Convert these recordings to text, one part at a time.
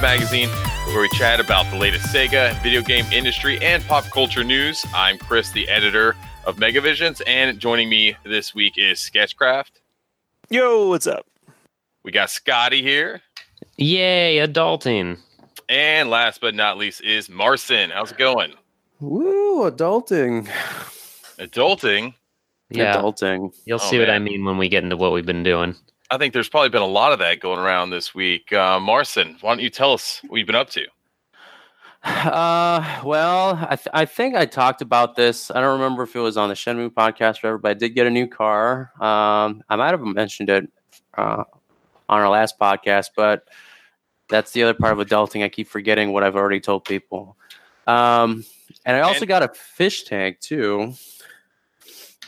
companion podcast to Megavisions Magazine, where we chat about the latest Sega video game industry and pop culture news. I'm Chris, the editor of Megavisions, and joining me this week is Sketchcraft. Yo, what's up? We got Scotty here. Yay, adulting. And last but not least is Marcin. How's it going? Woo, adulting. Adulting? Yeah. Adulting. You'll Oh, see what I mean when we get into what we've been doing. I think there's probably been a lot of that going around this week. Uh, Marcin, why don't you tell us what you've been up to? Uh, well, I, th- I think I talked about this. I don't remember if it was on the Shenmue podcast or whatever, but I did get a new car. Um, I might have mentioned it uh, on our last podcast, but that's the other part of adulting. I keep forgetting what I've already told people. Um, and I also And- got a fish tank too.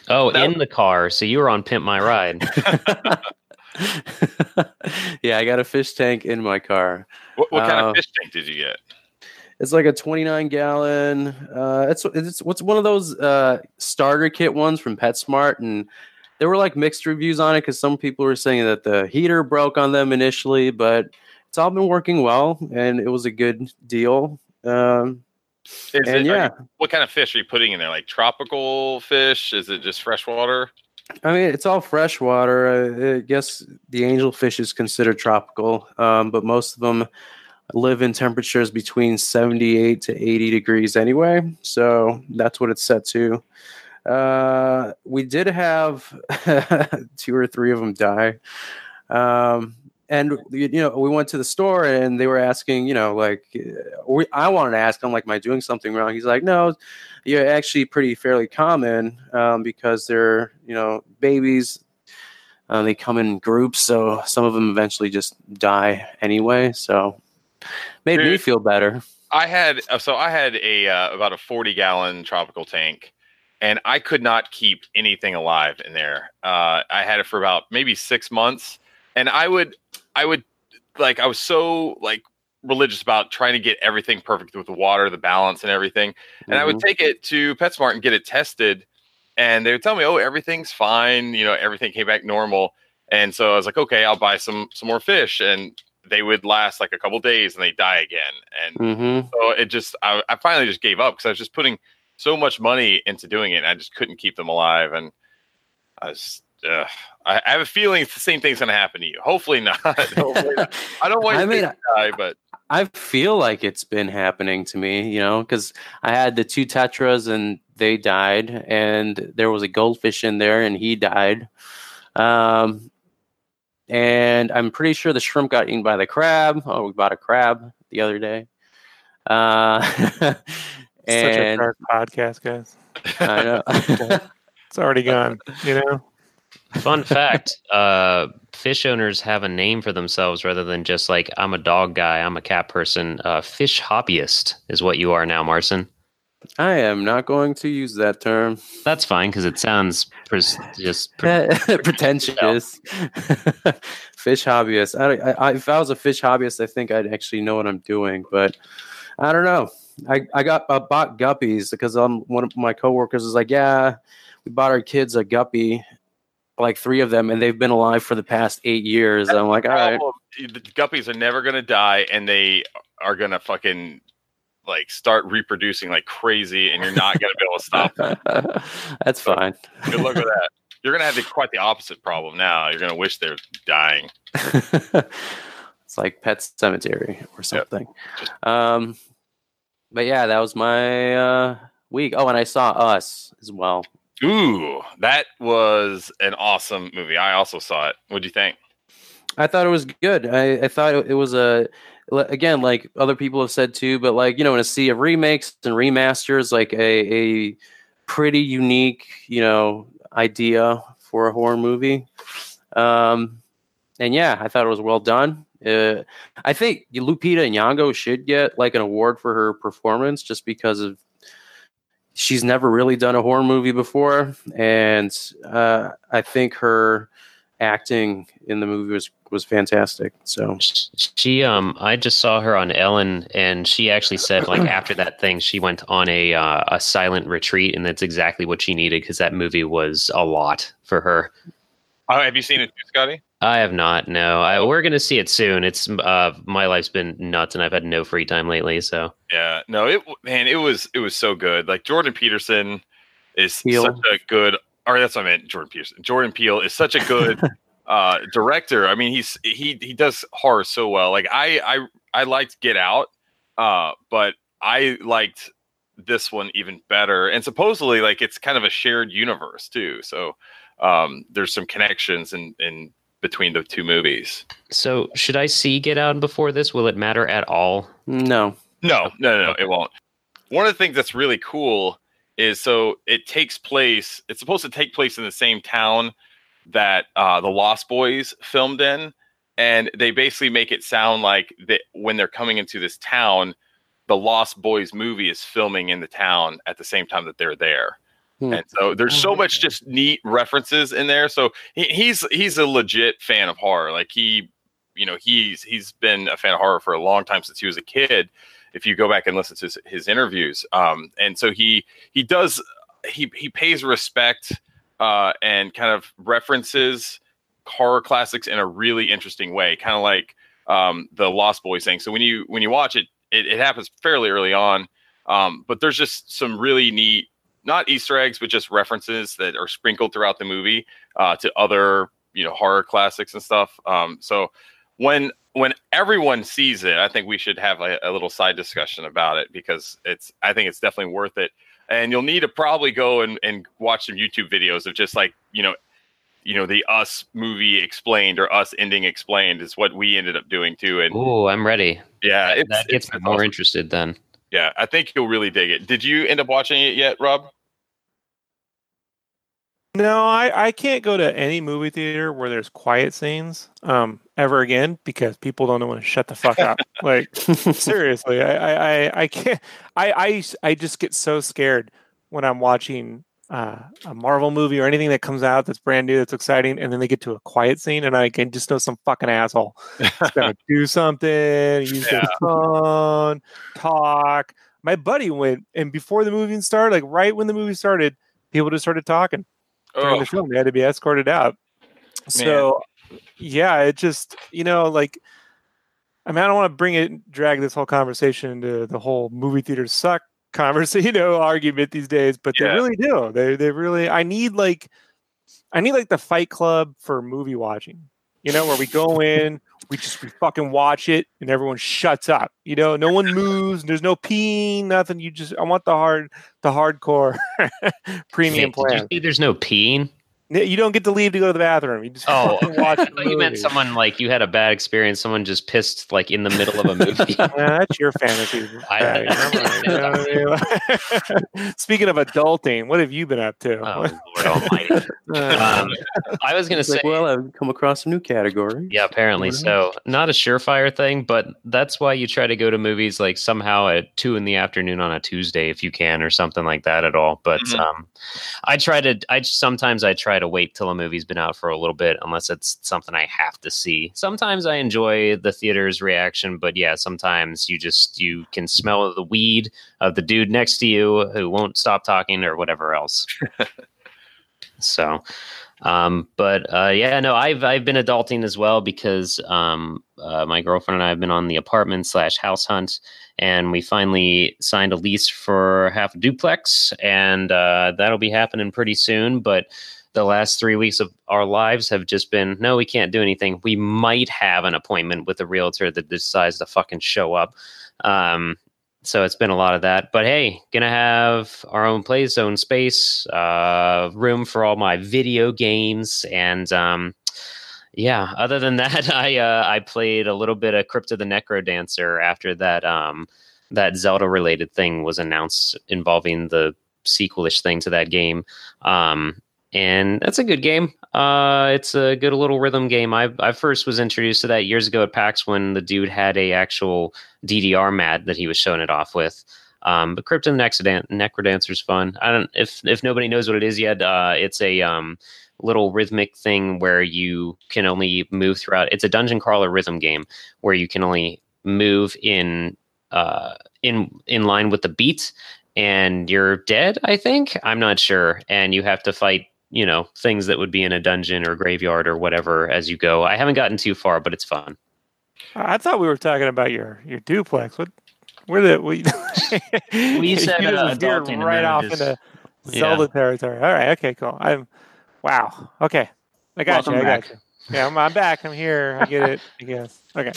Oh, That- in the car. So you were on Pimp My Ride. yeah, I got a fish tank in my car. What, what kind Uh, of fish tank did you get? It's like a 29 gallon. Uh, it's it's what's one of those uh, starter kit ones from PetSmart, and there were like mixed reviews on it because some people were saying that the heater broke on them initially, but it's all been working well, and it was a good deal. Um, Is and it, yeah, you- what kind of fish are you putting in there? Like tropical fish? Is it just freshwater? I mean it's all freshwater. I, guess the angelfish is considered tropical, um, but most of them live in temperatures between 78 to 80 degrees anyway. So that's what it's set to. Uh, we did have two or three of them die. Um, and you know, we went to the store and they were asking, you know, like we, I wanted to ask him, like, am I doing something wrong? He's like, no, you're actually pretty fairly common um, because they're, you know, babies. Uh, they come in groups, so some of them eventually just die anyway. So made me feel better. I had uh, so I had a uh, about a 40 gallon tropical tank and I could not keep anything alive in there. Uh, I had it for about maybe 6 months and I would I would like I was so like religious about trying to get everything perfect with the water, the balance and everything. And I would Mm-hmm. take it to PetSmart and get it tested and they would tell me, "Oh, everything's fine, you know, everything came back normal." And so I was like, "Okay, I'll buy some some more fish." And they would last like a couple days and they die again. And Mm-hmm. so it just, I, I finally just gave up because I was just putting so much money into doing it. And I just couldn't keep them alive. And I was, ugh. I, I have a feeling it's the same thing's going to happen to you. Hopefully not. Hopefully not. I don't want I mean, to die, but I feel like it's been happening to me, you know, because I had the two tetras and they died, and there was a goldfish in there and he died. Um, and I'm pretty sure the shrimp got eaten by the crab. Oh, we bought a crab the other day. Uh, Such a dark podcast, guys. I know. It's already gone. You know, Fun fact uh, fish owners have a name for themselves rather than just like, I'm a dog guy, I'm a cat person. Uh, fish hobbyist is what you are now, Marson. I am not going to use that term. That's fine because it sounds pres- just. pre- pretentious fish hobbyist I, I, I- if i was a fish hobbyist i think i'd actually know what i'm doing but i don't know i, I got I bought guppies because um, one of my coworkers was like yeah we bought our kids a guppy like three of them and they've been alive for the past eight years i'm like all right the guppies are never going to die and they are going to fucking like start reproducing like crazy and you're not going to be able to stop them. that's fine Good luck with that. You're going to have the, quite the opposite problem now. You're going to wish they're dying. it's like pet cemetery or something um but yeah that was my uh week oh and i saw us as well Ooh, that was an awesome movie. I also saw it. What do you think? I thought it was good. I, I thought it was a again like other people have said too, but like you know in a sea of remakes and remasters, like a a pretty unique you know idea for a horror movie. Um, and yeah, I thought it was well done. Uh, I think Lupita Nyong'o should get like an award for her performance just because of she's never really done a horror movie before, and uh, I think her acting in the movie was was fantastic. So She um I just saw her on Ellen and she actually said like after that thing she went on a uh, a silent retreat and that's exactly what she needed because that movie was a lot for her. Oh, have you seen it too, Scotty? I have not. No, I, we're gonna see it soon. It's uh, my life's been nuts, and I've had no free time lately. So Yeah, no, it man, it was it was so good. Like Jordan Peterson is Peele. such a good, or that's what I meant. Jordan Peterson, Jordan Peele is such a good uh, director. I mean, he's he he does horror so well. Like I I I liked Get Out, uh, but I liked this one even better. And supposedly, like it's kind of a shared universe too. So um, there's some connections and in between the two movies. so should I see Get Out before this? Will it matter at all? No. No, no, no, no, it won't. One of the things that's really cool is so it takes place. It's supposed to take place in the same town that uh, the Lost Boys filmed in, and they basically make it sound like that when they're coming into this town, the Lost Boys movie is filming in the town at the same time that they're there. Hmm. And so there's so much just neat references in there. So he, he's he's a legit fan of horror. Like he, you know, he's he's been a fan of horror for a long time since he was a kid. If you go back and listen to his, his interviews, um, and so he he does he he pays respect uh, and kind of references horror classics in a really interesting way, kind of like um, the Lost Boys thing. So when you when you watch it, it, it happens fairly early on, um, but there's just some really neat not Easter eggs, but just references that are sprinkled throughout the movie uh, to other you know horror classics and stuff. Um, so when when everyone sees it, I think we should have a, a little side discussion about it because it's I think it's definitely worth it. And you'll need to probably go and, and watch some YouTube videos of just like you know you know the us movie explained or us ending explained is what we ended up doing too. And Oh, I'm ready. yeah, it's, that gets me more awesome. interested then. Yeah, I think you'll really dig it. Did you end up watching it yet, Rob? No, I, I can't go to any movie theater where there's quiet scenes um, ever again because people don't want to shut the fuck up. like seriously, I, I, I, I can't. I, I I just get so scared when I'm watching uh, a Marvel movie or anything that comes out that's brand new, that's exciting, and then they get to a quiet scene, and I can just know some fucking asshole is gonna do something, use their phone, talk. My buddy went, and before the movie started, like right when the movie started, people just started talking during Oh, the film. They had to be escorted out. So, yeah, it just you know like. I mean, I don't want to bring it, drag this whole conversation into the whole movie theaters suck conversation, you know, argument these days, but Yeah. they really do. They, they really. I need like, I need like the Fight Club for movie watching. You know, where we go in, we just we fucking watch it, and everyone shuts up. You know, no one moves. There's no peeing, nothing. You just, I want the hard, the hardcore premium Wait, plan. there's no peeing? You don't get to leave to go to the bathroom. You just Oh, watch the you meant someone like you had a bad experience. Someone just pissed like in the middle of a movie. Yeah, that's your fantasy. I- Patty. You know what I? Speaking of adulting, what have you been up to? oh Lord Almighty! Um, I was gonna say, like, well, I've come across a new category. yeah, apparently Who so. Not a surefire thing, but that's why you try to go to movies like somehow at two in the afternoon on a Tuesday if you can, or something like that at all. But Mhm. um, I try to. I sometimes I try to wait till a movie's been out for a little bit, unless it's something I have to see. Sometimes I enjoy the theater's reaction, but yeah, sometimes you just you can smell the weed of the dude next to you who won't stop talking or whatever else. so, um, but uh, yeah, no, I've I've been adulting as well because um, uh, my girlfriend and I have been on the apartment slash house hunt, and we finally signed a lease for half a duplex, and uh, that'll be happening pretty soon. But the last three weeks of our lives have just been no, we can't do anything. We might have an appointment with a realtor that decides to fucking show up. Um, so it's been a lot of that. But hey, gonna have our own place, own space, uh, room for all my video games, and um, yeah. Other than that, I uh, I played a little bit of Crypt of the Necrodancer after that um, that Zelda related thing was announced involving the sequelish thing to that game. Um, and that's a good game. Uh, it's a good little rhythm game. I I first was introduced to that years ago at PAX when the dude had a actual DDR mat that he was showing it off with. Um, but Crypto Necrodan- Necrodancer's fun. I don't if if nobody knows what it is yet. Uh, it's a um, little rhythmic thing where you can only move throughout. It's a dungeon crawler rhythm game where you can only move in uh, in in line with the beat, and you're dead. I think I'm not sure, and you have to fight you know things that would be in a dungeon or graveyard or whatever as you go. I haven't gotten too far, but it's fun. I thought we were talking about your your duplex. What? Where the? We, We said, you uh, just veered adulting right off just- into Yeah. Zelda territory. All right. Okay. Cool. I'm. Wow. Okay. I got Welcome you. I back. got you. Yeah, I'm, I'm back. I'm here. I get it. I guess. Okay.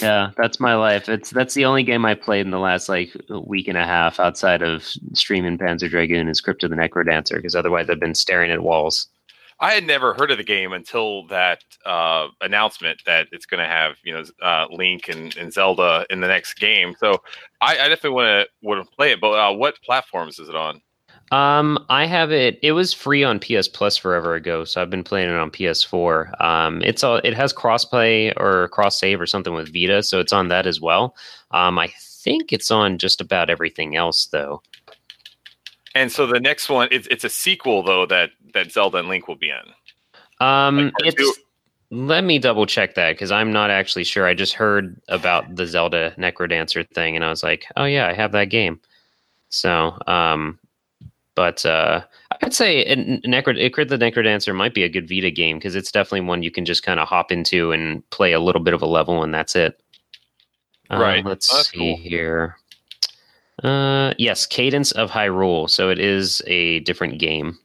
Yeah, that's my life. It's that's the only game I played in the last like week and a half outside of streaming Panzer Dragoon is Crypt of the Necrodancer because otherwise I've been staring at walls. I had never heard of the game until that uh, announcement that it's going to have you know uh, Link and, and Zelda in the next game. So I, I definitely want to want to play it. But uh, what platforms is it on? Um, I have it. It was free on PS Plus forever ago, so I've been playing it on PS4. Um, it's all it has crossplay or cross save or something with Vita, so it's on that as well. Um, I think it's on just about everything else though. And so the next one, it's it's a sequel though that that Zelda and Link will be in. Um, Like it's. two? Let me double check that because I'm not actually sure. I just heard about the Zelda Necrodancer thing, and I was like, "Oh yeah, I have that game." So, um, but uh, I'd say Necro, Icrid the Necrodancer might be a good Vita game because it's definitely one you can just kind of hop into and play a little bit of a level, and that's it. Uh, Right. Let's That's see cool. here. Uh, yes, Cadence of Hyrule. So it is a different game,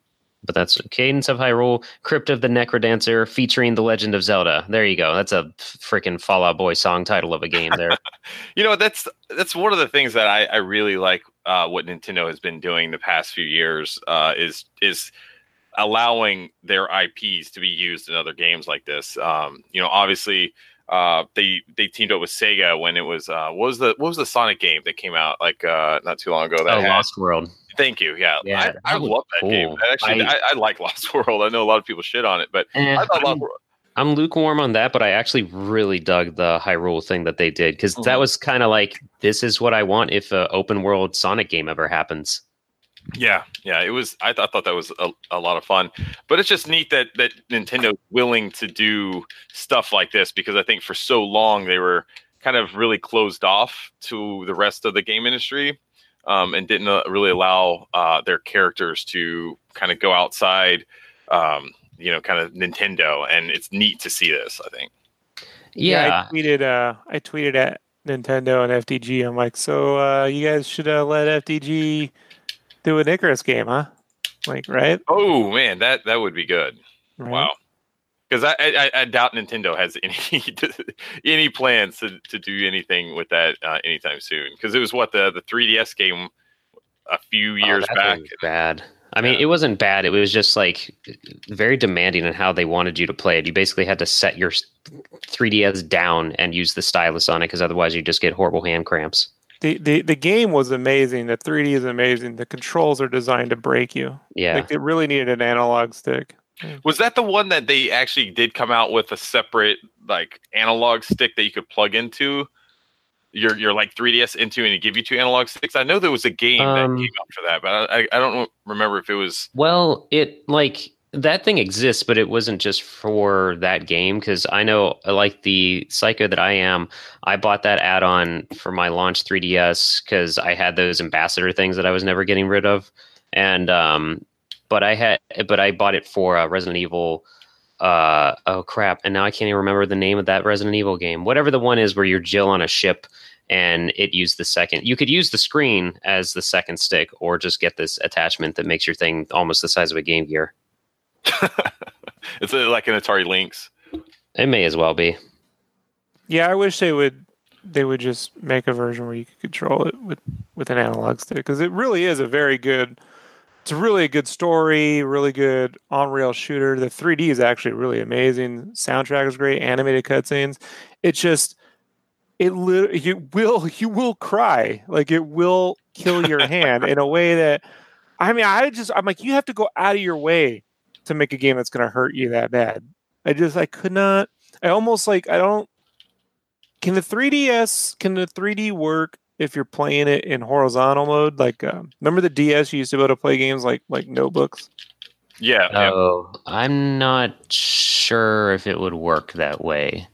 but that's Cadence of Hyrule, Crypt of the Necrodancer, featuring The Legend of Zelda. There you go. That's a freaking Fall Out Boy song title of a game there. You know, that's that's one of the things that I, I really like. Uh, what Nintendo has been doing the past few years uh, is is allowing their IPs to be used in other games like this. Um, you know, obviously, uh, they they teamed up with Sega when it was uh, what was the what was the Sonic game that came out like uh, not too long ago. That oh, had, Lost World. thank you, yeah, Yeah, I, I love that game. cool. Actually, I- I, I like Lost World. I know a lot of people shit on it, but Eh, I thought I'm, Lost World. I'm lukewarm on that, but I actually really dug the Hyrule thing that they did because that Mhm. was kind of like this is what I want if a open world Sonic game ever happens. Yeah, yeah, it was. I, th- I thought that was a, a lot of fun, but it's just neat that that Nintendo's willing to do stuff like this because I think for so long they were kind of really closed off to the rest of the game industry, um, and didn't uh, really allow uh, their characters to kind of go outside, um, you know, kind of Nintendo. And it's neat to see this. I think. Yeah, I tweeted. Uh, I tweeted at Nintendo and FDG. I'm like, so uh, you guys should uh, let FDG do an Icarus game, huh? Like, right? Oh man, that that would be good. right? Wow. Because I, I I doubt Nintendo has any any plans to, to do anything with that uh, anytime soon. Because it was what the the 3DS game a few Oh, years that back. was bad. I mean, Yeah. it wasn't bad. It was just like very demanding in how they wanted you to play it. You basically had to set your 3DS down and use the stylus on it because otherwise you just get horrible hand cramps. The, the the game was amazing. The 3D is amazing. The controls are designed to break you. Yeah. Like it really needed an analog stick. Was that the one that they actually did come out with a separate like analog stick that you could plug into your your like 3DS into and give you two analog sticks? I know there was a game Um, that came out for that, but I, I don't remember if it was. Well, it like that thing exists, but it wasn't just for that game because I know, like the psycho that I am, I bought that add-on for my launch 3DS because I had those ambassador things that I was never getting rid of, and um, but I had, but I bought it for uh, Resident Evil. Uh, oh crap! And now I can't even remember the name of that Resident Evil game. Whatever the one is where you're Jill on a ship and it used the second. You could use the screen as the second stick, or just get this attachment that makes your thing almost the size of a Game Gear. it's like an Atari Lynx. It may as well be. Yeah, I wish they would they would just make a version where you could control it with with an analog stick because it really is a very good. It's really a good story, really good on-rail shooter. The 3D is actually really amazing. Soundtrack is great, animated cutscenes. It's just it lit- you will you will cry like it will kill your hand in a way that I mean I just I'm like you have to go out of your way to make a game that's going to hurt you that bad. I just I could not. I almost like I don't. Can the 3ds can the 3D work if you're playing it in horizontal mode? Like um, remember the DS you used to be able to play games like like notebooks. Yeah, yeah. Oh, I'm not sure if it would work that way.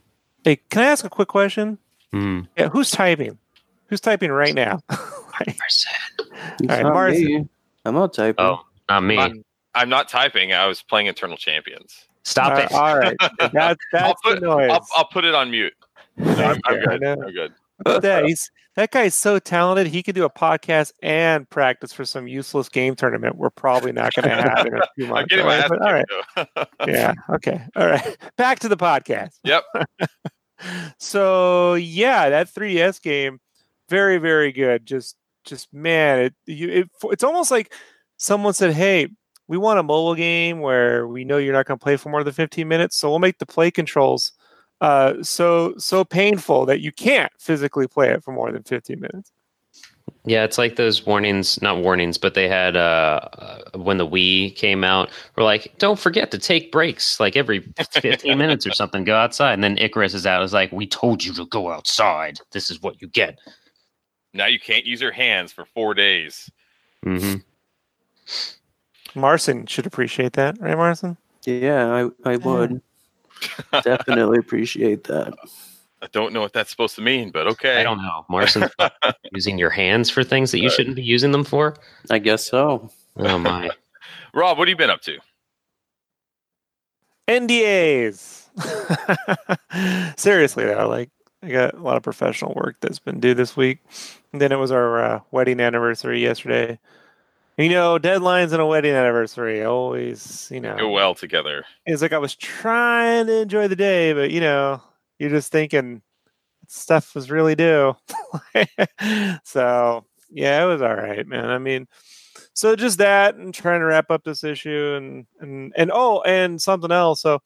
Hey, can I ask a quick question? Hmm. Yeah, who's typing? Who's typing right now? It's right, not me. I'm not typing. Oh, not me. Mine- I'm not typing. I was playing Eternal Champions. Stop Uh, it. all right, that's that's put- the noise. I'll, I'll put it on mute. No, I'm, I'm good. I'm good. that, he's, that guy's so talented. He could do a podcast and practice for some useless game tournament. We're probably not going to have in a few months. I'm getting my all ass? But all right. Yeah. Okay. All right. Back to the podcast. Yep. so yeah, that 3DS game, very very good. Just just man, it, you, it it's almost like someone said, "Hey, we want a mobile game where we know you're not going to play for more than 15 minutes, so we'll make the play controls uh, so so painful that you can't physically play it for more than 15 minutes." Yeah, it's like those warnings, not warnings, but they had uh, uh, when the Wii came out, we're like, don't forget to take breaks, like every 15 minutes or something, go outside. And then Icarus is out. It's like, we told you to go outside. This is what you get. Now you can't use your hands for four days. hmm Marson should appreciate that, right, Marson? Yeah, I, I would definitely appreciate that. I don't know what that's supposed to mean, but okay. I don't know. Marson, using your hands for things that you shouldn't be using them for? I guess so. Oh, my. Rob, what have you been up to? NDAs. Seriously though, like I got a lot of professional work that's been due this week. And then it was our uh, wedding anniversary yesterday. You know, deadlines and a wedding anniversary always, you know, Go well together. it's like I was trying to enjoy the day, but you know, you're just thinking stuff was really due. so yeah, it was all right, man. I mean, so just that and trying to wrap up this issue and and and oh, and something else. So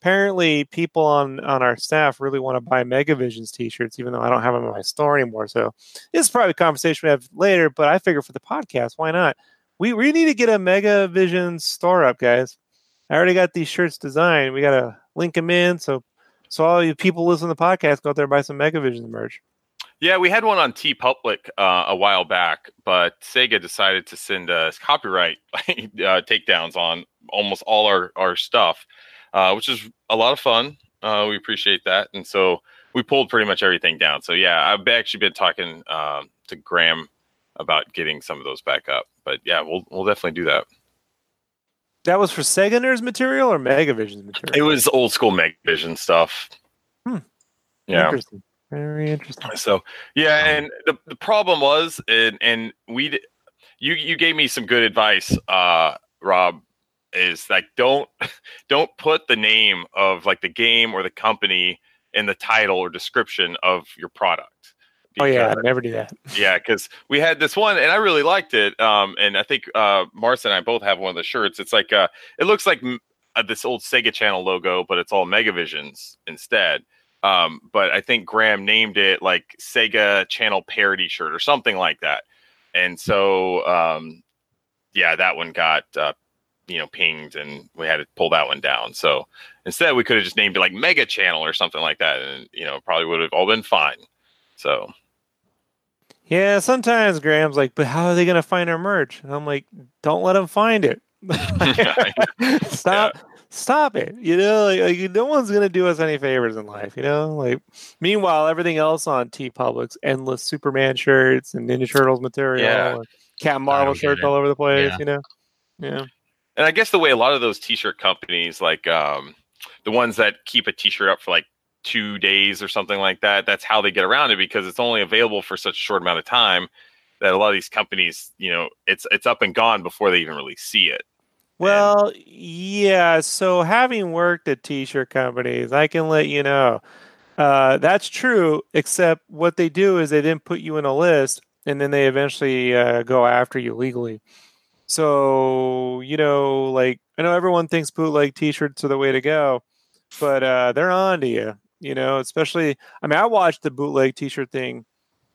apparently, people on on our staff really want to buy Megavisions t-shirts, even though I don't have them in my store anymore. So this is probably a conversation we have later. But I figure for the podcast, why not? We we need to get a Megavision store up, guys. I already got these shirts designed. We got to link them in. So, so all you people listening to the podcast, go out there and buy some Megavision merch. Yeah, we had one on TeePublic uh, a while back, but Sega decided to send us copyright uh, takedowns on almost all our, our stuff, uh, which is a lot of fun. Uh, we appreciate that. And so we pulled pretty much everything down. So, yeah, I've actually been talking um, to Graham about getting some of those back up. But yeah, we'll, we'll definitely do that. That was for Sega Nerds material or Megavision's material? It was old school Megavision stuff. Hmm. Yeah. Interesting. Very interesting. So yeah, and the, the problem was, and and we, you you gave me some good advice, uh, Rob, is like don't don't put the name of like the game or the company in the title or description of your product. Oh yeah, I'd never do that. yeah, because we had this one, and I really liked it. Um, and I think uh, Marcy and I both have one of the shirts. It's like uh, it looks like mm, uh, this old Sega Channel logo, but it's all Megavisions instead. Um, but I think Graham named it like Sega Channel parody shirt or something like that. And so, um, yeah, that one got uh, you know pinged, and we had to pull that one down. So instead, we could have just named it like Mega Channel or something like that, and you know probably would have all been fine. So Yeah, sometimes Graham's like, but how are they going to find our merch? And I'm like, don't let them find it. stop, stop it. You know, like, like no one's going to do us any favors in life. You know, like meanwhile, everything else on TeePublic's endless Superman shirts and Ninja Turtles material, Yeah. and Captain Marvel shirts all over the place. Yeah. You know, yeah. And I guess the way a lot of those t-shirt companies, like um, the ones that keep a t-shirt up for like two days or something like that, that's how they get around it because it's only available for such a short amount of time that a lot of these companies, you know, it's it's up and gone before they even really see it. Well, yeah. So having worked at t-shirt companies, I can let you know uh, that's true. Except what they do is they didn't put you in a list, and then they eventually uh, go after you legally. So you know, like I know everyone thinks bootleg t-shirts are the way to go, but uh, they're on to you. You know, especially I mean, I watched the bootleg t-shirt thing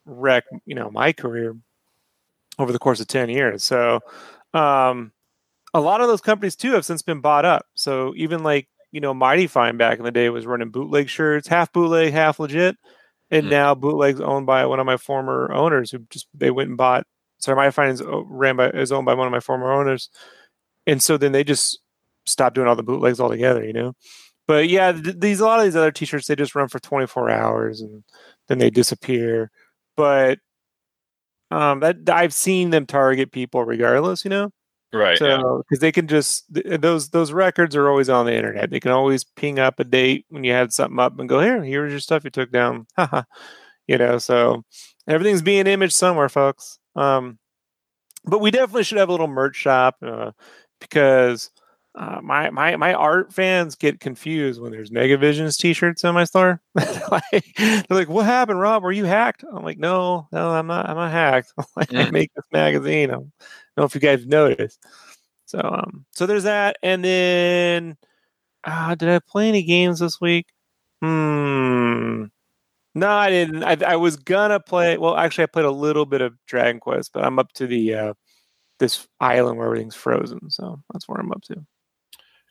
wreck. You know, my career over the course of ten years. So. Um, a lot of those companies too have since been bought up. So even like you know, Mighty Fine back in the day was running bootleg shirts, half bootleg, half legit, and Hmm. now bootleg's owned by one of my former owners who just they went and bought. So Mighty Fine is ran by is owned by one of my former owners, and so then they just stopped doing all the bootlegs altogether. You know, but yeah, th- these a lot of these other T-shirts they just run for 24 hours and then they disappear. But um, that I've seen them target people regardless. You know Right. So because they can just th- those those records are always on the internet. They can always ping up a date when you had something up and go here. Here's your stuff you took down. Haha. you know. So everything's being imaged somewhere, folks. Um, but we definitely should have a little merch shop uh, because uh, my my my art fans get confused when there's Megavisions t-shirts in my store. like, they're like, "What happened, Rob? Were you hacked?" I'm like, "No, no, I'm not. I'm not hacked. like, I Mm. make this magazine. I don't know if you guys noticed." So um, so there's that, and then uh, did I play any games this week? Hmm. No, I didn't. I, I was gonna play. Well, actually, I played a little bit of Dragon Quest, but I'm up to the uh, this island where everything's frozen. So that's where I'm up to.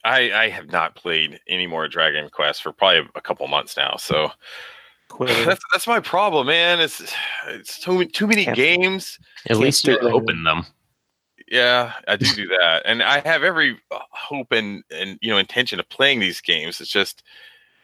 I, I have not played any more Dragon Quest for probably a couple months now. So Quitting. that's that's my problem, man. It's it's too too many Can't- games. At least you stick with it. open them. Yeah, I do do that, and I have every uh, hope and and you know intention of playing these games. It's just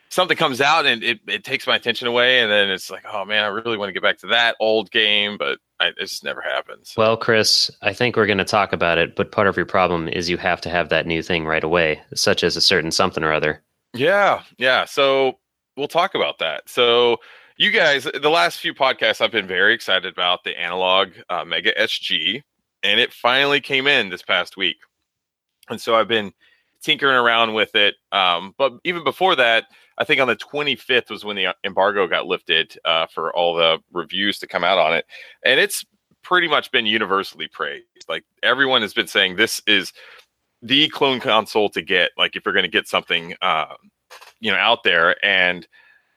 something comes out and it, it takes my attention away, and then it's like, oh man, I really want to get back to that old game, but I, it just never happens. Well, Chris, I think we're going to talk about it, but part of your problem is you have to have that new thing right away, such as a certain something or other. Yeah, yeah. So we'll talk about that. So you guys, the last few podcasts, I've been very excited about the Analogue uh, Mega SG, and it finally came in this past week. And so I've been tinkering around with it. Um, but even before that, I think on the 25th was when the embargo got lifted uh, for all the reviews to come out on it, and it's pretty much been universally praised. Like everyone has been saying, this is the clone console to get. Like if you're going to get something, uh, you know, out there. And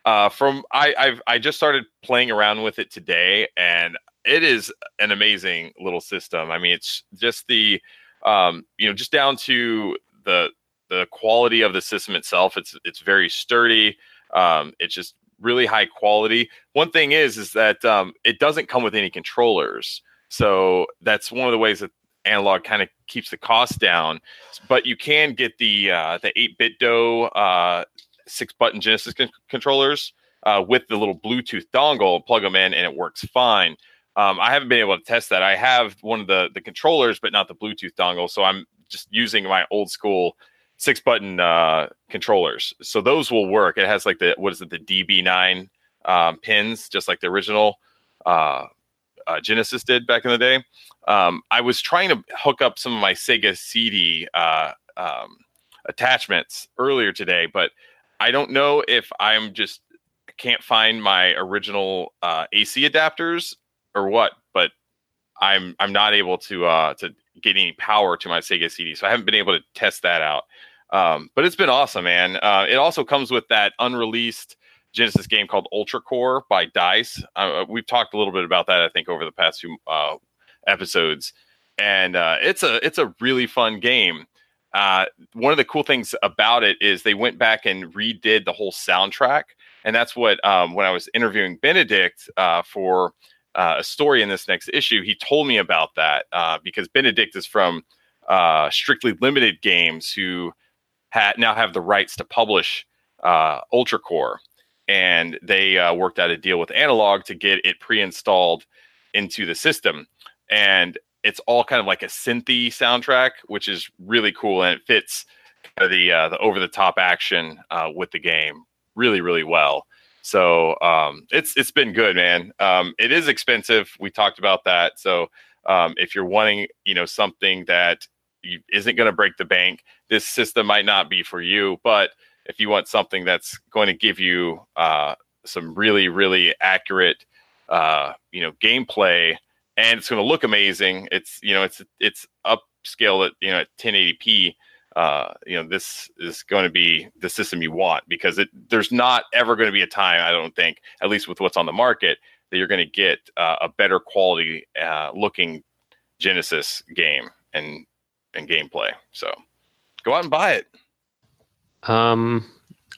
uh, from I, I've I just started playing around with it today, and it is an amazing little system. I mean, it's just the um, you know, just down to the the quality of the system itself. It's it's very sturdy. Um, it's just really high quality. One thing is is that um, it doesn't come with any controllers, so that's one of the ways that Analogue kind of keeps the cost down. But you can get the uh, the 8BitDo uh, six button Genesis con- controllers uh, with the little Bluetooth dongle. Plug them in, and it works fine. Um, I haven't been able to test that. I have one of the the controllers, but not the Bluetooth dongle. So I'm just using my old school six button uh, controllers. So those will work. It has like the what is it, the DB9 um, pins, just like the original uh, uh, Genesis did back in the day. Um, I was trying to hook up some of my Sega CD uh, um, attachments earlier today, but I don't know if I'm just can't find my original uh, AC adapters or what. But I'm I'm not able to uh, to get any power to my Sega CD, so I haven't been able to test that out. Um, but it's been awesome, man. Uh, it also comes with that unreleased Genesis game called Ultra Core by Dice. Uh, we've talked a little bit about that, I think, over the past few uh, episodes, and uh, it's a it's a really fun game. Uh, one of the cool things about it is they went back and redid the whole soundtrack, and that's what um, when I was interviewing Benedict uh, for uh, a story in this next issue, he told me about that uh, because Benedict is from uh, Strictly Limited Games, who had now have the rights to publish uh, Ultra Core, and they uh, worked out a deal with Analogue to get it pre-installed into the system, and it's all kind of like a synthy soundtrack, which is really cool, and it fits the uh, the over the top action uh, with the game really really well. So um, it's it's been good, man. Um, it is expensive. We talked about that. So um, if you're wanting, you know, something that you, isn't going to break the bank, this system might not be for you. But if you want something that's going to give you uh, some really really accurate, uh, you know, gameplay, and it's going to look amazing. It's you know, it's it's upscale at you know at 1080p uh, you know, this is going to be the system you want because it there's not ever going to be a time, I don't think, at least with what's on the market, that you're going to get uh, a better quality uh, looking Genesis game and and gameplay. So go out and buy it. Um,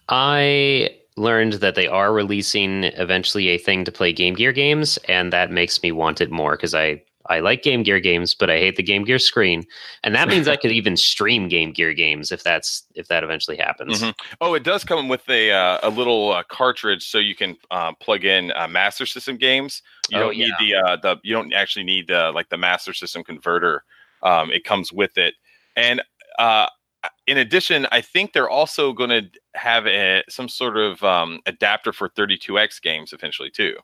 I learned that they are releasing eventually a thing to play Game Gear games, and that makes me want it more because I I like Game Gear games, but I hate the Game Gear screen, and that means I could even stream Game Gear games if that's if that eventually happens. Mhm. Oh, it does come with a uh, a little uh, cartridge so you can uh, plug in uh, Master System games. You Oh, don't need the uh, the you don't actually need the like the Master System converter Um, it comes with it, and uh, in addition, I think they're also going to have a, some sort of um, adapter for 32x games eventually too.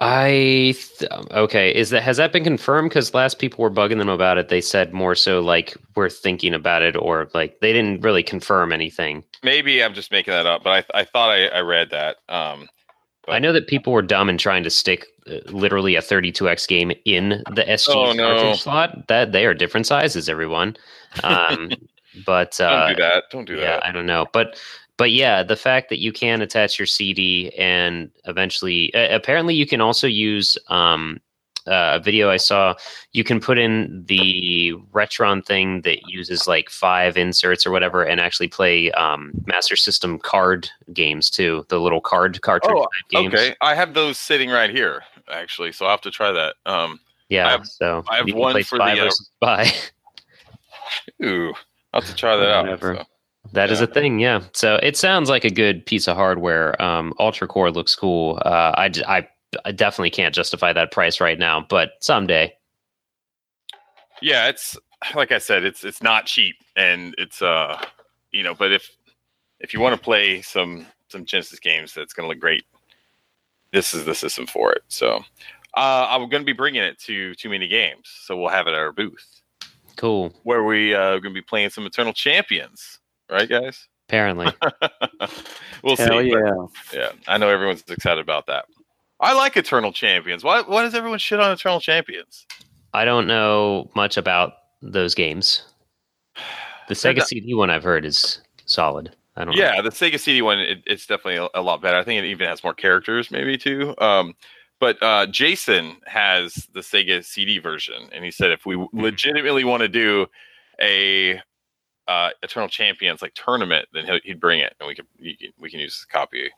I th- okay. Is that has that been confirmed? Because last people were bugging them about it. They said more so like we're thinking about it, or like they didn't really confirm anything. Maybe I'm just making that up, but I, I thought I, I read that. Um, I know that people were dumb in trying to stick uh, literally a 32x game in the SG Oh, no. cartridge slot. That they are different sizes, everyone. Um, but don't uh, do that. Don't do yeah, that. I don't know, but but yeah, the fact that you can attach your CD and eventually, uh, apparently, you can also use um, uh, a video I saw. You can put in the Retron thing that uses like five inserts or whatever, and actually play um, Master System card games too. The little card cartridge Oh, games. Okay, I have those sitting right here actually, so I'll have to try that. Um, Yeah, I have- so I have one for the, uh, spy. ooh, I'll have to try that out. So. That is Yeah. a thing, yeah. So it sounds like a good piece of hardware. Um, Ultra Core looks cool. Uh, I definitely can't justify that price right now, but someday. Yeah, it's like I said, it's it's not cheap, and it's uh, you know, but if if you want to play some some Genesis games, that's going to look great. This is the system for it. So uh, I'm going to be bringing it to Too Many Games, so we'll have it at our booth Cool. where we uh, going to be playing some Eternal Champions, right, guys? Apparently. we'll Hell see. but- yeah. yeah, I know everyone's excited about that. I like Eternal Champions. Why? Why does everyone shit on Eternal Champions? I don't know much about those games. The Sega not- CD one I've heard is solid. I don't know. Yeah, the Sega CD one, it, it's definitely a, a lot better. I think it even has more characters, maybe too. Um, but uh, Jason has the Sega CD version, and he said if we legitimately want to do a uh, Eternal Champions like tournament, then he'll, he'd bring it, and we could we can use a copy.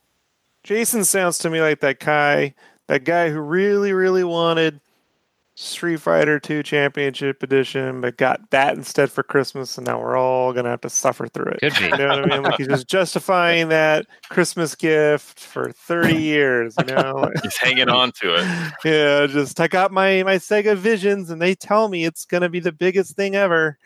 Jason sounds to me like that guy, that guy who really, really wanted Street Fighter Two Championship Edition, but got that instead for Christmas, and now we're all gonna have to suffer through it. Could be. You know what I mean? Like he's just justifying that Christmas gift for thirty years. You know? He's hanging on to it. yeah, just I got my my Sega Visions, and they tell me it's gonna be the biggest thing ever.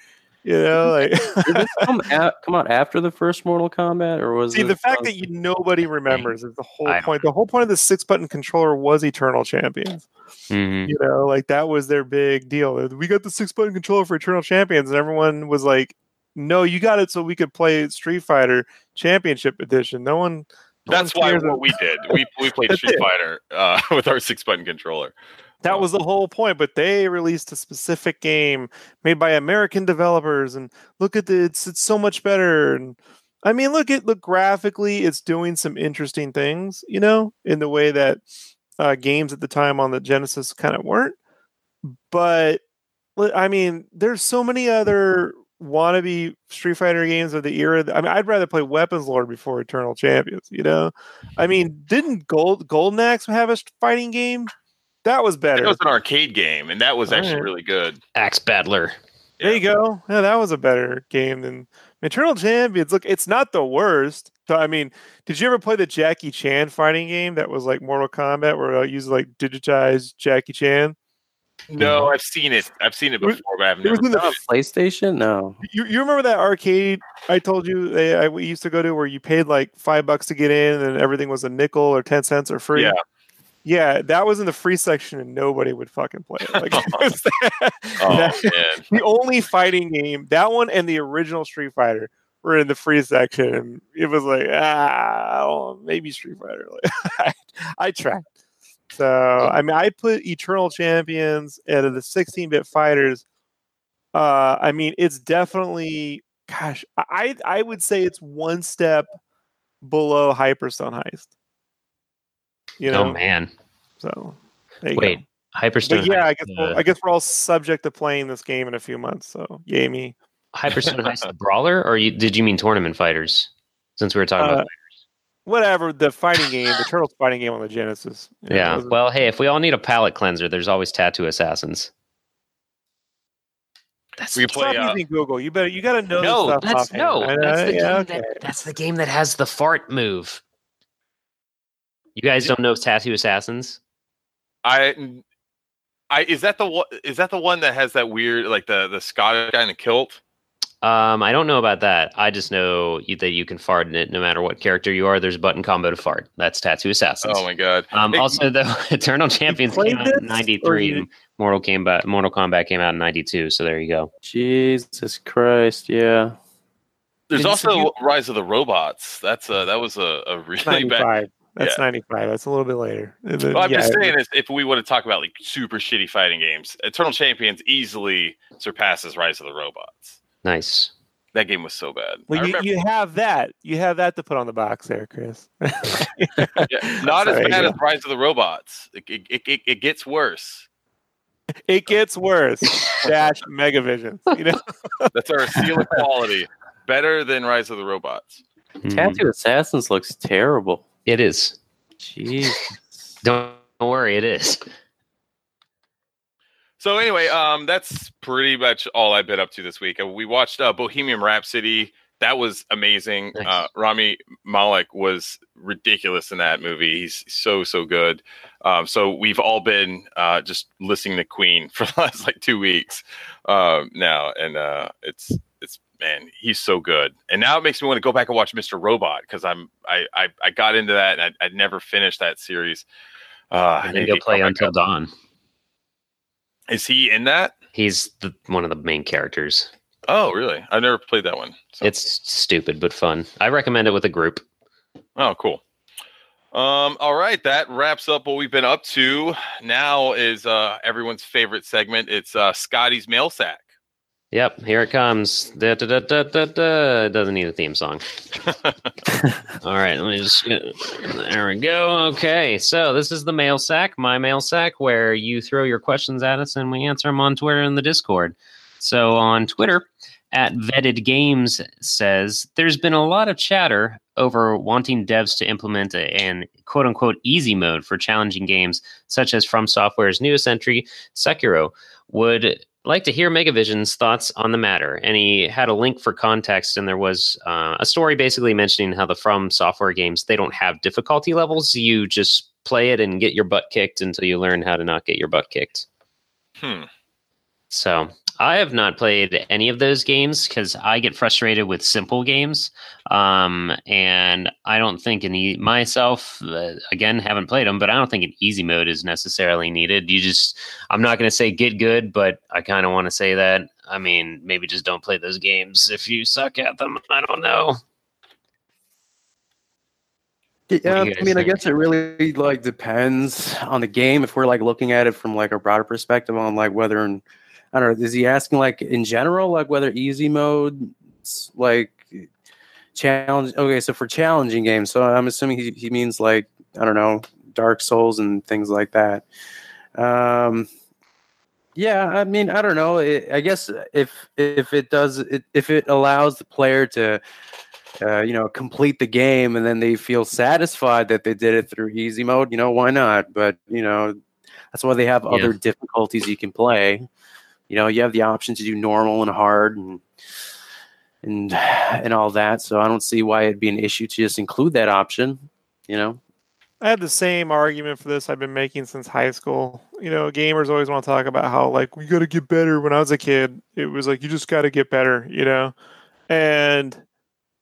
You know, like Did this come, a- come out after the first Mortal Kombat, or was See, the fact that you nobody remembers is the whole I don't point. The whole point of the six button controller was Eternal Champions. Mhm. You know, like that was their big deal. We got the six button controller for Eternal Champions, and everyone was like, "No, you got it so we could play Street Fighter Championship Edition." No one. no That's one why what we did. We we played Street it. Fighter uh, with our six button controller. That was the whole point, but they released a specific game made by American developers, and look at the it's it's so much better. And I mean, look at look graphically, it's doing some interesting things, you know, in the way that uh, games at the time on the Genesis kind of weren't. But I mean, there's so many other wannabe Street Fighter games of the era. I mean, I'd rather play Weapons Lord before Eternal Champions. You know, I mean, didn't Gold Golden Axe have a fighting game? That was better. It was an arcade game, and that was actually Alright. really good. Axe Battler. There you go. Yeah, that was a better game than Eternal Champions. Look, it's not the worst. So, I mean, did you ever play the Jackie Chan fighting game that was like Mortal Kombat, where uh, I use like digitized Jackie Chan? No, I've seen it. I've seen it It was- before, but I've never. it was in the it. PlayStation? No. You, you remember that arcade I told you they, I we used to go to where you paid like five bucks to get in and everything was a nickel or ten cents or free? Yeah. Yeah, that was in the free section and nobody would fucking play it. Like, it Oh that- man, the only fighting game, that one and the original Street Fighter were in the free section. And it was like, ah, oh, maybe Street Fighter. Like, I, I tried. So, I mean, I put Eternal Champions out of the 16 bit fighters. Uh, I mean, it's definitely, gosh, I, I would say it's one step below Hyperstone Heist. You know, oh man. so there you Wait. go. Hyperstone. But yeah, I guess, uh, we're, I guess we're all subject to playing this game in a few months. So, yay me. Hyperstone Heist the brawler, or you, did you mean tournament fighters? Since we were talking Uh, about whatever the fighting game, the Turtles fighting game on the Genesis. You know, yeah. Well, hey, if we all need a palate cleanser, there's always tattoo assassins. That's we the play. stop Uh, using Google. You better you got to know. no, stuff that's no, that's the yeah, game okay. that that's the game that has the fart move. You guys don't know tattoo assassins? I I is that the one? Is that the one that has that weird like the the Scottish guy in a kilt? Um, I don't know about that. I just know you, that you can fart in it no matter what character you are. There's a button combo to fart. That's Tattoo Assassins. Oh my god! Um, Hey, also, the Eternal Champions came out in this, or '93. you- Mortal Kombat, Mortal Kombat came out in '92. So there you go. Jesus Christ, yeah. there's Did you- also you- Rise of the Robots. That's a that was a, a really bad. 95. That's Yeah. 95. That's a little bit later. Well, I'm Yeah, just saying, is if we want to talk about like super shitty fighting games, Eternal Champions easily surpasses Rise of the Robots. Nice. That game was so bad. Well, you, you have that. You have that to put on the box there, Chris. yeah, not as bad yeah. as Rise of the Robots. It, it, it, it, it gets worse. it gets worse. Dash Megavision. You know, That's our seal of quality. Better than Rise of the Robots. Mhm. Tattoo Assassins looks terrible. It is. Jeez. Don't, don't worry, it is. So anyway, um, that's pretty much all I've been up to this week. Uh, We watched uh, Bohemian Rhapsody. That was amazing. Nice. Uh, Rami Malek was ridiculous in that movie. He's so so good. Um, so we've all been uh, just listening to Queen for the last like two weeks um, now, and uh, it's it's man, he's so good. And now it makes me want to go back and watch Mr. Robot because I'm I, I I got into that and I, I'd never finished that series. Uh, I And then go play Until. Dawn. Is he in that? He's the, one of the main characters. Oh, really? I've never played that one. So- It's stupid but fun. I recommend it with a group. oh, cool. Um, all right, that wraps up what we've been up to. Now is uh everyone's favorite segment. It's uh Scotty's mail sack. Yep, here it comes. Da, da, da, da, da, da. It doesn't need a theme song. All right, let me just. There we go. Okay, so this is the mail sack, my mail sack, where you throw your questions at us and we answer them on Twitter and the Discord. So on Twitter, at Vetted Games says there's been a lot of chatter over wanting devs to implement a, an quote unquote easy mode for challenging games such as From Software's newest entry, Sekiro. Would like to hear Megavision's thoughts on the matter. And he had a link for context, and there was uh, a story basically mentioning how the From Software games they don't have difficulty levels. You just play it and get your butt kicked until you learn how to not get your butt kicked. Hmm. So I have not played any of those games because I get frustrated with simple games, um, and I don't think e- myself uh, again haven't played them, but I don't think an easy mode is necessarily needed. You just I'm not going to say get good, but I kind of want to say that. I mean, maybe just don't play those games if you suck at them. I don't know. Yeah, I mean, I guess it really like depends on the game. If we're like looking at it from like a broader perspective on like whether and I don't know, is he asking like in general, like whether easy mode like challenge? Okay, so for challenging games, so I'm assuming he, he means like I don't know, Dark Souls and things like that. Um, yeah, I mean, I don't know. It, I guess if if it does, it, if it allows the player to uh, you know, complete the game and then they feel satisfied that they did it through easy mode, you know, why not? But, you know, that's why they have Yeah. other difficulties you can play. You know, you have the option to do normal and hard and and and all that. So I don't see why it'd be an issue to just include that option, you know. I had the same argument for this I've been making since high school. You know, gamers always want to talk about how like we got to get better. When I was a kid, it was like you just got to get better, you know. And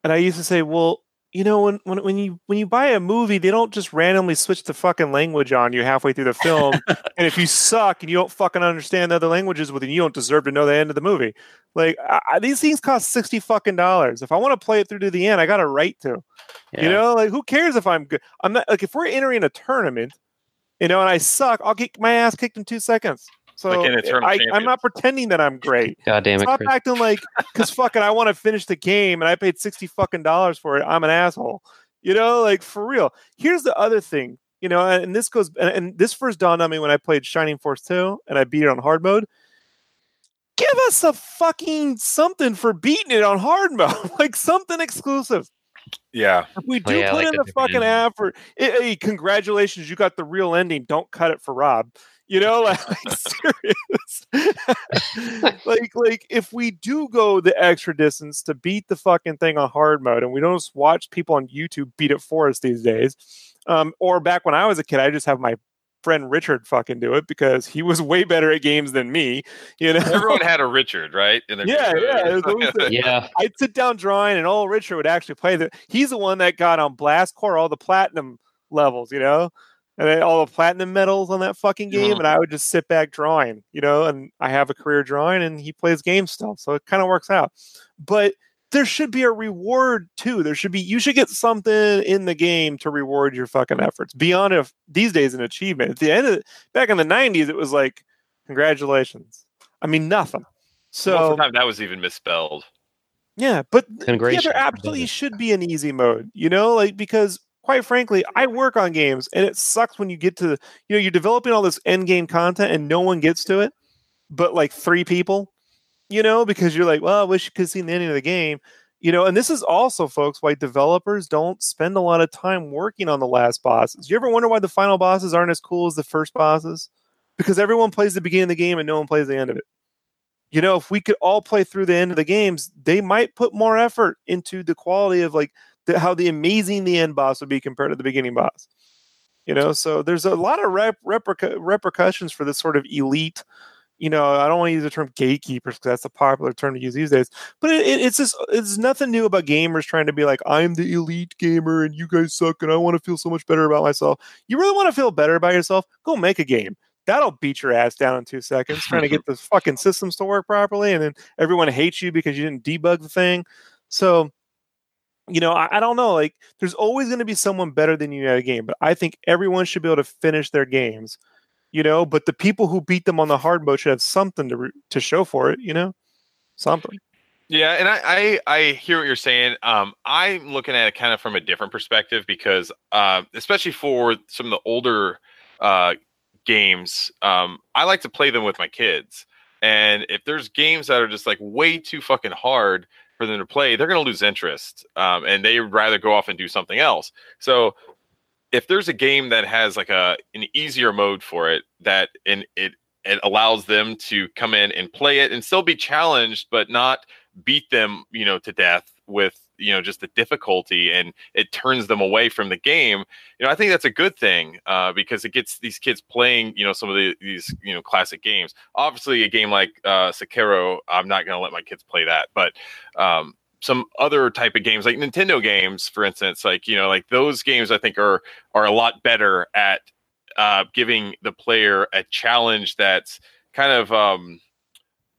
and I used to say, well, you know, when when when you when you buy a movie, they don't just randomly switch the fucking language on you halfway through the film. and if you suck and you don't fucking understand the other languages, well, then you don't deserve to know the end of the movie. Like I, these things cost sixty fucking dollars. If I want to play it through to the end, I got a right to. You know, like who cares if I'm good? I'm not like if we're entering a tournament, you know, and I suck, I'll get my ass kicked in two seconds. So Like an I, I'm not pretending that I'm great. God damn it, Stop Chris. acting like because fucking I want to finish the game and I paid sixty fucking dollars for it. I'm an asshole. You know, like for real. Here's the other thing. You know, and, and this goes and, and this first dawned on me when I played Shining Force 2 and I beat it on hard mode. Give us a fucking something for beating it on hard mode, like something exclusive. Yeah. If we Oh, do yeah, put like in a the fucking ending. effort, hey, hey, congratulations, you got the real ending. Don't cut it for Rob. You know, like, serious. like, like if we do go the extra distance to beat the fucking thing on hard mode, and we don't just watch people on YouTube beat it for us these days, um, or back when I was a kid, I just have my friend Richard fucking do it because he was way better at games than me. You know, Everyone had a Richard, right? In their yeah, yeah. it was always a- Yeah. I'd sit down drawing, and old Richard would actually play the. He's the one that got on Blast Corps all the platinum levels, you know, and then all the platinum medals on that fucking game. Mhm. And I would just sit back drawing, you know, and I have a career drawing, and he plays games still, so it kind of works out. But there should be a reward too. There should be you should get something in the game to reward your fucking efforts beyond if these days an achievement. At the end of back in the '90s, it was like congratulations. I mean nothing. So Most of the time, that was even misspelled. yeah, but th- yeah, Congratulations. there absolutely should be an easy mode, you know, like because quite frankly, I work on games and it sucks when you get to you know, you're developing all this end game content and no one gets to it, but like three people, you know, because you're like, well, I wish you could see the ending of the game. You know, and this is also, folks, why developers don't spend a lot of time working on the last bosses. You ever wonder why the final bosses aren't as cool as the first bosses? Because everyone plays the beginning of the game and no one plays the end of it you know, if we could all play through the end of the games, they might put more effort into the quality of like the, how the amazing the end boss would be compared to the beginning boss. You know, so there's a lot of rep, repercu- repercussions for this sort of elite. You know, I don't want to use the term gatekeepers because that's a popular term to use these days. But it, it, it's just it's nothing new about gamers trying to be like I'm the elite gamer and you guys suck and I want to feel so much better about myself. You really want to feel better about yourself? Go make a game that'll beat your ass down in two seconds trying to get the fucking systems to work properly and then everyone hates you because you didn't debug the thing so you know i, I don't know like there's always going to be someone better than you at a game but i think everyone should be able to finish their games you know but the people who beat them on the hard mode should have something to to show for it you know something Yeah, and I, I I hear what you're saying. Um, I'm looking at it kind of from a different perspective because, uh, especially for some of the older uh, games, um, I like to play them with my kids. And if there's games that are just like way too fucking hard for them to play, they're gonna lose interest, um, and they'd rather go off and do something else. So if there's a game that has like a an easier mode for it that and it it allows them to come in and play it and still be challenged but not beat them you know to death with you know just the difficulty and it turns them away from the game you know i think that's a good thing uh, because it gets these kids playing you know some of the, these you know classic games. Obviously a game like uh, sekiro i'm not going to let my kids play that but um, some other type of games like nintendo games for instance like you know like those games i think are are a lot better at uh, giving the player a challenge that's kind of um,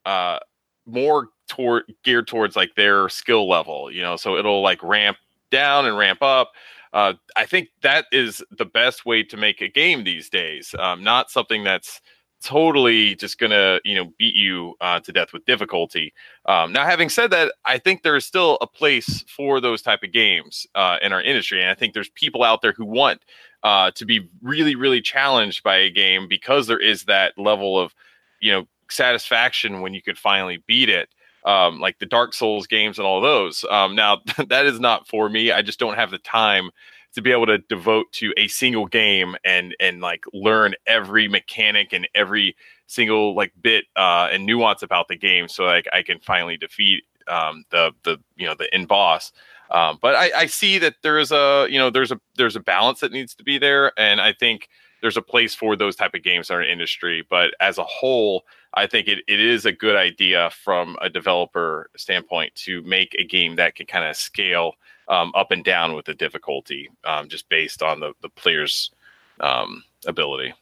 uh, more toward geared towards like their skill level, you know, so it'll like ramp down and ramp up. Uh, I think that is the best way to make a game these days. Um, not something that's totally just gonna you know beat you uh, to death with difficulty. Um, now, having said that, I think there is still a place for those type of games uh, in our industry, and I think there's people out there who want uh, to be really, really challenged by a game because there is that level of you know satisfaction when you could finally beat it um, like the Dark Souls games and all those. Um, now, that is not for me. I just don't have the time to be able to devote to a single game and and like learn every mechanic and every single like bit uh, and nuance about the game, so like I can finally defeat um, the the you know the end boss. Um, but I, I see that there is a you know there's a there's a balance that needs to be there, and I think there's a place for those type of games in our industry. But as a whole, I think it, it is a good idea from a developer standpoint to make a game that can kind of scale um, up and down with the difficulty, um, just based on the the player's um, ability.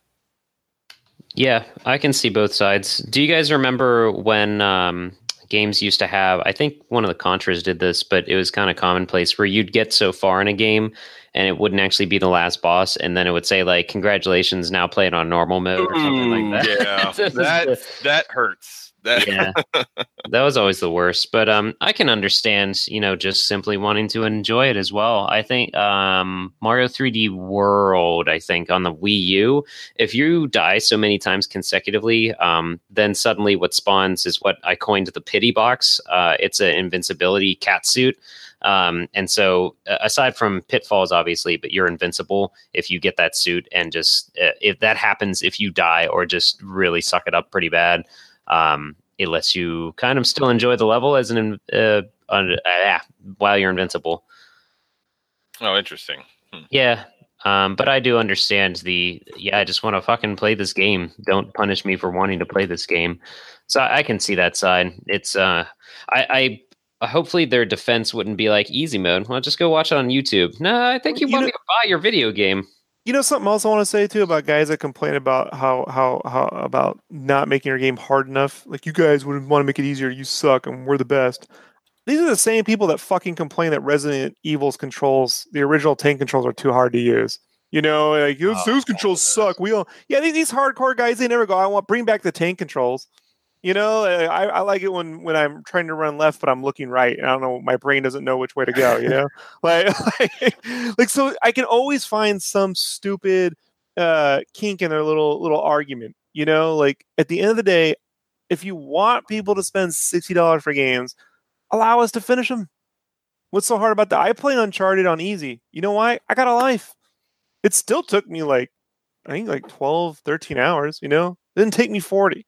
Yeah, I can see both sides. Do you guys remember when um, games used to have? I think one of the Contras did this, but it was kind of commonplace where you'd get so far in a game and it wouldn't actually be the last boss, and then it would say like, "Congratulations, now play it on normal mode" or something like that. Yeah, that that hurts. That yeah, that was always the worst. But um, I can understand, you know, just simply wanting to enjoy it as well. I think um, Mario 3D World, I think on the Wii U, if you die so many times consecutively, um, then suddenly what spawns is what I coined the pity box. Uh, it's an invincibility cat suit. Um, and so, uh, aside from pitfalls, obviously, but you're invincible if you get that suit, and just uh, if that happens, if you die or just really suck it up pretty bad, um, it lets you kind of still enjoy the level as an uh, uh, yeah, while you're invincible. oh, interesting. Yeah. Um, but I do understand the yeah. I just want to fucking play this game. Don't punish me for wanting to play this game. So I, I can see that side. It's uh, I, I Uh, hopefully their defense wouldn't be like easy mode. Well, just go watch it on YouTube. No, I think you, You want know- me to buy your video game. You know something else I want to say too about guys that complain about how how how about not making your game hard enough. Like you guys would want to make it easier. You suck, and we're the best. These are the same people that fucking complain that Resident Evil's controls, the original tank controls, are too hard to use. You know, like those, Oh, those controls suck. We all, yeah, these, these hardcore guys, they never go. I want bring back the tank controls. You know, uh, I, I like it when when I'm trying to run left, but I'm looking right, and I don't know. My brain doesn't know which way to go. You know, like, like like so I can always find some stupid uh kink in their little little argument. You know, like at the end of the day, if you want people to spend sixty dollars for games, allow us to finish them. What's so hard about that? I play Uncharted on easy. You know why? I got a life. It still took me like I think like 12, 13 hours, you know? It didn't take me 40.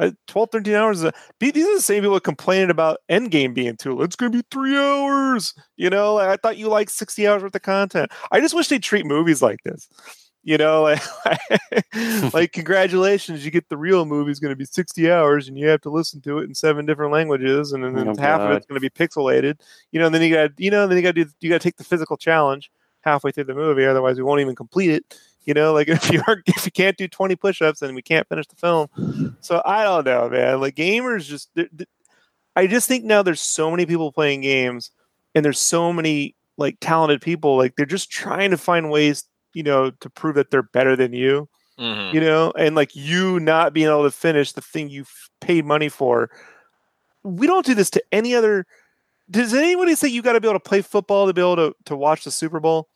I, 12, 13 hours. Is a, these are the same people complaining about Endgame being too. Long. It's going to be three hours. You know, like, I thought you liked 60 hours worth of content. I just wish they treat movies like this. You know, like, like congratulations, you get the real movie is going to be 60 hours and you have to listen to it in seven different languages and then Oh, half of it's going to be pixelated. You know, and then you got you know, then you got to do you got to take the physical challenge halfway through the movie otherwise we won't even complete it. You know, like if you are if you can't do 20 push-ups then we can't finish the film. So I don't know, man. Like gamers just they're- they're- I just think now there's so many people playing games and there's so many like talented people like they're just trying to find ways, you know, to prove that they're better than you Mhm. you know, and like you not being able to finish the thing you paid money for. We don't do this to any other. Does anybody say you got to be able to play football to be able to, to watch the Super Bowl?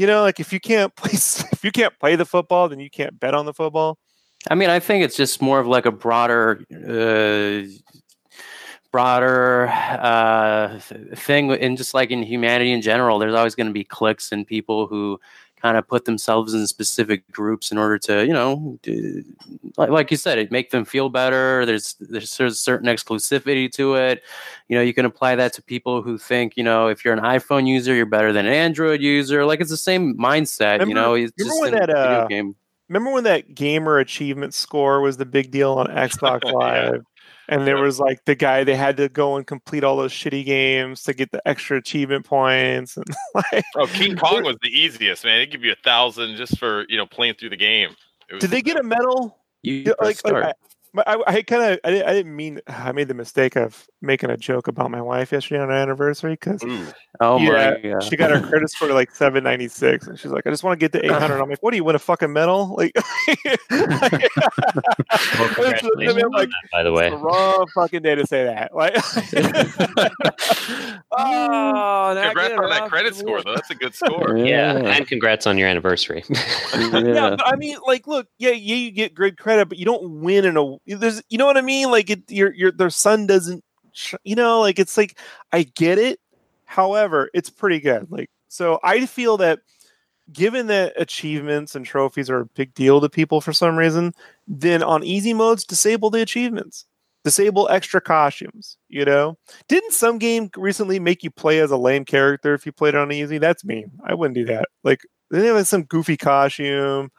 You know, like if you can't play if you can't play the football, then you can't bet on the football. I mean, I think it's just more of like a broader, uh, broader uh, thing, and just like in humanity in general, there's always going to be cliques and people who kind of put themselves in specific groups in order to, you know, do, like, like you said, it make them feel better. There's there's there's certain exclusivity to it. You know, you can apply that to people who think, you know, if you're an iPhone user, you're better than an Android user. Like it's the same mindset. you know, it's remember just when that, uh, game. Remember when that gamer achievement score was the big deal on Xbox. Live? And there was like the guy they had to go and complete all those shitty games to get the extra achievement points and like Oh, King Kong was the easiest, man. They give you a thousand just for you know playing through the game. It was- did they get a medal? You Yeah, press like, like start. I, but I, I kind of I, didn't- I didn't mean I made the mistake of making a joke about my wife yesterday on her anniversary because Oh Yeah, my god! she got her credit score to like seven ninety six and she's like I just want to get to eight hundred. I'm like, what do you win a fucking medal? Like, Well, I mean, like that, by the way. the wrong fucking day to say that. Like, oh, Congrats on that credit score, though. That's a good score. Yeah, and congrats on your anniversary. yeah, yeah. but I mean, like, look, yeah, yeah, you get great credit, but you don't win in a. There's, you know what I mean? Like, it, your your their son doesn't, you know, like it's like I get it. However, it's pretty good. Like, so I feel that given that achievements and trophies are a big deal to people for some reason, then on easy modes, disable the achievements. Disable extra costumes, you know? Didn't some game recently make you play as a lame character if you played it on easy? That's mean. I wouldn't do that. Like, they have some goofy costume.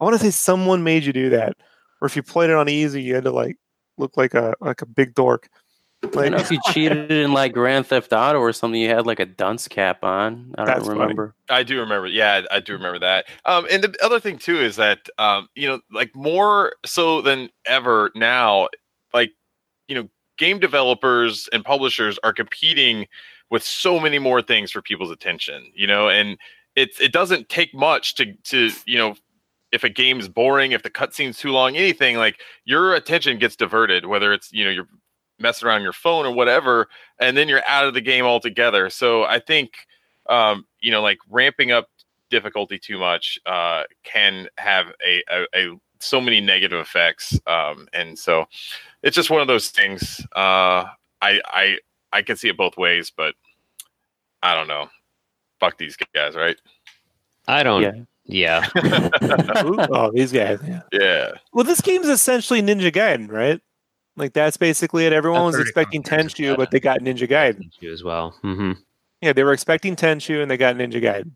I want to say someone made you do that. Or if you played it on easy, you had to like look like a like a big dork. I Like know if you cheated in like Grand Theft Auto or something, you had like a dunce cap on. I don't That's funny. remember. I do remember. Yeah, I do remember that. Um, and the other thing too is that um, you know, like more so than ever now, like you know, game developers and publishers are competing with so many more things for people's attention. You know, and it's it doesn't take much to to you know. If a game's boring, if the cutscene's too long, anything like your attention gets diverted, whether it's you know you're messing around your phone or whatever, and then you're out of the game altogether. So I think um, you know, like ramping up difficulty too much uh, can have a, a, a so many negative effects, um, and so it's just one of those things. Uh, I I I can see it both ways, but I don't know. Fuck these guys, right? I don't. Yeah. Yeah. Ooh, oh, these guys. Yeah. Yeah. Well, this game's essentially Ninja Gaiden, right? Like that's basically it. Everyone I've was expecting compared to Tenchu, but they got Ninja Gaiden. You as well. hmm Yeah, they were expecting Tenchu and they got Ninja Gaiden.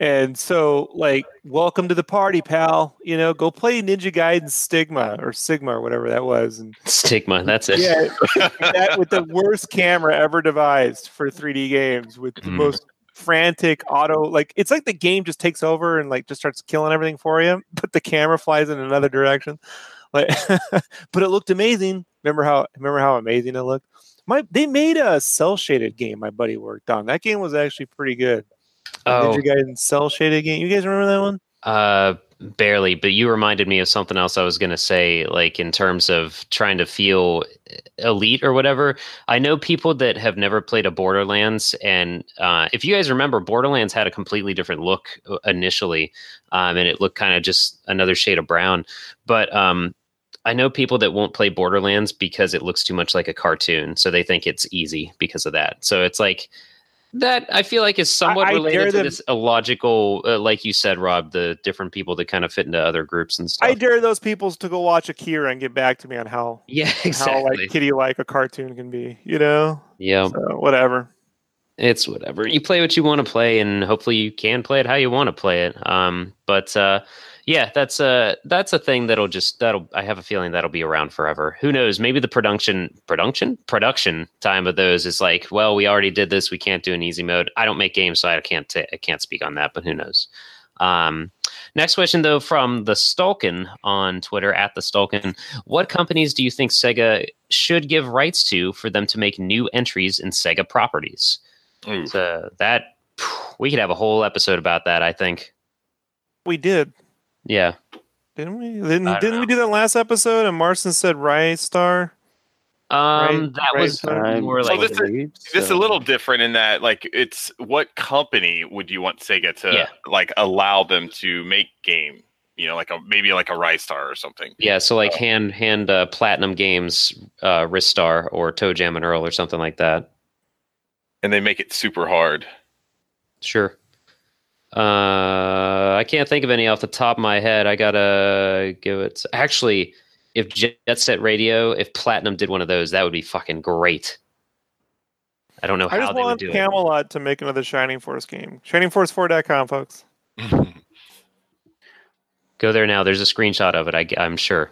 And so, like, welcome to the party, pal. You know, go play Ninja Gaiden Stigma or Sigma or whatever that was. And Stigma. That's it. yeah, that with the worst camera ever devised for 3D games, with the Mhm. most frantic auto. Like, it's like the game just takes over and like just starts killing everything for you, but the camera flies in another direction. Like, but it looked amazing. Remember how? Remember how amazing it looked. My they made a cell shaded game. My buddy worked on that game was actually pretty good. Oh, Ninja Gaiden cell shaded game. You guys remember that one? Uh, barely, but you reminded me of something else I was going to say, like in terms of trying to feel elite or whatever. I know people that have never played a Borderlands, and uh, if you guys remember, Borderlands had a completely different look uh, initially, um, and it looked kind of just another shade of brown. But um, I know people that won't play Borderlands because it looks too much like a cartoon, so they think it's easy because of that. So it's like. That I feel like is somewhat I dare related to them- this illogical, uh, like you said, Rob, the different people that kind of fit into other groups and stuff. I dare those people to go watch Akira and get back to me on how yeah, how exactly. like kitty like a cartoon can be. You know, yeah, so, whatever. It's whatever. You play what you want to play, and hopefully you can play it how you want to play it. Um, but uh, yeah, that's a that's a thing that'll just that'll. I have a feeling that'll be around forever. Who knows? Maybe the production production production time of those is like, well, we already did this. We can't do an easy mode. I don't make games, so I can't t- I can't speak on that. But who knows? Um, next question though from the Stulkin on Twitter at the Stulkin. What companies do you think Sega should give rights to for them to make new entries in Sega properties? Ooh. So that we could have a whole episode about that. I think. We did, Yeah. didn't we? Didn't, I don't didn't we do that last episode? And Marston said Ristar. Um, Right- that right was time. more So like this is- This is a little different in that, like, it's what company would you want Sega to Yeah. like allow them to make game? You know, like a maybe like a Ristar or something. yeah. So like hand hand uh, Platinum Games, uh, Ristar or Toe Jam and Earl or something like that. And they make it super hard. Sure. Uh, I can't think of any off the top of my head. I gotta give it. Actually, if Jet Set Radio, if Platinum did one of those, that would be fucking great. I don't know I how just they would want do it. Camelot to make another Shining Force game. ShiningForce4.com, folks. Go there now. There's a screenshot of it. I, I'm sure.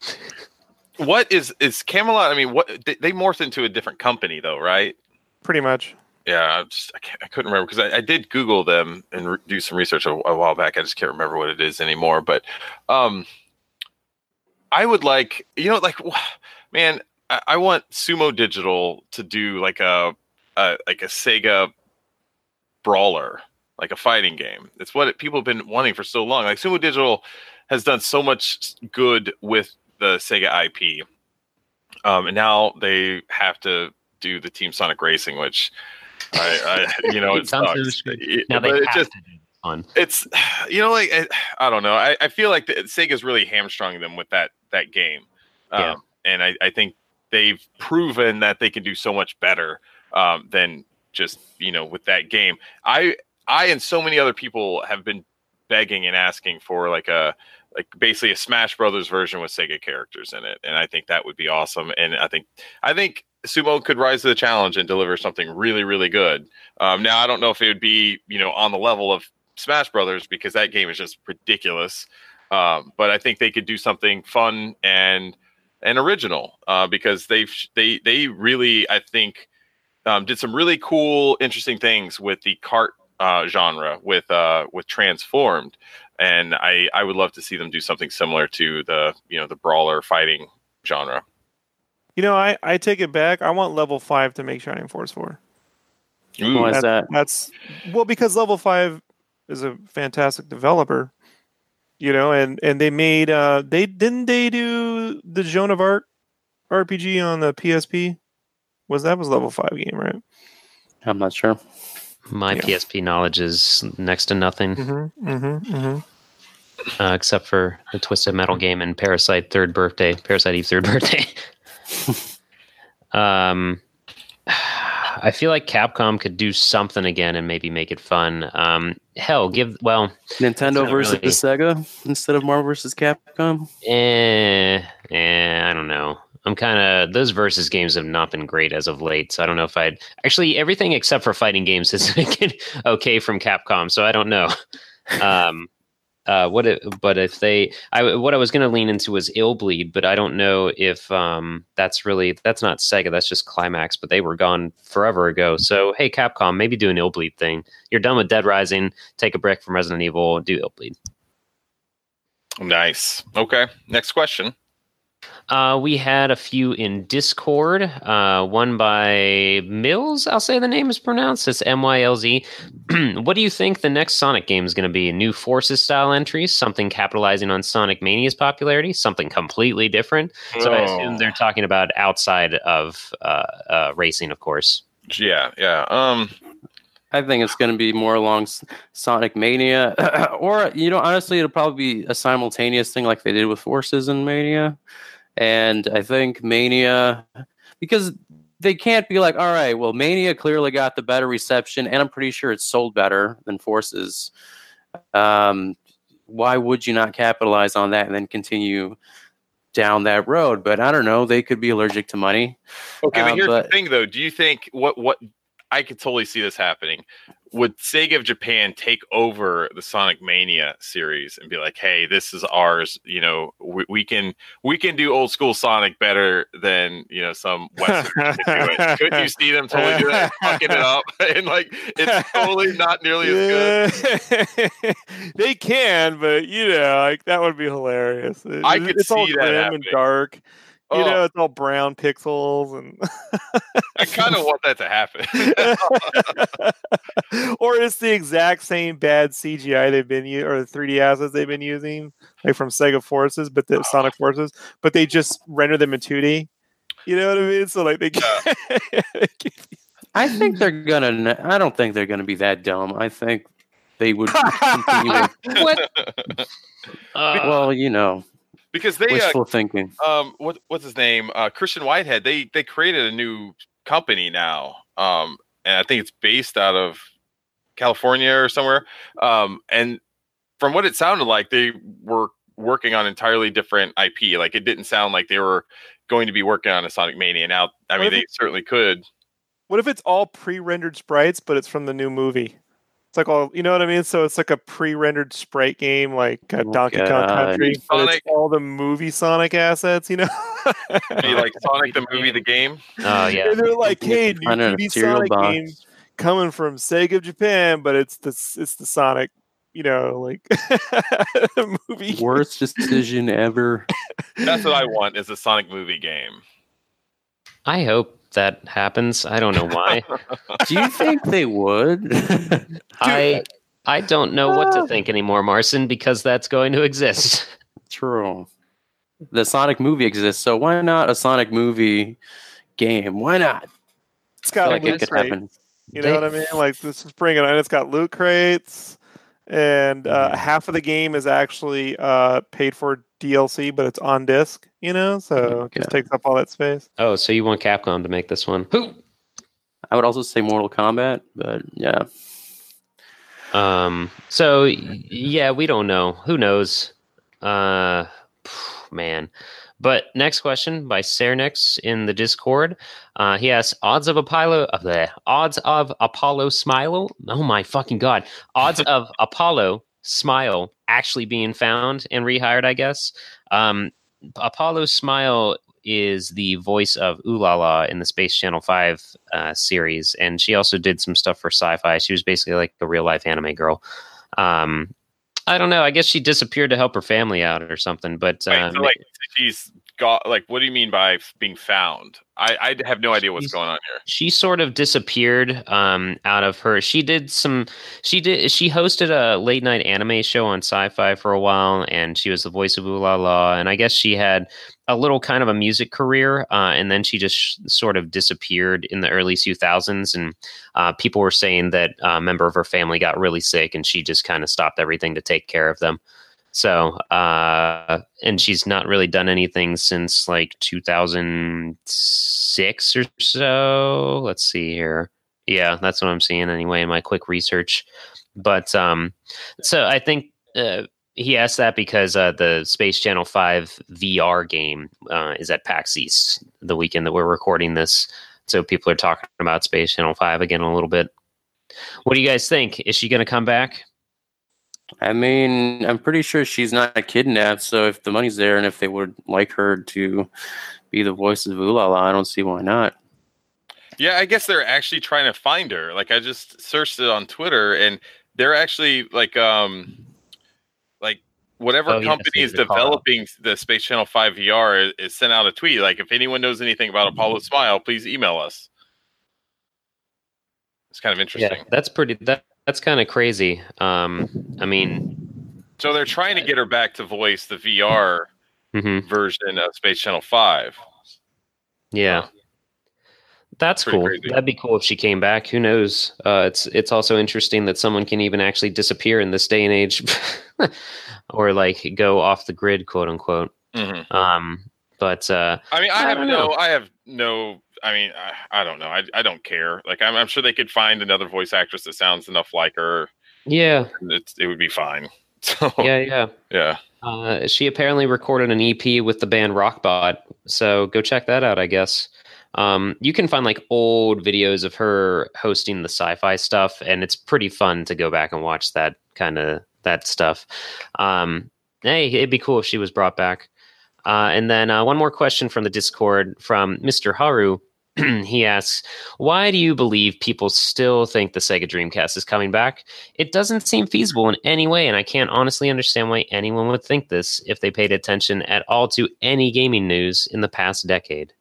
what is is Camelot? I mean, what they, they morphed into a different company though, right? Pretty much. Yeah, I just I, I couldn't remember because I, I did Google them and re- do some research a, a while back. I just can't remember what it is anymore. But um, I would like you know like man, I, I want Sumo Digital to do like a, a like a Sega brawler, like a fighting game. It's what it, people have been wanting for so long. Like Sumo Digital has done so much good with the Sega IP, um, and now they have to do the Team Sonic Racing, which I, I you know it sucks. It- Now they have just to do this it's you know like I, I don't know. I, I feel like the, Sega's really hamstrung them with that that game, um, Yeah. and I, I think they've proven that they can do so much better um, than just you know with that game. I I and so many other people have been begging and asking for like a like basically a Smash Brothers version with Sega characters in it, and I think that would be awesome. And I think I think Sumo could rise to the challenge and deliver something really really good. Um, now I don't know if it would be you know on the level of Smash Brothers because that game is just ridiculous. Um, but I think they could do something fun and and original uh, because they've they they really I think um, did some really cool interesting things with the cart uh, genre with uh, with Transformed, and I I would love to see them do something similar to the you know the brawler fighting genre. You know, I, I take it back. I want level five to make Shining Force 4. Ooh, Why is that? That's well because level five is a fantastic developer, you know, and and they made uh they didn't they do the Joan of Arc RPG on the PSP? Was that was level five game, right? I'm not sure. My Yeah. PSP knowledge is next to nothing, Mm-hmm. Mm-hmm. mm-hmm. uh, except for the Twisted Metal game and Parasite Third Birthday, Parasite Eve Third Birthday. um, I feel like Capcom could do something again and maybe make it fun. Um, hell, give well, Nintendo versus really- Sega instead of Marvel versus Capcom. eh, eh, I don't know. I'm kind of those versus games have not been great as of late. So I don't know if I'd actually everything except for fighting games has been okay from Capcom. So I don't know. Um, uh, what it, but if they, I what I was going to lean into was Illbleed, but I don't know if um, that's really that's not Sega, that's just Climax, but they were gone forever ago. So hey, Capcom, maybe do an Illbleed thing. You're done with Dead Rising, take a break from Resident Evil, do Illbleed. Nice. Okay. Next question. Uh, we had a few in Discord. Uh, one by Mills, I'll say the name is pronounced. It's M Y L Z. what do you think the next Sonic game is going to be? New Forces style entries, something capitalizing on Sonic Mania's popularity, something completely different. So I assume they're talking about outside of uh, uh, racing, of course. Yeah, yeah. Um, I think it's going to be more along Sonic Mania, or you know, honestly, it'll probably be a simultaneous thing like they did with Forces and Mania. And I think Mania, because they can't be like, all right, well, Mania clearly got the better reception, and I'm pretty sure it's sold better than Forces. Um, why would you not capitalize on that and then continue down that road? But I don't know. They could be allergic to money. Okay, but Uh, here's but- the thing, though. Do you think what what I could totally see this happening? Would Sega of Japan take over the Sonic Mania series and be like, "Hey, this is ours. You know, we, we can we can do old school Sonic better than you know some Western can do it." Could you see them totally do that, fucking it up, and like it's totally not nearly as good? They can, but you know, like that would be hilarious. I could it's all see that grim happening. and dark. You Oh. know, it's all brown pixels and I kind of want that to happen. or it's the exact same bad CGI they've been using or the 3D assets they've been using, like from Sega Forces, but the Sonic Forces, but they just render them in 2D. You know what I mean? So like they I think they're gonna. I don't think they're gonna be that dumb. I think they would continue. with- Uh, well, you know, because they uh, wishful thinking. um what what's his name? Uh christian whitehead they they created a new company now um and i think it's based out of california or somewhere. Um and from what it sounded like they were working on entirely different ip like it didn't sound like they were going to be working on a sonic mania. Now i What mean they certainly could. What if it's all pre-rendered sprites, but it's from the new movie? It's like all you know what I mean. So it's like a pre-rendered sprite game, like uh, Oh, Donkey Kong Country, but Sonic- it's all the movie Sonic assets. You know, be like sonic the movie the game oh yeah. And they're like, "Hey, new 3D Sonic box. game coming from Sega of Japan, but it's the it's the Sonic, you know, like movie." Worst decision ever. that's what i want is a sonic movie game I hope that happens. I don't know why. Do you think they would? I I don't know what to think anymore, Marson, because that's going to exist. True. The Sonic movie exists, so why not a Sonic movie game? Why not? It's got like loot it could crate. happen. You know what I mean? Like this is bringing on. It's got loot crates, and uh, Mhm. half of the game is actually uh, paid for DLC, but it's on disc. You know, so it just takes up all that space. Oh, so you want Capcom to make this one? Who? I would also say Mortal Kombat, but yeah. Um. So yeah, we don't know. Who knows? Uh, man. But next question by Cernix in the Discord. Uh, he asks odds of Apollo of the odds of Apollo Smile. Oh my fucking god! Odds of Apollo Smile actually being found and rehired. I guess. Um, Apollo Smile is the voice of Ulala in the Space Channel Five uh, series, and she also did some stuff for Sci-Fi. She was basically like a real life anime girl. Um, I don't know. I guess she disappeared to help her family out or something. But Right, um, so like she's got like what do you mean by being found i i have no idea what's She's- going on here she sort of disappeared um, out of her. She did some. She did. She hosted a late night anime show on Sci-Fi for a while, and she was the voice of Ulala. And I guess she had a little kind of a music career, uh, and then she just sh- sort of disappeared in the early 2000s. And uh, people were saying that a member of her family got really sick, and she just kind of stopped everything to take care of them. So, uh, and she's not really done anything since like 2006 or so. Let's see here. Yeah, that's what I'm seeing anyway in my quick research. But um, so I think uh, he asked that because uh, the Space Channel 5 VR game uh, is at PAX East the weekend that we're recording this. So people are talking about Space Channel 5 again a little bit. What do you guys think? Is she going to come back? I mean, I'm pretty sure she's not kidnapped. So if the money's there and if they would like her to be the voice of Ulala, I don't see why not. Yeah, I guess they're actually trying to find her. Like I just searched it on Twitter and they're actually like um like whatever Oh, company there's is a call out. developing the Space Channel 5 VR is, is sent out a tweet like if anyone knows anything about Apollo Smile, please email us. It's kind of interesting. Yeah, that's pretty. That that's kind of crazy. Um, I mean, So they're trying to get her back to voice the VR mhm, version of Space Channel 5. yeah, that's cool. crazy. That'd be cool if she came back. Who knows? Uh, it's it's also interesting that someone can even actually disappear in this day and age, or like go off the grid, quote unquote. Mhm. Um, but uh, I mean, I, I have no, know. I have no. I mean, I, I don't know. I, I don't care. Like, I'm, I'm sure they could find another voice actress that sounds enough like her. yeah, It's, it would be fine. So, yeah, yeah. yeah. Uh, she apparently recorded an EP with the band Rockbot, so go check that out. I guess um, you can find like old videos of her hosting the sci-fi stuff, and it's pretty fun to go back and watch that kind of that stuff. Um, hey, it'd be cool if she was brought back. Uh, and then uh, one more question from the Discord from Mr. Haru. he asks, "Why do you believe people still think the Sega Dreamcast is coming back? It doesn't seem feasible in any way, and I can't honestly understand why anyone would think this if they paid attention at all to any gaming news in the past decade.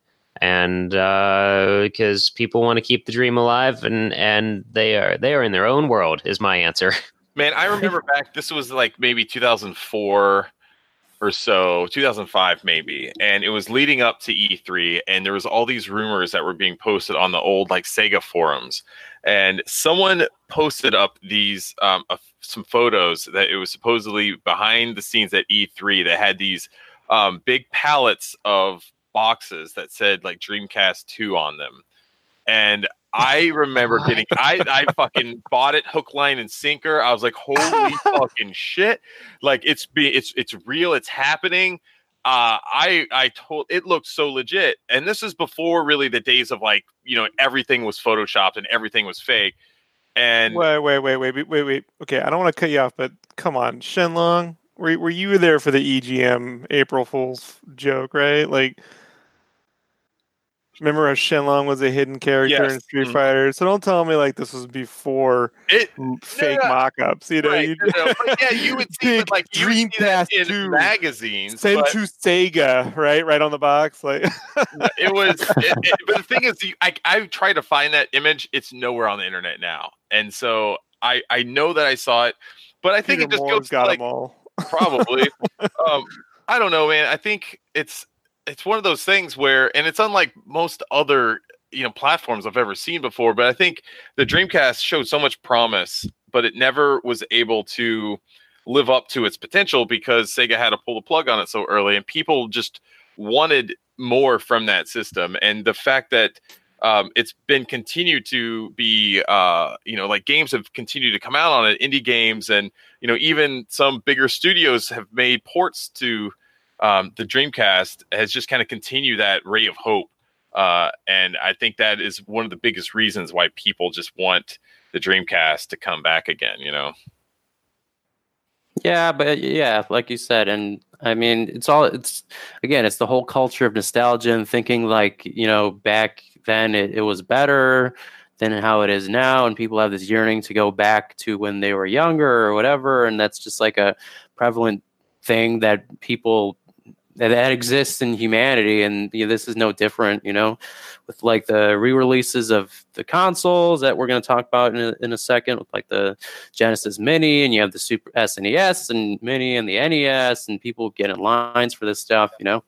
And uh, because people want to keep the dream alive, and and they are they are in their own world, is my answer. Man, I remember back, this was like maybe 2004 or so, 2005 maybe. And it was leading up to E3. And there was all these rumors that were being posted on the old like Sega forums. And someone posted up these, um, uh, some photos that it was supposedly behind the scenes at E3 that had these um, big pallets of boxes that said like Dreamcast 2 on them. And I remember getting I I fucking bought it hook line and sinker. I was like, holy fucking shit. Like it's be it's it's real, it's happening. Uh I I told it looked so legit. And this is before really the days of like, you know, everything was photoshopped and everything was fake. And Wait, wait, wait, wait, wait, wait, wait. Okay, I don't want to cut you off, but come on, Shenlong, were were you there for the EGM April Fool's joke, right? Like, remember how Sheng Long was a hidden character Yes. in Street Mhm. Fighter? So don't tell me like this was before it fake no. mock-ups. You know, right, you no, no, yeah, you would see it like Dreamcast in 2. magazines. send but- to Sega, right? Right on the box, like. it was it, it- but the thing is I, I try to find that image it's nowhere on the internet now and so i i know that i saw it but i think Peter it just Moore's goes to, got like them all. probably um i don't know man i think it's it's one of those things where and it's unlike most other you know platforms i've ever seen before but i think the dreamcast showed so much promise but it never was able to live up to its potential because sega had to pull the plug on it so early and people just wanted more from that system. And the fact that um, it's been continued to be uh, you know like games have continued to come out on it indie games and you know even some bigger studios have made ports to um, the dreamcast has just kind of continued that ray of hope uh, and i think that is one of the biggest reasons why people just want the dreamcast to come back again you know? Yeah, but yeah, like you said, and I mean, it's all it's again, it's the whole culture of nostalgia and thinking like you know back then it, it was better than how it is now, and people have this yearning to go back to when they were younger or whatever, and that's just like a prevalent thing that people that, exists in humanity, and you know, this is no different, you know, with like the re-releases of the consoles that we're going to talk about in a, in a second, with like the Genesis Mini, and you have the Super SNES and Mini and the NES, and people get in lines for this stuff. You know,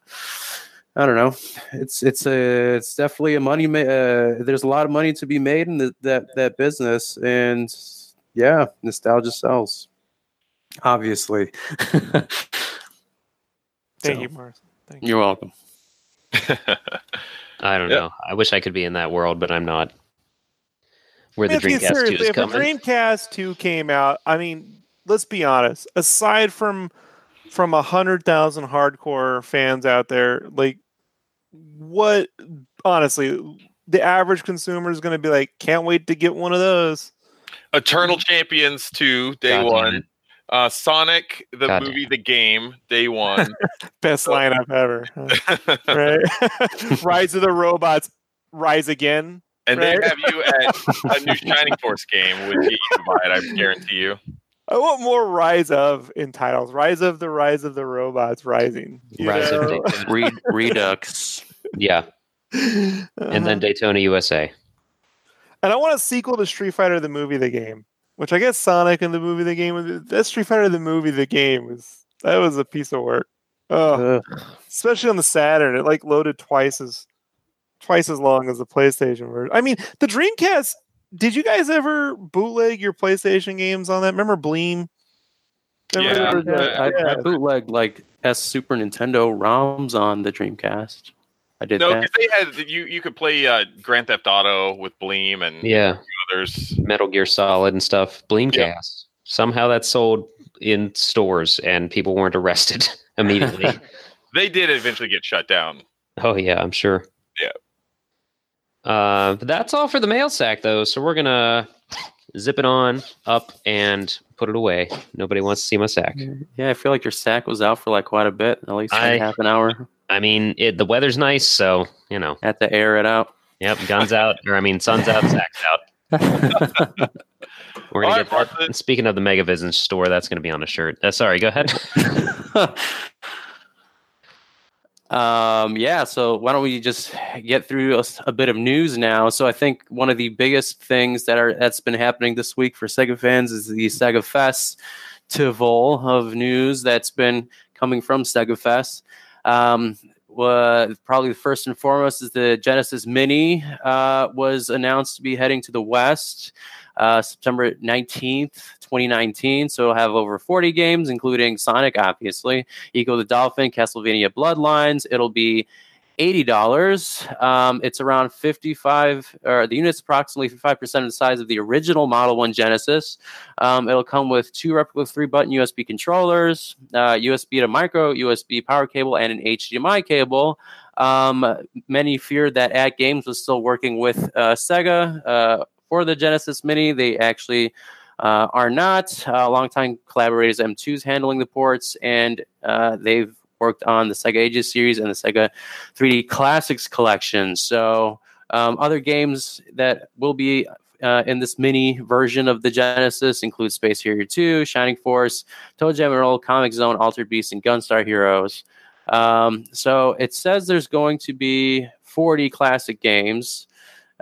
I don't know. It's it's a it's definitely a money. Ma- uh, there's a lot of money to be made in the, that that business, and yeah, nostalgia sells. Obviously, Thank So, you, Mars. Thank you. You're welcome. I don't Yeah. know. I wish I could be in that world, but I'm not. Where the Let's Dreamcast serious. 2 is if a coming. Dreamcast 2 came out, I mean, let's be honest. Aside from from a hundred thousand hardcore fans out there, like what? Honestly, the average consumer is going to be like, can't wait to get one of those. Eternal Champions 2, day God damn one. It. Uh, Sonic, the God movie, the game, day one. Best lineup ever. Right? Rise of the Robots, Rise Again. and they have you at a new Shining Force game, which you can buy it, I guarantee you. I want more Rise of in titles. Rise of the Rise of the Robots Rising. you Rise of know? Daytona. Re- Redux. Yeah, and then Uh-huh. Daytona USA. and I want a sequel to Street Fighter the movie the game, which I guess Sonic and the movie the game. That Street Fighter the movie the game was that was a piece of work. Oh, especially on the Saturn, it like loaded twice as twice as long as the PlayStation version. I mean, the Dreamcast. Did you guys ever bootleg your PlayStation games on that? Remember Bleem? Remember Yeah, there was a- I, I yeah. bootlegged like S Super Nintendo ROMs on the Dreamcast. I did No, that. because they had you. You could play uh, Grand Theft Auto with Bleem and Yeah, others. Metal Gear Solid and stuff. Bleemcast. Somehow that sold in stores and people weren't arrested immediately. They did eventually get shut down. oh yeah, I'm sure. Yeah. Uh, but that's all for the mail sack though. So we're gonna zip it on up and put it away. Nobody wants to see my sack. Yeah, I feel like your sack was out for like quite a bit, at least like I- half an hour. I mean, it, the weather's nice, so you know. Had to air it out. Yep, guns out, or I mean, sun's out, sack's out. We're gonna All get right, that. Speaking of the Megavision store, that's gonna be on a shirt. Uh, sorry, go ahead. um, yeah, so why don't we just get through a bit of news now? So I think one of the biggest things that are that's been happening this week for Sega fans is the Sega Festival of news that's been coming from Sega Fest. Um, wa- probably the first and foremost is the Genesis Mini uh, was announced to be heading to the West uh, September 19th, 2019. So it'll have over 40 games, including Sonic, obviously, Ecco the Dolphin, Castlevania Bloodlines. It'll be $80. Um, it's around 55, or the unit's approximately 55% of the size of the original Model 1 Genesis. Um, it'll come with two replica three button USB controllers, uh, USB to micro USB power cable, and an HDMI cable. Um, many feared that AtGames was still working with uh, Sega uh, for the Genesis Mini. They actually uh, are not. Uh, longtime collaborators M2's handling the ports, and uh, they've worked on the Sega Ages series and the Sega 3D Classics collection. So, um, other games that will be uh, in this mini version of the Genesis include Space Harrier 2, Shining Force, ToeJam and Comix Zone, Altered Beast, and Gunstar Heroes. Um, so it says there's going to be 40 classic games.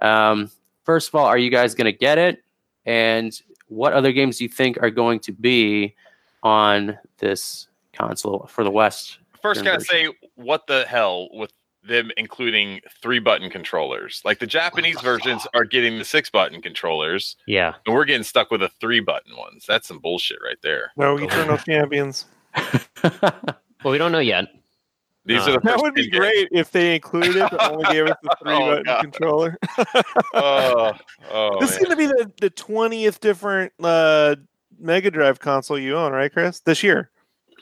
Um, first of all, are you guys going to get it? And what other games do you think are going to be on this console for the West? First, gotta say, what the hell with them including three button controllers? Like the Japanese versions are getting the six button controllers, yeah, and we're getting stuck with the three button ones. That's some bullshit right there. No Eternal Champions. well, we don't know yet. These Uh, are the That would be 10 games. great if they included it, but only gave us the three Oh, button God. controller. Oh, oh this is going to be the the twentieth different uh, Mega Drive console you own, right, Chris? This year,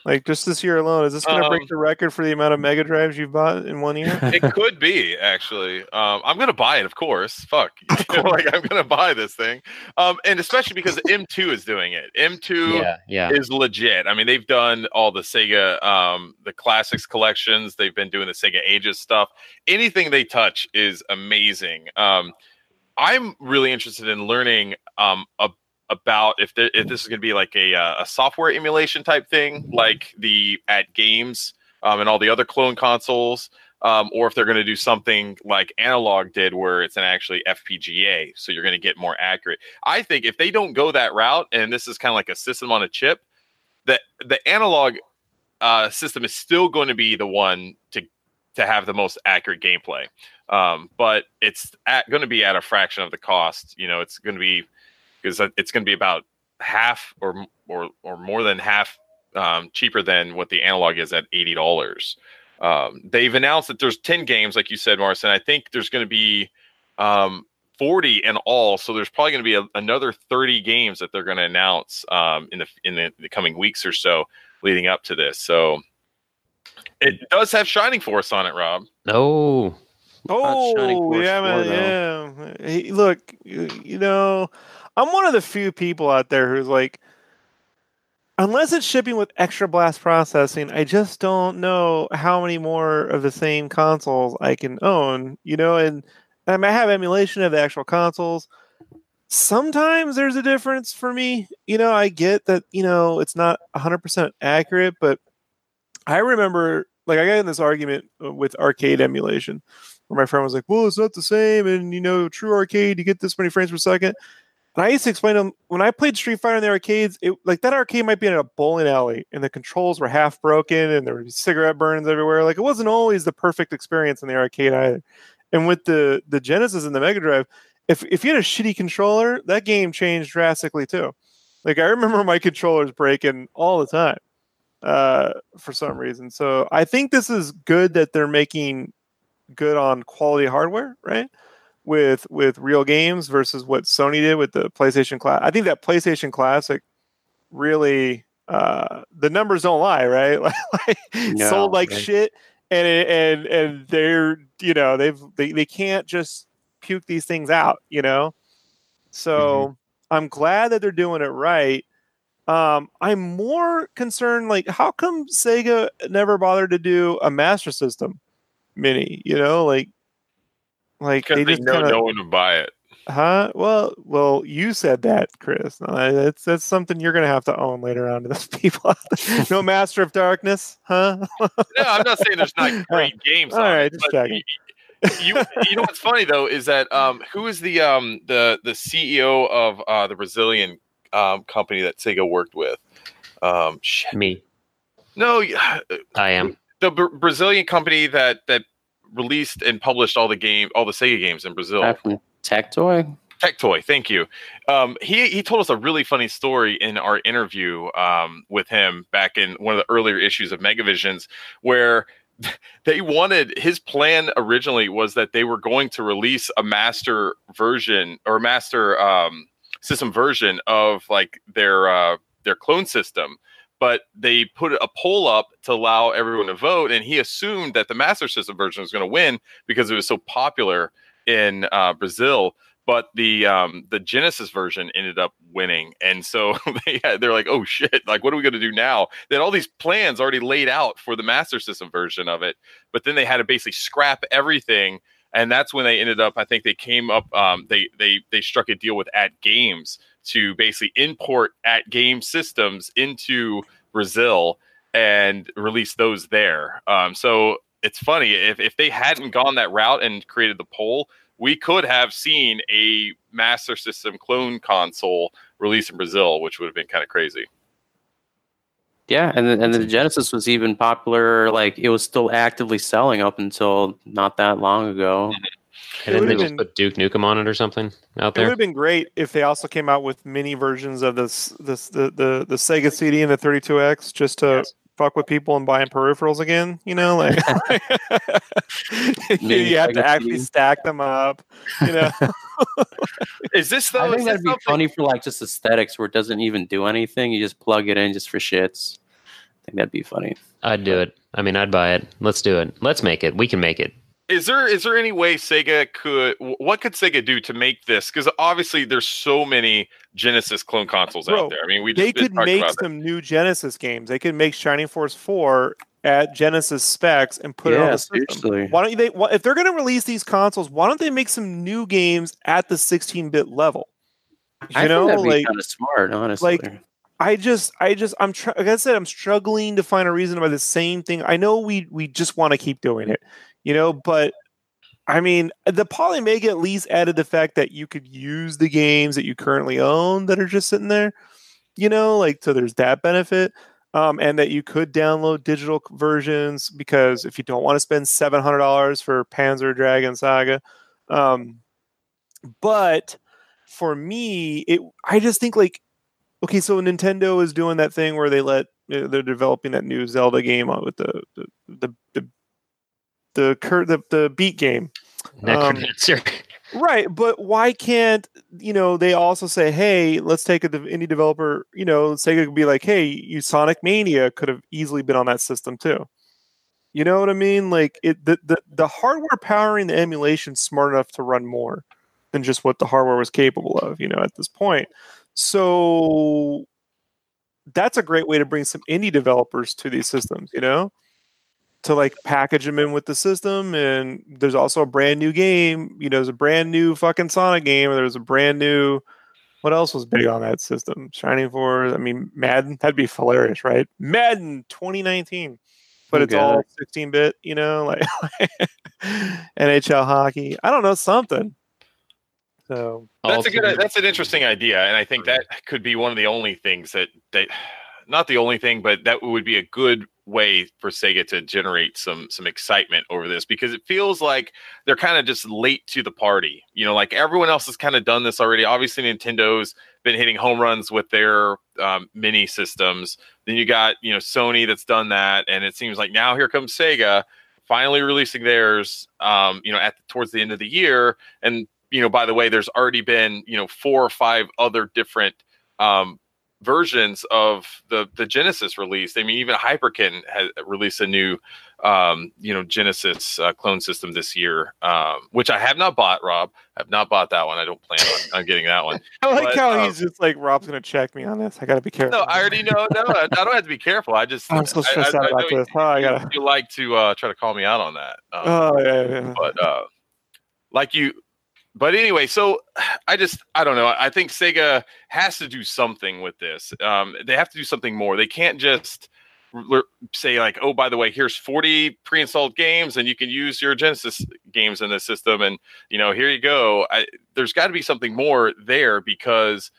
like just this year alone, is this going to break Um, the record for the amount of Mega Drives you've bought in one year? it could be actually. Um, I'm gonna buy it, of course. Fuck, like I'm gonna buy this thing, um, and especially because M2 is doing it. M2 Yeah, yeah. is legit. I mean, they've done all the Sega, um, the classics collections. They've been doing the Sega Ages stuff. Anything they touch is amazing. Um, I'm really interested in learning um, a, about if, there, if this is going to be like a, uh, a software emulation type thing, like the AtGames um, and all the other clone consoles. Um, or if they're going to do something like Analogue did, where it's an actually FPGA, so you're going to get more accurate. I think if they don't go that route, and this is kind of like a system on a chip, that the Analogue uh, system is still going to be the one to to have the most accurate gameplay. Um, but it's going to be at a fraction of the cost. You know, it's going to be because it's going to be about half or or or more than half um, cheaper than what the Analogue is at eighty dollars. Um, they've announced that there's ten games, like you said, Morrison. I think there's going to be um, 40 in all. So there's probably going to be a, another 30 games that they're going to announce um, in the in the, the coming weeks or so leading up to this. So it does have Shining Force on it, Rob. No. Oh yeah, man, yeah. Hey, look, you, you know, I'm one of the few people out there who's like, unless it's shipping with extra blast processing, I just don't know how many more of the same consoles I can own. You know, and I might have emulation of the actual consoles. Sometimes there's a difference for me. You know, I get that, you know, it's not 100% accurate, but I remember, like, I got in this argument uh, with arcade emulation where my friend was like, well, it's not the same. And, you know, true arcade, you get this many frames per second. And I used to explain to them when I played Street Fighter in the arcades, it, like that arcade might be in a bowling alley and the controls were half broken and there were cigarette burns everywhere. Like it wasn't always the perfect experience in the arcade either. And with the the Genesis and the Mega Drive, if if you had a shitty controller, that game changed drastically too. Like I remember my controllers breaking all the time uh, for some reason. So I think this is good that they're making good on quality hardware, right? With with real games versus what Sony did with the PlayStation Classic. I think that PlayStation Classic really uh, the numbers don't lie, right? like, no, sold like shit, and and and they're you know they've they, they can't just puke these things out, you know. So mm-hmm. I'm glad that they're doing it right. Um, I'm more concerned, like, how come Sega never bothered to do a Master System Mini? You know, like, like they, they just know kinda, no one would buy it. Huh? Well, well, you said that, Chris. that's that's something you're gonna have to own later on to those people. no Master of Darkness, huh? no, I'm not saying there's not great games. All right, it, just checking. you you know what's funny though is that um who is the um the the CEO of uh the Brazilian um company that Sega worked with? Um shit. me. No, I am. The Br- Brazilian company that that released and published all the game all the Sega games in Brazil. Tectoy. Tectoy, thank you. Um, he he told us a really funny story in our interview um, with him back in one of the earlier issues of Megavisions, where they wanted his plan originally was that they were going to release a master version or master um, system version of like their uh, their clone system but they put a poll up to allow everyone to vote and he assumed that the master system version was going to win because it was so popular in uh, Brazil, but the um, the Genesis version ended up winning, and so they had, they're like, oh shit, like what are we going to do now? They had all these plans already laid out for the Master System version of it, but then they had to basically scrap everything, and that's when they ended up. I think they came up, um, they they they struck a deal with AtGames to basically import at game systems into Brazil and release those there. Um, so it's funny if if they hadn't gone that route and created the poll, we could have seen a Master System clone console released in Brazil, which would have been kind of crazy. Yeah, and the, and the Genesis was even popular. Like it was still actively selling up until not that long ago. And then they just put Duke Nukem on it or something out there. It would have been great if they also came out with mini versions of this, this the the, the Sega CD and the 32X, just to yes fuck with people and buying peripherals again. You know, like you have to actually stack them up. You know, is this though? I think that'd be something? funny for like just aesthetics, where it doesn't even do anything. You just plug it in just for shits. I think that'd be funny. I'd do it. I mean, I'd buy it. Let's do it. Let's make it. We can make it is there is there any way Sega could what could Sega do to make this? Because obviously there's so many Genesis clone consoles Bro, out there. I mean, we they could make some that. new Genesis games. They could make Shining Force Four at Genesis specs and put yeah, it on the system. Seriously. Why don't they? If they're going to release these consoles, why don't they make some new games at the 16-bit level? You I know, like kind of smart, honestly. Like I just, I just, I'm, tr- like I said, I'm struggling to find a reason to buy the same thing. I know we, we just want to keep doing it you know, but I mean, the Polymega at least added the fact that you could use the games that you currently own that are just sitting there, you know, like so there's that benefit. Um, and that you could download digital versions because if you don't want to spend seven hundred dollars for Panzer Dragoon Saga, um, but for me, it I just think like okay, so Nintendo is doing that thing where they let they're developing that new Zelda game with the the, the, the the cur- the the beat game. Necrodancer. Um, Right, but why can't you know they also say, "Hey, let's take a de- indie developer." You know, Sega could be like, "Hey, you Sonic Mania could have easily been on that system too." You know what I mean? Like it, the the, the hardware powering the emulation smart enough to run more than just what the hardware was capable of. You know, at this point, so that's a great way to bring some indie developers to these systems. You know, to like package them in with the system. And there's also a brand new game. You know, there's a brand new fucking Sonic game. Or there's a brand new. What else was big on that system? Shining Force. I mean, Madden. That'd be hilarious, right? Madden 2019, but it's Okay. all 16 bit. You know, like NHL hockey. I don't know something. So That's All a good. That's an interesting idea, and I think that could be one of the only things that that, not the only thing, but that would be a good way for Sega to generate some some excitement over this because it feels like they're kind of just late to the party. You know, like everyone else has kind of done this already. Obviously, Nintendo's been hitting home runs with their um, mini systems. Then you got you know Sony that's done that, and it seems like now here comes Sega finally releasing theirs. Um, you know, at towards the end of the year, and you know, by the way, there's already been, you know, four or five other different um, versions of the the Genesis release. I mean, even Hyperkin has released a new, um, you know, Genesis uh, clone system this year, um, which I have not bought. Rob, I have not bought that one. I don't plan on, on getting that one. I like But, how um, he's just like Rob's gonna check me on this. I gotta be careful. No, I already know. No, I I don't have to be careful. I just I'm so stressed I- out I about know this. Oh, I you, gotta. you like to uh, try to call me out on that. Um, Oh yeah, yeah. but uh like you but anyway so i just i don't know i think sega has to do something with this. Um they have to do something more. They can't just say like oh by the way here's 40 pre-installed games and you can use your genesis games in this system and you know here you go. I, there's got to be something more there because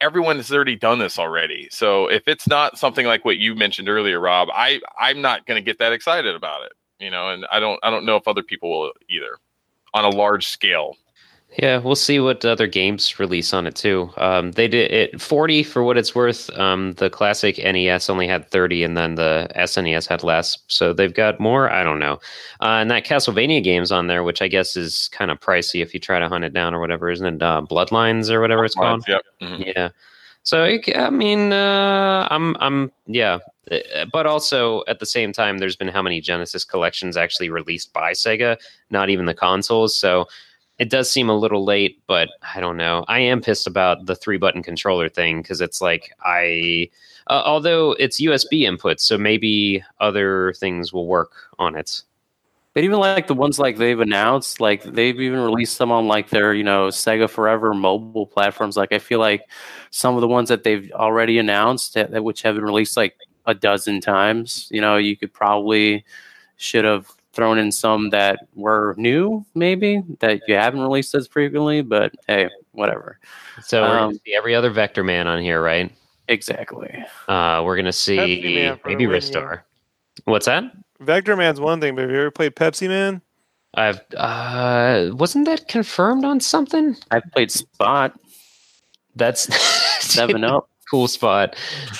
everyone has already done this already. So if it's not something like what you mentioned earlier rob i i'm not going to get that excited about it you know and i don't i don't know if other people will either on a large scale Yeah, we'll see what other games release on it too. Um, they did it 40 for what it's worth. Um, the classic NES only had 30, and then the SNES had less. So they've got more. I don't know. Uh, and that Castlevania game's on there, which I guess is kind of pricey if you try to hunt it down or whatever, isn't it? Uh, Bloodlines or whatever it's called. yep mhm. Yeah. So I mean, uh, I'm, I'm, yeah, Uh, but also at the same time, there's been how many Genesis collections actually released by Sega? Not even the consoles. So it does seem a little late, but I don't know. I am pissed about the three button controller thing because it's like I, uh, although it's USB input, so maybe other things will work on it. But even like the ones like they've announced, like they've even released some on like their, you know, Sega Forever mobile platforms. Like I feel like some of the ones that they've already announced, that, that which have been released like a dozen times, you know, you could probably should have thrown in some that were new, maybe that you haven't released as frequently. But hey, whatever. So we're gonna Um, see every other Vectorman on here, right? Exactly. Uh, we're gonna see Pepsiman for the maybe win Ristar. What's that? Vectorman's one thing, but have you ever played Pepsiman? I've uh wasn't that confirmed on something? I've played Spot That's Seven Up. cool spot.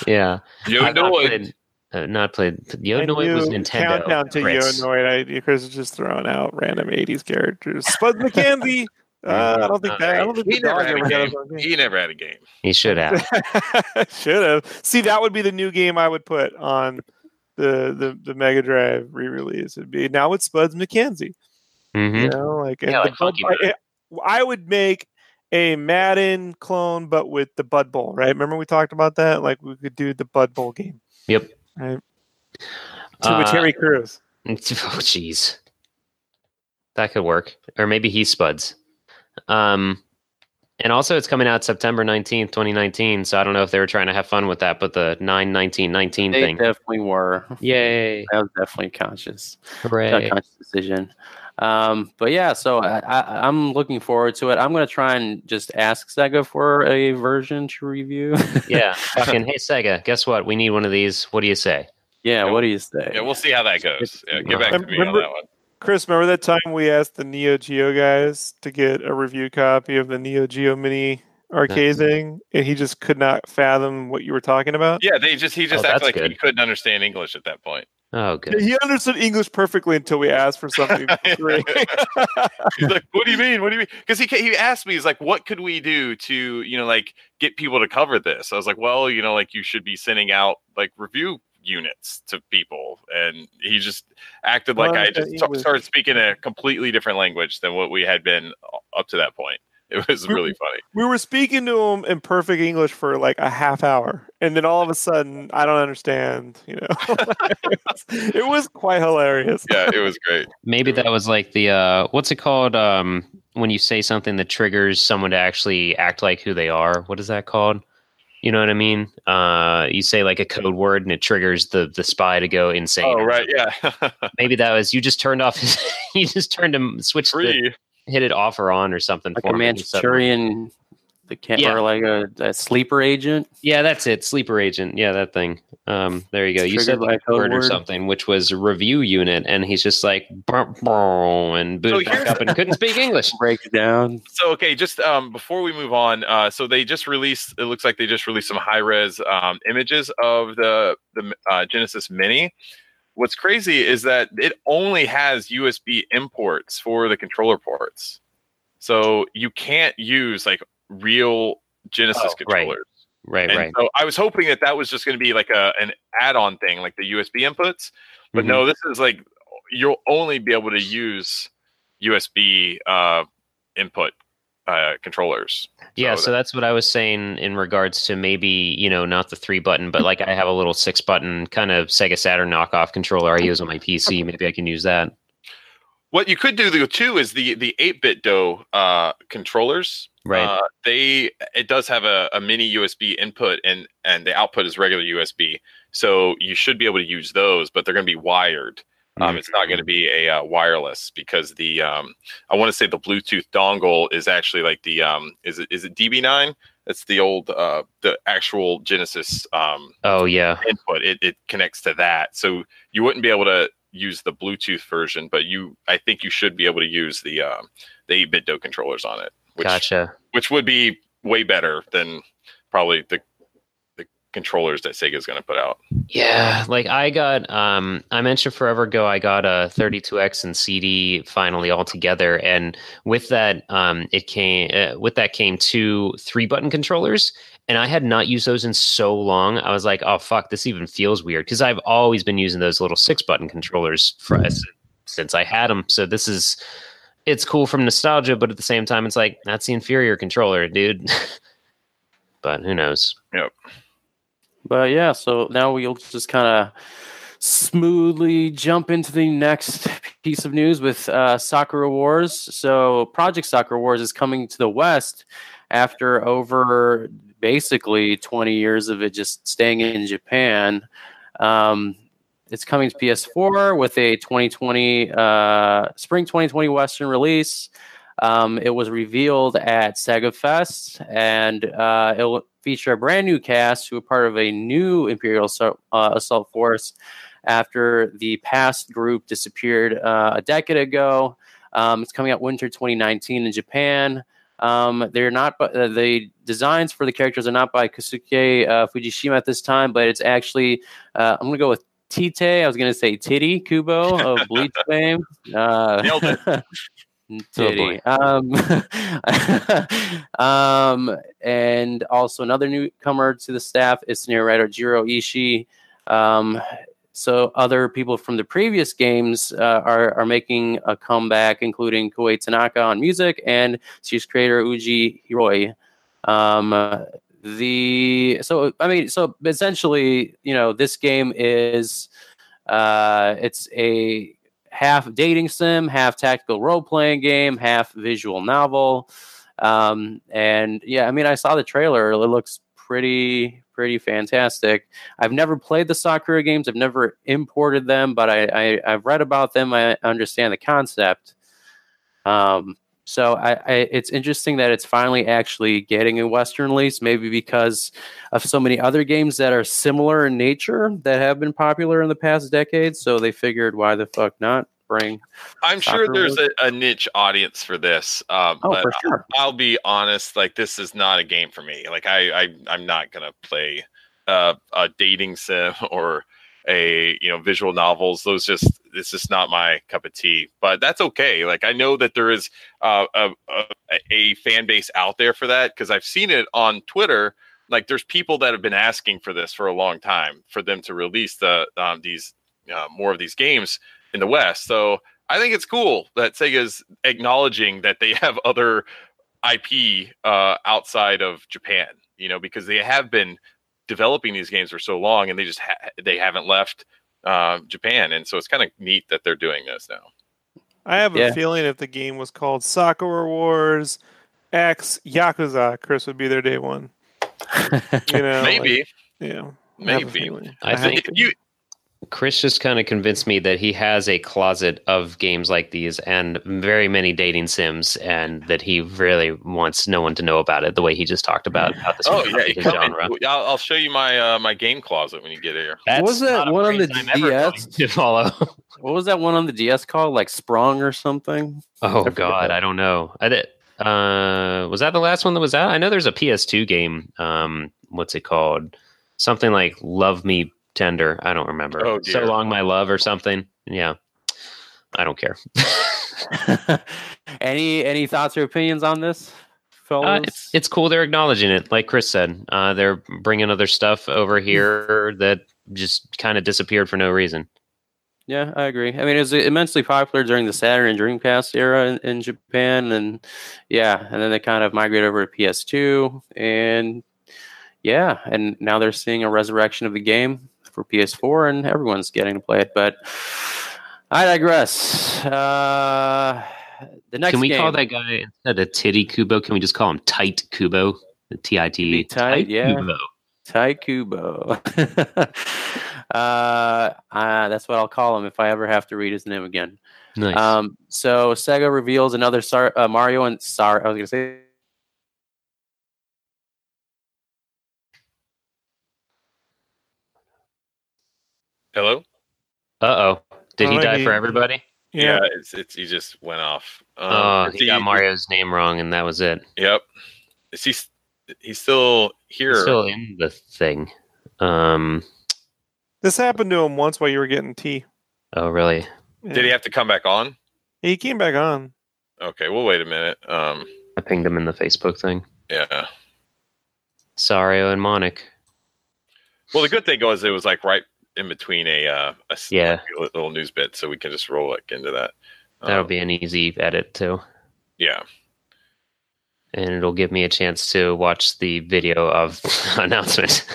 Yeah. Yo, not Noid. played, uh, not played And Yonoid was you- Nintendo. Countdown to Chris. Yonoid. I, Chris is just throwing out random '80s characters. Spud MacKenzie. Uh, I don't think that. I don't think he the never had a game his own game. he never had a game He should have. Should have. See, that would be the new game I would put on the the, the Mega Drive re-release. It'd be now it's Spuds MacKenzie. hmm You know, like, Yeah, the like Bud- I, I would make a Madden clone, but with the Bud Bowl. Right? Remember we talked about that? Like we could do the Bud Bowl game. Yep. Right. To Uh, Terry Crews. Oh, jeez. That could work. Or maybe he spuds. Um, and also, it's coming out September 19th, 2019. So I don't know if they were trying to have fun with that, but the 9 19 19 They thing. definitely were. Yay. That was definitely conscious. a Hooray. conscious decision. Um, but yeah, so I, I, I'm looking forward to it. I'm going to try and just ask Sega for a version to review. Yeah. Fucking, hey, Sega, guess what? We need one of these. What do you say? yeah, what do you say? yeah we'll see how that goes yeah, get back to me on that one Chris, remember that time we asked the Neo Geo guys to get a review copy of the Neo Geo Mini arcade thing, and he just could not fathom what you were talking about? yeah they just he just Oh, acted that's like he couldn't understand english at that point Oh, good. He understood English perfectly until we asked for something for free. He's like, "What do you mean? What do you mean?" Because he he asked me, he's like, "What could we do to you know like get people to cover this?" I was like, "Well, you know, like you should be sending out like review units to people," and he just acted like Well, I I just t- English. started speaking a completely different language than what we had been up to that point. It was really funny. we were speaking to him in perfect English for like a half hour, and then all of a sudden, I don't understand. You know, it, was, it was quite hilarious. Yeah, it was great. Maybe that was like the uh, what's it called? Um, when you say something that triggers someone to actually act like who they are. What is that called? You know what I mean? Uh, you say like a code word and it triggers the the spy to go insane. Oh right, yeah, Maybe that was you just turned off his, you just turned him switched hit it off or on or something like for a him and suddenly- Manchurian, the can Yeah. or like a, a sleeper agent. Yeah, that's it. Sleeper agent. Yeah, that thing. Um, there you go. You said like a a word or something, which was review unit, and he's just like "Brr, brr," and booted back up and couldn't speak English. Breaks down. So okay, just um, before we move on, uh, so they just released. It looks like they just released some high res um, images of the the uh, Genesis Mini. What's crazy is that it only has USB imports for the controller ports, so you can't use like real Genesis Oh, right. controllers. Right, And right. so I was hoping that that was just going to be like a an add-on thing, like the USB inputs. But Mhm. no, this is like you'll only be able to use USB uh, input uh, controllers. Yeah, So so that's what I was saying in regards to maybe, you know, not the three button, but like I have a little six button kind of Sega Saturn knockoff controller I use on my PC. Maybe I can use that. What you could do though too is the the 8BitDo uh, controllers. Right. Uh, they it does have a, a mini USB input and and the output is regular USB. So you should be able to use those, but they're going to be wired. Um, It's not going to be a uh, wireless because the um, I want to say the Bluetooth dongle is actually like the um, is it is it DB9? That's the old uh, the actual Genesis um, Oh yeah. input. It it connects to that, so you wouldn't be able to use the Bluetooth version, but you I think you should be able to use the um, the 8BitDo controllers on it, which Gotcha. which would be way better than probably the the controllers that Sega's going to put out. Yeah, like I got um I mentioned forever ago I got a 32X and CD finally all together and with that um it came uh, with that came two three button controllers and I had not used those in so long. I was like, "Oh fuck, this even feels weird" cuz I've always been using those little six button controllers for since I had them. So this is it's cool from nostalgia, but at the same time it's like that's the inferior controller, dude. but who knows? Yep. But yeah, so now we'll just kind of smoothly jump into the next piece of news with uh, Sakura Wars. So Project Sakura Wars is coming to the West after over basically 20 years of it just staying in Japan. Um, it's coming to PS4 with a 2020 uh, spring 2020 Western release. Um, it was revealed at Sega Fest, and uh, it will feature a brand new cast who are part of a new Imperial uh, Assault Force after the past group disappeared uh, a decade ago. Um, it's coming out winter 2019 in Japan. Um, they're not uh, the designs for the characters are not by Kosuke uh, Fujishima at this time, but it's actually uh, I'm gonna go with Tite. I was gonna say Titty Kubo of Bleach fame. Uh, Nailed Oh, Titty. um, um, and also another newcomer to the staff is scenario writer Jiro Ishii. Um, so other people from the previous games uh, are are making a comeback, including Kohei Tanaka on music and series creator Oji Hiroi. Um, uh, the so I mean so essentially you know this game is uh, it's a half dating sim, half tactical role playing game, half visual novel. Um, and yeah, I mean, I saw the trailer. It looks pretty, pretty fantastic. I've never played the Sakura games. I've never imported them, but I, I I've read about them. I understand the concept. Um, so I, I, it's interesting that it's finally actually getting a Western release. Maybe because of so many other games that are similar in nature that have been popular in the past decades. So they figured, why the fuck not bring? I'm sure there's a, a niche audience for this, um, Oh, but for sure. I'll be honest. Like this is not a game for me. Like I, I I'm not gonna play uh, a dating sim or a you know visual novels. Those just it's just not my cup of tea. But that's okay. Like I know that there is uh, a, a a fan base out there for that because I've seen it on Twitter. Like there's people that have been asking for this for a long time for them to release the um, these uh, more of these games in the West. So I think it's cool that Sega's acknowledging that they have other IP uh, outside of Japan. You know, because they have been developing these games for so long, and they just ha- they haven't left uh, Japan, and so it's kind of neat that they're doing this now. I have Yeah. a feeling if the game was called Sakura Wars X Yakuza, Chris would be there day one. You know, Maybe, like, yeah, I have a maybe. feeling. I think- If you Chris just kind of convinced me that he has a closet of games like these and very many dating sims, and that he really wants no one to know about it. The way he just talked about how this Oh yeah, his come genre. in. I'll, I'll show you my uh, my game closet when you get here. That's Was that one on the I'm DS? to follow. what was that one on the DS called? Like Sprung or something? Oh forget God, that. I don't know. I did. Uh, was that the last one that was out? I know there's a PS2 game. Um, what's it called? Something like Love Me Tender. I don't remember. Oh, so long, my love, or something. Yeah, I don't care. any any thoughts or opinions on this, fellas? Uh, it's it's cool they're acknowledging it. Like Chris said, uh, they're bringing other stuff over here that just kind of disappeared for no reason. Yeah, I agree. I mean, it was immensely popular during the Saturn and Dreamcast era in, in Japan, and yeah, and then they kind of migrated over to PS2, and yeah, and now they're seeing a resurrection of the game for PS4, and everyone's getting to play it. But I digress. Uh, the next Can we game, call that guy instead of Titty Kubo? Can we just call him Tight Kubo? The T I T. Tight, yeah. Kubo. Tai Kubo? uh, uh, that's what I'll call him if I ever have to read his name again. Nice. Um, so Sega reveals another Sar- uh, Mario and Sar. I was gonna say Hello. uh oh. Did he Oh, die for everybody? Yeah, it's it's he just went off. Um, oh, is he got Mario's name wrong, and that was it. Yep. Is he? He's still here. He's still in the thing. Um. this happened to him once while you were getting tea. Oh, really? Yeah. Did he have to come back on? He came back on. Okay, we'll wait a minute. Um, I pinged him in the Facebook thing. yeah. Sario and Monic. Well, the good thing was it was like right in between a uh, a Yeah. little news bit, so we can just roll like into that. That'll Um, be an easy edit too, yeah. and it'll give me a chance to watch the video of announcement.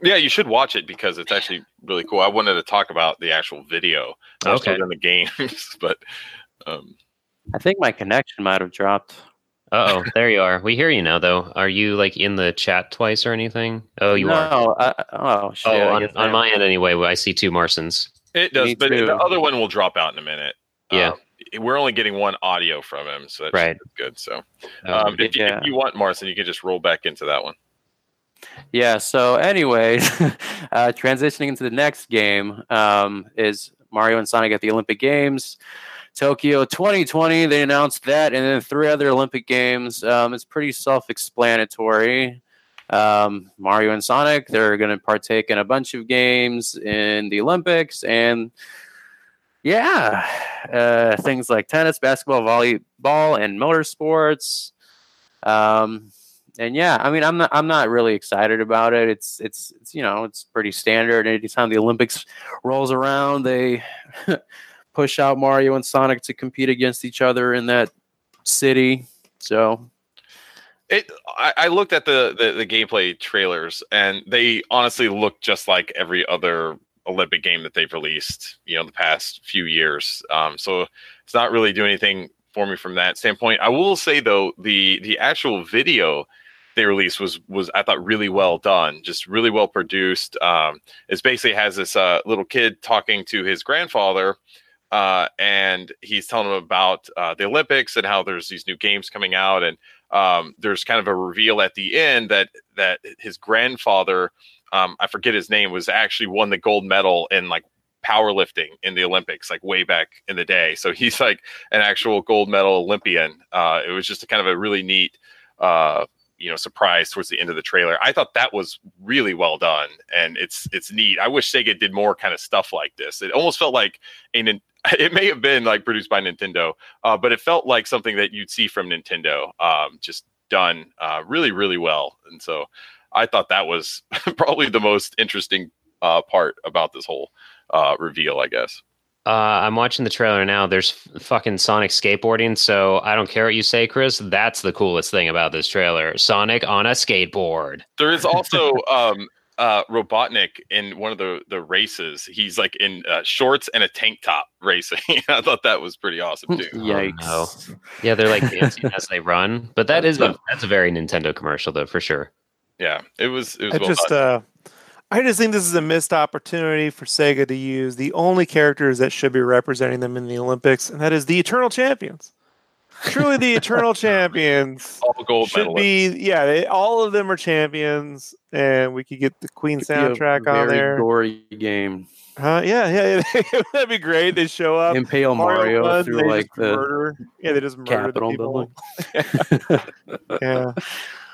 Yeah, you should watch it because it's actually really cool. I wanted to talk about the actual video more so Okay. than the games, but um, I think my connection might have dropped. Oh, there you are. We hear you now, though. Are you like in the chat twice or anything? Oh, you no, are. I, oh shit! Oh, on, on my end anyway. I see two Marsons. it does. Me But too. the other one will drop out in a minute. Yeah. Um, we're only getting one audio from him, so that's Right. good. So, Oh, um, if, you, yeah. if you want Marson, you can just roll back into that one. Yeah. So, anyway, uh, transitioning into the next game um, is Mario and Sonic at the Olympic Games, Tokyo 2020. They announced that, and then three other Olympic games. Um, it's pretty self-explanatory. Um, Mario and Sonic, they're going to partake in a bunch of games in the Olympics, and yeah, uh, things like tennis, basketball, volleyball, and motorsports. Um, and yeah, I mean, I'm not, I'm not really excited about it. It's, it's, it's, you know, it's pretty standard. Anytime the Olympics rolls around, they push out Mario and Sonic to compete against each other in that city. So It. I, I looked at the, the the gameplay trailers, and they honestly look just like every other Olympic game that they've released. You know, the past few years. Um, so it's not really doing anything for me from that standpoint. I will say though, the the actual video they released was was I thought really well done, just really well produced. Um, it basically has this uh, little kid talking to his grandfather, uh, and he's telling him about uh, the Olympics and how there's these new games coming out, and um, there's kind of a reveal at the end that that his grandfather, um, I forget his name, was actually won the gold medal in like powerlifting in the Olympics, like way back in the day. So he's like an actual gold medal Olympian. Uh, it was just a kind of a really neat uh, you know surprise towards the end of the trailer. I thought that was really well done, and it's it's neat. I wish Sega did more kind of stuff like this. It almost felt like a it may have been like produced by Nintendo, uh, but it felt like something that you'd see from Nintendo, um, just done uh, really really well. And so I thought that was probably the most interesting uh, part about this whole uh, reveal, I guess. Uh, I'm watching the trailer now. There's f- fucking Sonic skateboarding, so I don't care what you say, Chris. That's the coolest thing about this trailer. Sonic on a skateboard. There is also um, uh, Robotnik in one of the the races. He's like in uh, shorts and a tank top racing. I thought that was pretty awesome too. Yikes. no. Yeah, they're like dancing as they run. But that is a that's a very Nintendo commercial though, for sure. Yeah, it was. It was I well just done. uh I just think this is a missed opportunity for Sega to use the only characters that should be representing them in the Olympics, and that is the Eternal Champions. Truly, the Eternal Champions all gold should medalists. be. Yeah, they, all of them are champions, and we could get the Queen Could be a soundtrack on very there. Gory game. Huh? Yeah, yeah, yeah. that'd be great. They show up. Impale Mario, runs, through they like just the murder. Yeah, they just murder the Capitol people. building. Yeah,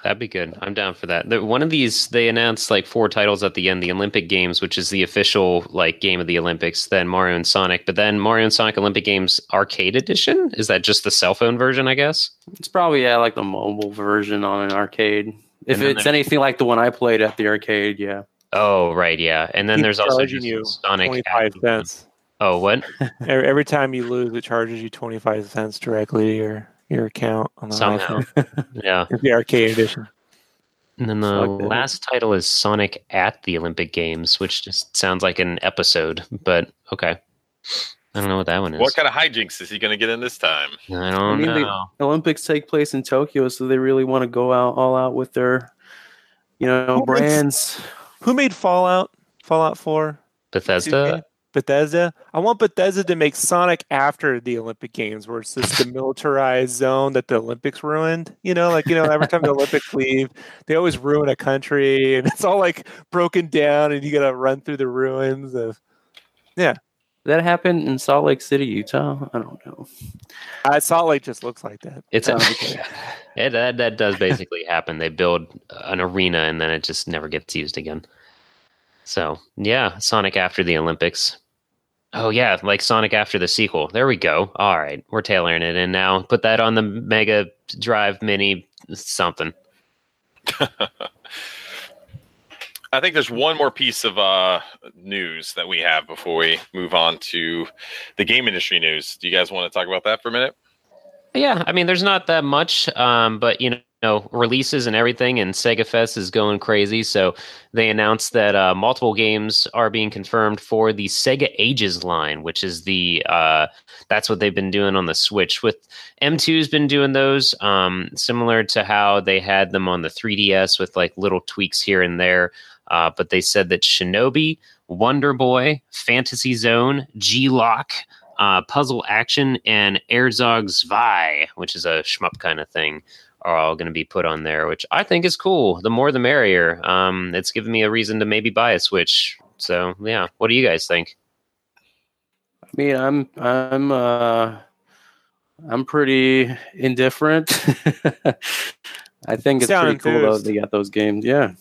That'd be good. I'm down for that. The, one of these, they announced like four titles at the end: the Olympic Games, which is the official like game of the Olympics, then Mario and Sonic, but then Mario and Sonic Olympic Games Arcade Edition. Is that just the cell phone version? I guess. It's probably yeah, like the mobile version on an arcade. If it's anything like the one I played at the arcade, yeah. Oh right, yeah. And then Keep there's also charging just you Sonic. twenty at five cents. Oh what? Every, every time you lose, it charges you twenty five cents directly to your your account on the Somehow. iPhone. Yeah. It's the arcade edition. And then the Fuck that. last title is Sonic at the Olympic Games, which just sounds like an episode, but okay. I don't know what that one is. What kind of hijinks is he going to get in this time? I don't mean, they- know. Olympics take place in Tokyo, so they really want to go out all out with their, you know, Who makes- brands. Who made Fallout? Fallout Four. Bethesda. Bethesda. I want Bethesda to make Sonic after the Olympic Games, where it's just the militarized zone that the Olympics ruined. You know, like you know, every time the Olympics leave, they always ruin a country, and it's all like broken down, and you got to run through the ruins of. Yeah, that happened in Salt Lake City, Utah? I don't know. Uh, Salt Lake just looks like that. It's a, okay. yeah, that that does basically happen. They build an arena and then it just never gets used again. So yeah, Sonic after the Olympics. Oh yeah, like Sonic after the sequel. There we go. All right, we're tailoring it in now. Put that on the Mega Drive Mini something. I think there's one more piece of uh, news that we have before we move on to the game industry news. Do you guys want to talk about that for a minute? Yeah, I mean, there's not that much, um, but you know, releases and everything, and Sega Fest is going crazy. So they announced that uh, multiple games are being confirmed for the Sega Ages line, which is the uh, that's what they've been doing on the Switch. With M2's been doing those, um, similar to how they had them on the 3DS with like little tweaks here and there. Uh, but they said that Shinobi, Wonder Boy, Fantasy Zone, G-LOC, uh, Puzzle Action, and Herzog Zwei, which is a shmup kind of thing, are all going to be put on there, which I think is cool. The more the merrier. Um, it's given me a reason to maybe buy a Switch. So yeah, what do you guys think? I mean, I'm I'm uh I'm pretty indifferent. I think it's Sound pretty cool though enthused. they got those games. Yeah.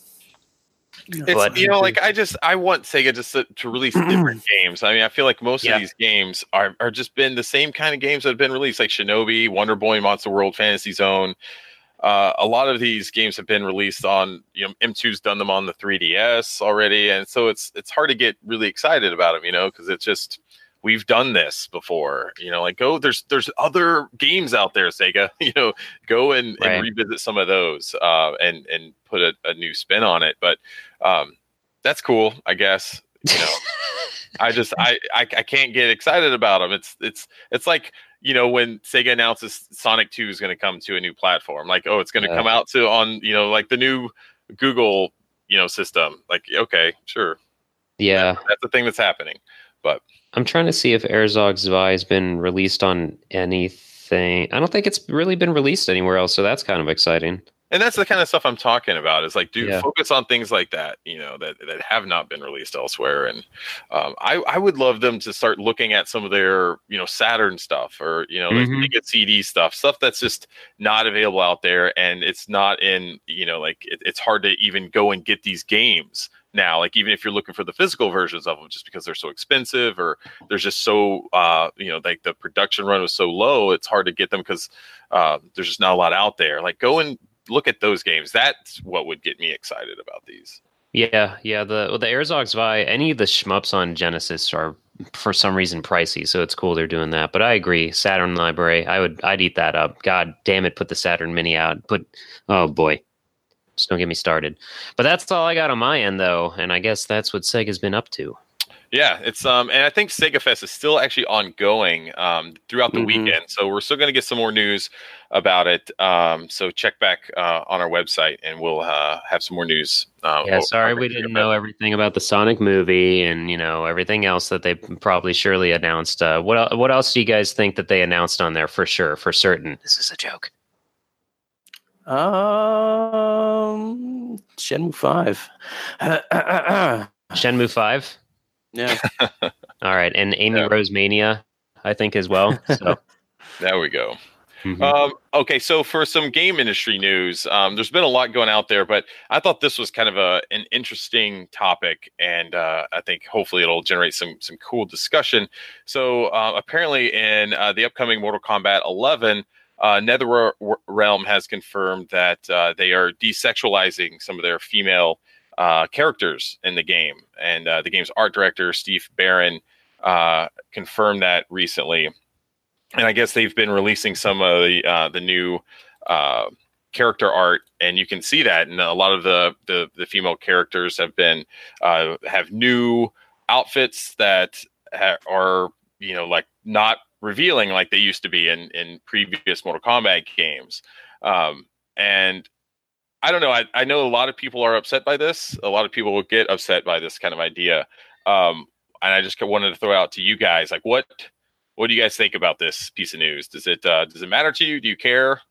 It's But- you know, like I just I want Sega just to, to release different games. I mean, I feel like most Yeah. of these games are are just been the same kind of games that have been released, like Shinobi, Wonder Boy, Monster World, Fantasy Zone. Uh, a lot of these games have been released on you know M2's done them on the 3DS already, and so it's it's hard to get really excited about them, you know, because it's just we've done this before, you know. Like go, there's there's other games out there, Sega, you know, go and, Right. and revisit some of those uh, and and put a, a new spin on it. But um, that's cool, I guess. You know, I just I, I I can't get excited about them. It's it's it's like you know when Sega announces Sonic Two is going to come to a new platform, like oh it's going to Yeah. come out to on you know like the new Google you know system. Like okay, sure, Yeah, that's the thing that's happening. But I'm trying to see if Herzog Zwei has been released on anything. I don't think it's really been released anywhere else, so that's kind of exciting. And that's the kind of stuff I'm talking about. Is like, do Yeah. focus on things like that, you know, that that have not been released elsewhere. And um, I I would love them to start looking at some of their you know Saturn stuff or you know like Mhm. they get CD stuff, stuff that's just not available out there, and it's not in you know like it, it's hard to even go and get these games now. Like even if you're looking for the physical versions of them, just because they're so expensive or there's just so uh, you know like the production run was so low, it's hard to get them because uh, there's just not a lot out there. Like go and look at those games. That's what would get me excited about these. Yeah, yeah. The the Herzog Zwei, any of the shmups on Genesis are for some reason pricey, so it's cool they're doing that. But I agree, Saturn Library, I would I'd eat that up. God damn it, put the Saturn Mini out. Put oh boy, just don't get me started. But that's all I got on my end though, and I guess that's what Sega's been up to. Yeah, it's um, and I think Sega Fest is still actually ongoing um throughout the Mhm. weekend. So we're still going to get some more news about it. Um, so check back uh, on our website, and we'll uh, have some more news. Uh, Yeah, sorry we didn't Fest. know everything about the Sonic movie and you know everything else that they probably surely announced. Uh, what what else do you guys think that they announced on there for sure, for certain? This is a joke. Um, Shenmue Five. Shenmue Five. Yeah. All right, and Amy Yeah. Rose Mania, I think as well. So There we go. mhm. Um, okay, so for some game industry news, um, there's been a lot going out there, but I thought this was kind of a an interesting topic, and uh, I think hopefully it'll generate some some cool discussion. So uh, apparently, in uh, the upcoming Mortal Kombat 11, uh, NetherRealm has confirmed that uh, they are desexualizing some of their female uh, characters in the game, and uh, the game's art director Steve Beran uh, confirmed that recently and I guess they've been releasing some of the uh, the new uh, character art, and you can see that. And a lot of the the, the female characters have been uh, have new outfits that ha- are you know like not revealing like they used to be in in previous Mortal Kombat games. Um, and I don't know. I, I know a lot of people are upset by this. A lot of people will get upset by this kind of idea. Um, and I just wanted to throw out to you guys like what what do you guys think about this piece of news? Does it uh, does it matter to you? Do you care?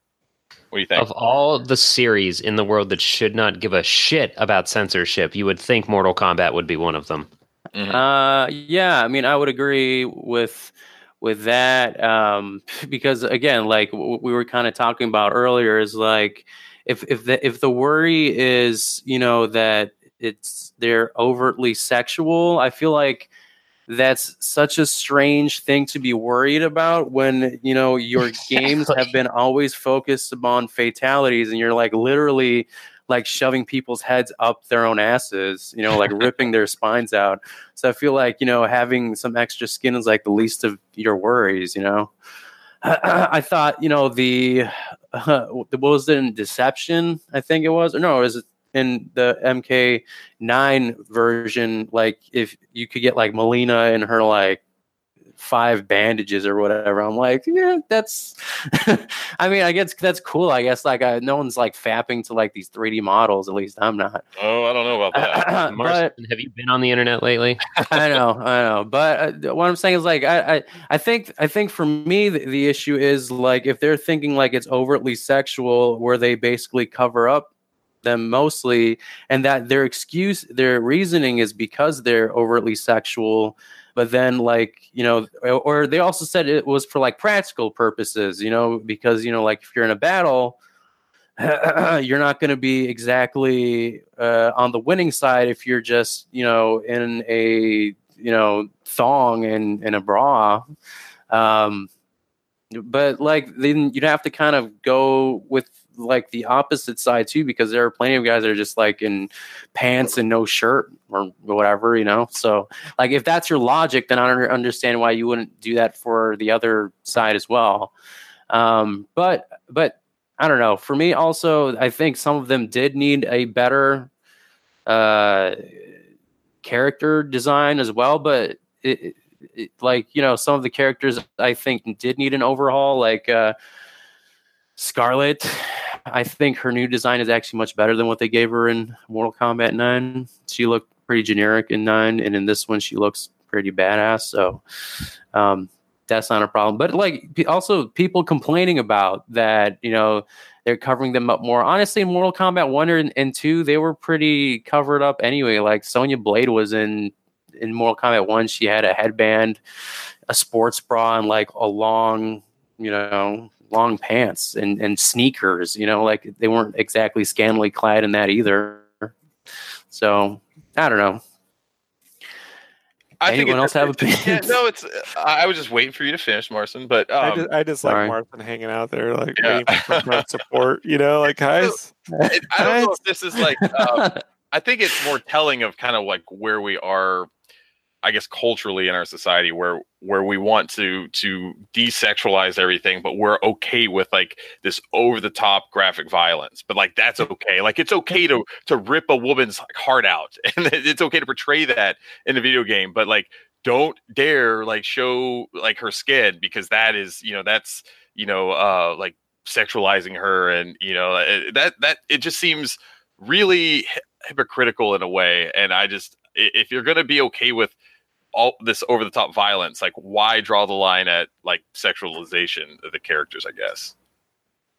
What do you think? of all the series in the world that should not give a shit about censorship, you would think Mortal Kombat would be one of them. Mhm. Uh, yeah, I mean, I would agree with with that um, because again, like w- we were kind of talking about earlier, is like if if the if the worry is you know that it's they're overtly sexual, I feel like that's such a strange thing to be worried about when you know your games have been always focused upon fatalities and you're like literally like shoving people's heads up their own asses you know like ripping their spines out. So i feel like you know having some extra skin is like the least of your worries you know? I thought you know the uh, what was it in deception i think it was? Or no it was in the mk9 version like if you could get like Mileena and her like five bandages or whatever i'm like yeah that's i mean i guess that's cool i guess like I, no one's like fapping to like these 3d models at least i'm not oh, I don't know about that. but have you been on the internet lately? I know, I know, but uh, what I'm saying is like I, I, I think, I think for me the, the issue is like if they're thinking like it's overtly sexual, where they basically cover up them mostly, and that their excuse, their reasoning is because they're overtly sexual, but then like you know, or, they also said it was for like practical purposes, you know, because you know, like if you're in a battle. you're not going to be exactly uh, on the winning side if you're just you know in a you know thong and, and a bra um but like then you'd have to kind of go with like the opposite side too because there are plenty of guys that are just like in pants and no shirt or whatever you know so like if that's your logic then i don't understand why you wouldn't do that for the other side as well um but but I don't know. For me, also, I think some of them did need a better uh, character design as well. But it, it, like you know, some of the characters I think did need an overhaul. Like uh, Skarlet, I think her new design is actually much better than what they gave her in Mortal Kombat Nine. She looked pretty generic in Nine, and in this one, she looks pretty badass. So. Um, that's not a problem. But like also people complaining about that, you know, they're covering them up more. Honestly, Mortal Kombat one and, and two, they were pretty covered up anyway. Like Sonya Blade was in in Mortal Kombat one, she had a headband, a sports bra, and like a long, you know, long pants and and sneakers. You know, like they weren't exactly scantily clad in that either. So I don't know. I Anyone it- else have it- opinions? Yeah, no, it's. I I was just waiting for you to finish, Marson. But I um, just, I just like Martha hanging out there, like Yeah. waiting for some kind of support. You know, like guys. I don't know if this is like. Um, I think it's more telling of kind of like where we are, I guess, culturally in our society, where where we want to to desexualize everything, but we're okay with like this over the top graphic violence. But like that's mm. okay. Like it's okay to to rip a woman's heart out, and it's okay to portray that in a video game. But like, don't dare like show like her skin because that is you know that's you know uh like sexualizing her and you know it- that that it just seems really hypocritical in a way and i just if you're going to be okay with all this over the top violence like why draw the line at like sexualization of the characters i guess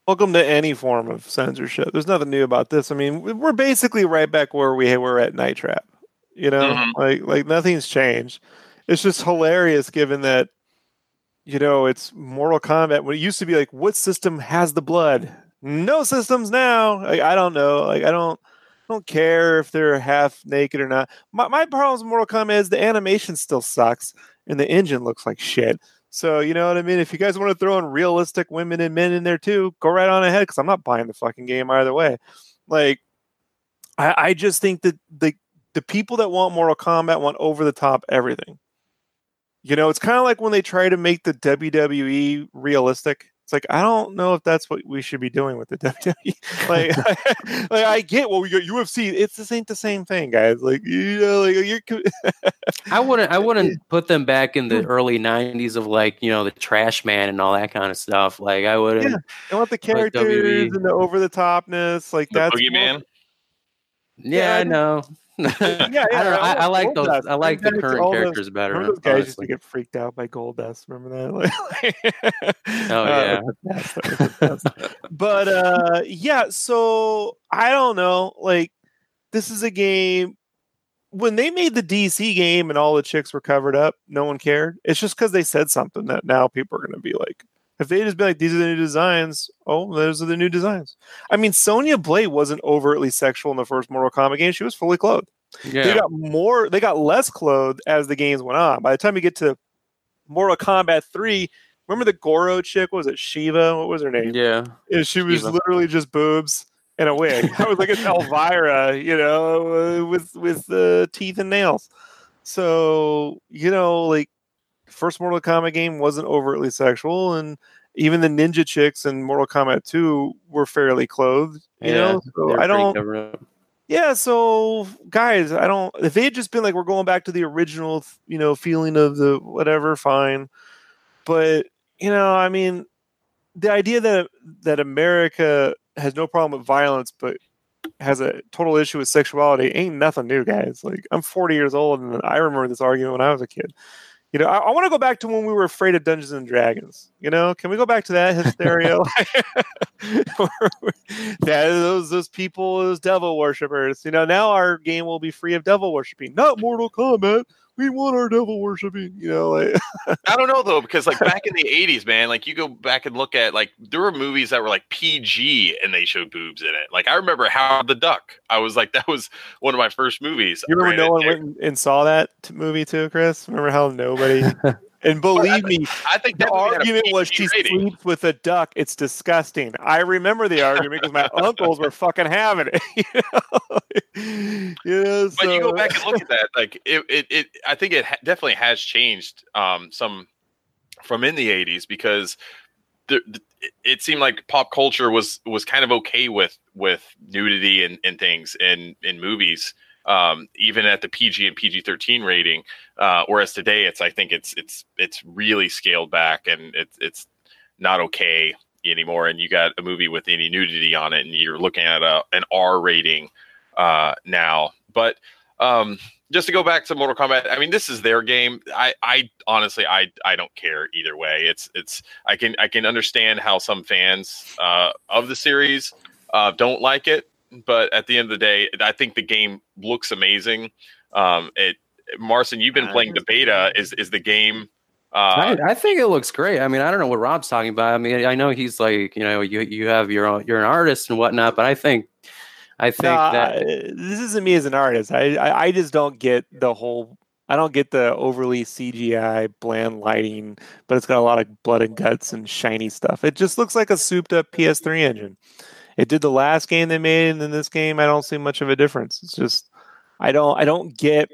Welcome to any form of censorship. There's nothing new about this. I mean, we- we're basically right back where we were at Night Trap. You know, Mhm. like like nothing's changed. It's just hilarious given that you know it's Mortal Kombat. When it used to be like, what system has the blood? No systems now. Like I don't know. Like I don't don't care if they're half naked or not. My my problem with Mortal Kombat is the animation still sucks and the engine looks like shit. So you know what I mean. If you guys want to throw in realistic women and men in there too, go right on ahead because I'm not buying the fucking game either way. Like, I, I just think that the the people that want Mortal Kombat want over the top everything. You know, it's kind of like when they try to make the WWE realistic. It's like I don't know if that's what we should be doing with the WWE. like, like I get well, we got UFC. It's this ain't the same thing, guys. Like you know, like you're. I wouldn't I wouldn't put them back in the hmm. early '90s of like you know the Trash Man and all that kind of stuff. Like I wouldn't. Yeah. I want the characters WWE. and the over the topness. Like the that's boogeyman Yeah, Yeah, I I know. Yeah, I, don't know. I, I like those. Goldust. I like the current all those- characters better. Those guys used to get freaked out by Goldust? Remember that? Oh, yeah. yeah. but uh, yeah. So I don't know. Like, this is a game. When they made the DC game and all the chicks were covered up, no one cared. It's just because they said something that now people are going to be like, if they just be like, these are the new designs, oh, those are the new designs. I mean, Sonya Blade wasn't overtly sexual in the first Mortal Kombat game. She was fully clothed Yeah. they got more they got less clothed as the games went on by the time you get to mortal kombat 3 remember the goro chick what was it sheeva what was her name Yeah. and she was Sheeva. literally just boobs and a wig i was like it's elvira you know uh, with with uh, teeth and nails so you know like first mortal kombat game wasn't overtly sexual and even the ninja chicks in mortal kombat 2 were fairly clothed you Yeah, know so i don't yeah, so guys, I don't. If they had just been like, we're going back to the original, you know, feeling of the whatever, fine. But you know, I mean, the idea that that America has no problem with violence, but has a total issue with sexuality ain't nothing new, guys. Like I'm 40 years old, and I remember this argument when I was a kid. You know, I, I want to go back to when we were afraid of Dungeons and Dragons. You know, can we go back to that hysteria? that those those people, those devil worshippers. You know, now our game will be free of devil worshiping, not Mortal Kombat. We want our devil worshiping. You know, like I don't know though, because like back in the '80s, man, like you go back and look at like there were movies that were like PG and they showed boobs in it. Like I remember Howard the Duck. I was like, that was one of my first movies. you remember no one went and saw that t- movie too, Chris. Remember how nobody? And believe me, I think the that movie had a argument was she rating. sleeps with a duck. It's disgusting. I remember the argument because my uncles were fucking having it. You know, you know, But you go back and look at that, like it, it, it I think it ha- definitely has changed um, some from in the '80s because the, the, it- it seemed like pop culture was was kind of okay with with nudity and, and things in in movies, um, even at the PG and PG thirteen rating. Uh, whereas today, it's I think it's it's it's really scaled back and it's it's not okay anymore. And you got a movie with any nudity on it, and you're looking at a an R rating uh, now. But um, just to go back to Mortal Kombat, I mean, this is their game. I, I honestly, I, I don't care either way. It's, it's, I can, I can understand how some fans uh, of the series uh, don't like it, but at the end of the day, I think the game looks amazing. Um, it, Marson, you've been playing the beta. Is, is the game? Uh, I, I think it looks great. I mean, I don't know what Rob's talking about. I mean, I know he's like, you know, you you have your own, you're an artist and whatnot, but I think I think No, that I- this isn't me as an artist. I, I I just don't get the whole. I don't get the overly CGI bland lighting, but it's got a lot of blood and guts and shiny stuff. It just looks like a souped up PS3 engine. It did the last game they made, and in this game, I don't see much of a difference. It's just I don't I don't get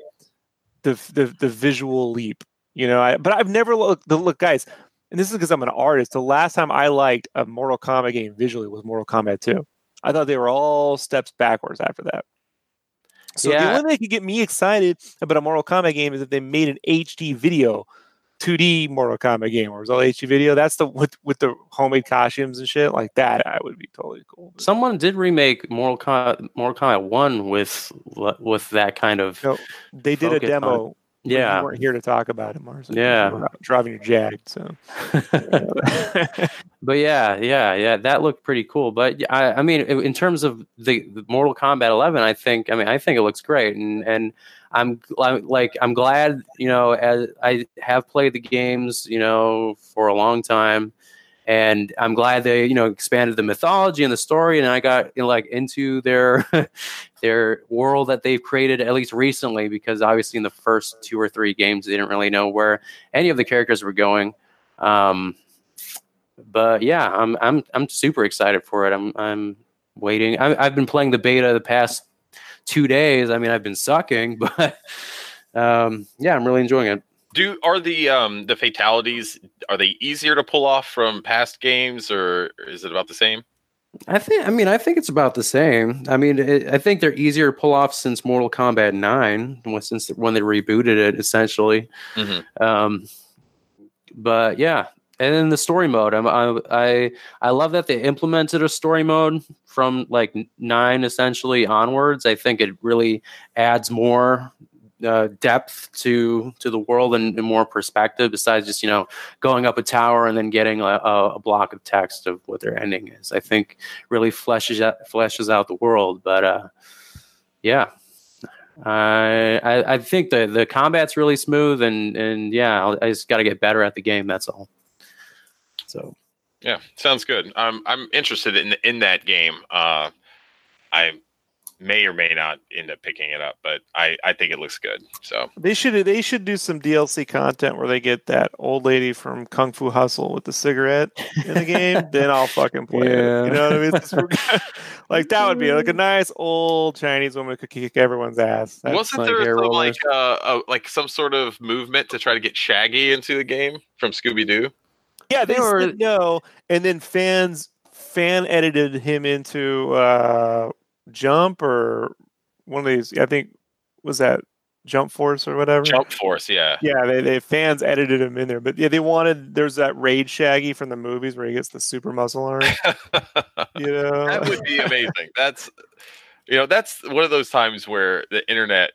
the the the visual leap. You know, I, but I've never looked. The look, guys, and this is because I'm an artist. The last time I liked a Mortal Kombat game visually was Mortal Kombat 2. I thought they were all steps backwards after that. So the only thing that could get me excited about a Mortal Kombat game is if they made an HD video, 2D Mortal Kombat game, where it was all HD video. That's the with with the homemade costumes and shit like that. I would be totally cool. Someone did remake Mortal Kombat, Mortal Kombat One with with that kind of No, they did a on- demo. when yeah. we weren't here to talk about it, Mars. Yeah. You were driving your Jag. So but yeah, yeah, yeah, that looked pretty cool. But I, I mean, in in terms of the, the Mortal Kombat 11, I think, I mean, I think it looks great, and and I'm, like, I'm glad, you know, as I have played the games, you know, for a long time, and I'm glad they, you know, expanded the mythology and the story, and I got you know, like into their their world that they've created at least recently, because obviously in the first two or three games, they didn't really know where any of the characters were going. Um, but yeah, I'm I'm I'm super excited for it. I'm I'm waiting. I, I've been playing the beta the past two days. I mean, I've been sucking, but um, yeah, I'm really enjoying it. Do are the um the fatalities are they easier to pull off from past games or is it about the same? I think. I mean, I think it's about the same. I mean, it, I think they're easier to pull off since Mortal Kombat Nine, since when they rebooted it, essentially. Mhm. Um, but yeah, and then the story mode. I'm, I I I love that they implemented a story mode from like nine essentially onwards. I think it really adds more uh, depth to to the world and, and more perspective. Besides just you know going up a tower and then getting a, a, block of text of what their ending is. I think really fleshes out fleshes out the world. But uh, yeah. I, I I think the the combat's really smooth and and yeah I'll, I just got to get better at the game. That's all. So Yeah, sounds good. I'm I'm interested in in that game. Uh, I may or may not end up picking it up, but I I think it looks good. So they should they should do some DLC content where they get that old lady from Kung Fu Hustle with the cigarette in the game. then I'll fucking play Yeah. it. You know what I mean? Like that would be like a nice old Chinese woman who could kick everyone's ass. That's wasn't like there some, like uh, uh like some sort of movement to try to get Shaggy into the game from Scooby Doo? Yeah, they They were- no, and then fans fan edited him into uh, Jump or one of these. I think was that Jump Force or whatever. Jump Force, yeah. Yeah, they, they fans edited him in there, but yeah, they wanted. There's that Raid Shaggy from the movies where he gets the super muscle arm. You know, that would be amazing. That's you know, that's one of those times where the internet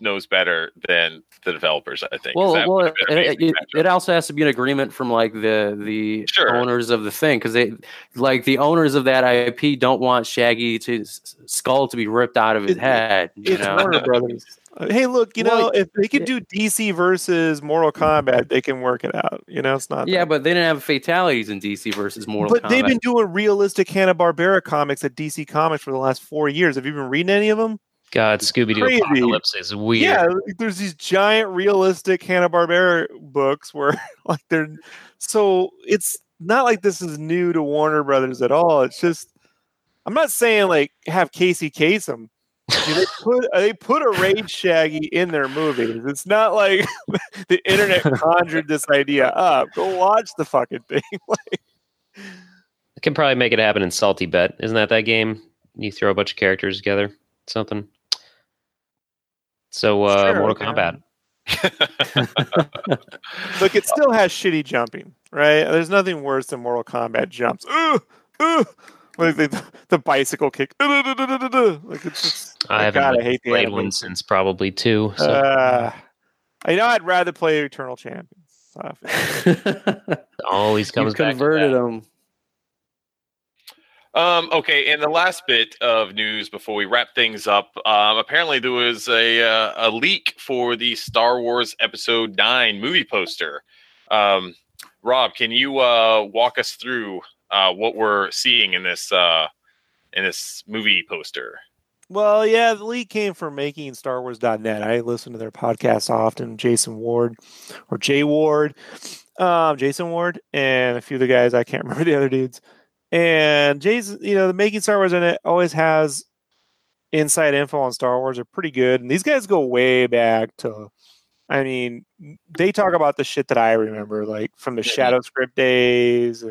knows better than the developers. I think. well, well, it, have been an it, it, it also has to be an agreement from like the the Sure. owners of the thing because they like the owners of that IP don't want Shaggy to skull to be ripped out of his It- head. You it's know, Warner Brothers. Hey, look, you Well, know, if they could do DC versus Mortal Kombat, they can work it out. You know, it's not. yeah, that- but they didn't have fatalities in DC versus Mortal but Kombat. they've been doing realistic Hanna Barbera comics at DC Comics for the last four years. Have you been reading any of them? God, Scooby Doo. Apocalypse is weird. Yeah, there's these giant realistic Hanna Barbera books where like they're so it's not like this is new to Warner Brothers at all. It's just I'm not saying like have Casey Kasem. they put they put a Raid Shaggy in their movies. It's not like the internet conjured this idea up. Go watch the fucking thing. I can probably make it happen in SaltyBet. Isn't that that game? You throw a bunch of characters together, something. So, uh, Sure, Mortal okay. Kombat. Look, it still has shitty jumping, right? There's nothing worse than Mortal Kombat jumps. Ooh, ooh, like the, the bicycle kick. Like it's just. I haven't God, I hate the played animation. one since probably two. So Uh, I know I'd rather play Eternal Champions. It always you comes back. to converted that. them. Um, okay, and the last bit of news before we wrap things up. Um, apparently, there was a uh, a leak for the Star Wars Episode Nine movie poster. Um, Rob, can you uh, walk us through uh, what we're seeing in this uh, in this movie poster? Well, yeah, the leak came from MakingStarWars.net. I listen to their podcast often. Jason Ward or Jay Ward, um, Jason Ward, and a few of the guys. I can't remember the other dudes. And Jason, you know, the making Star Wars in it always has inside info on Star Wars are pretty good. And these guys go way back to, I mean, they talk about the shit that I remember, like from the. Shadow Script days.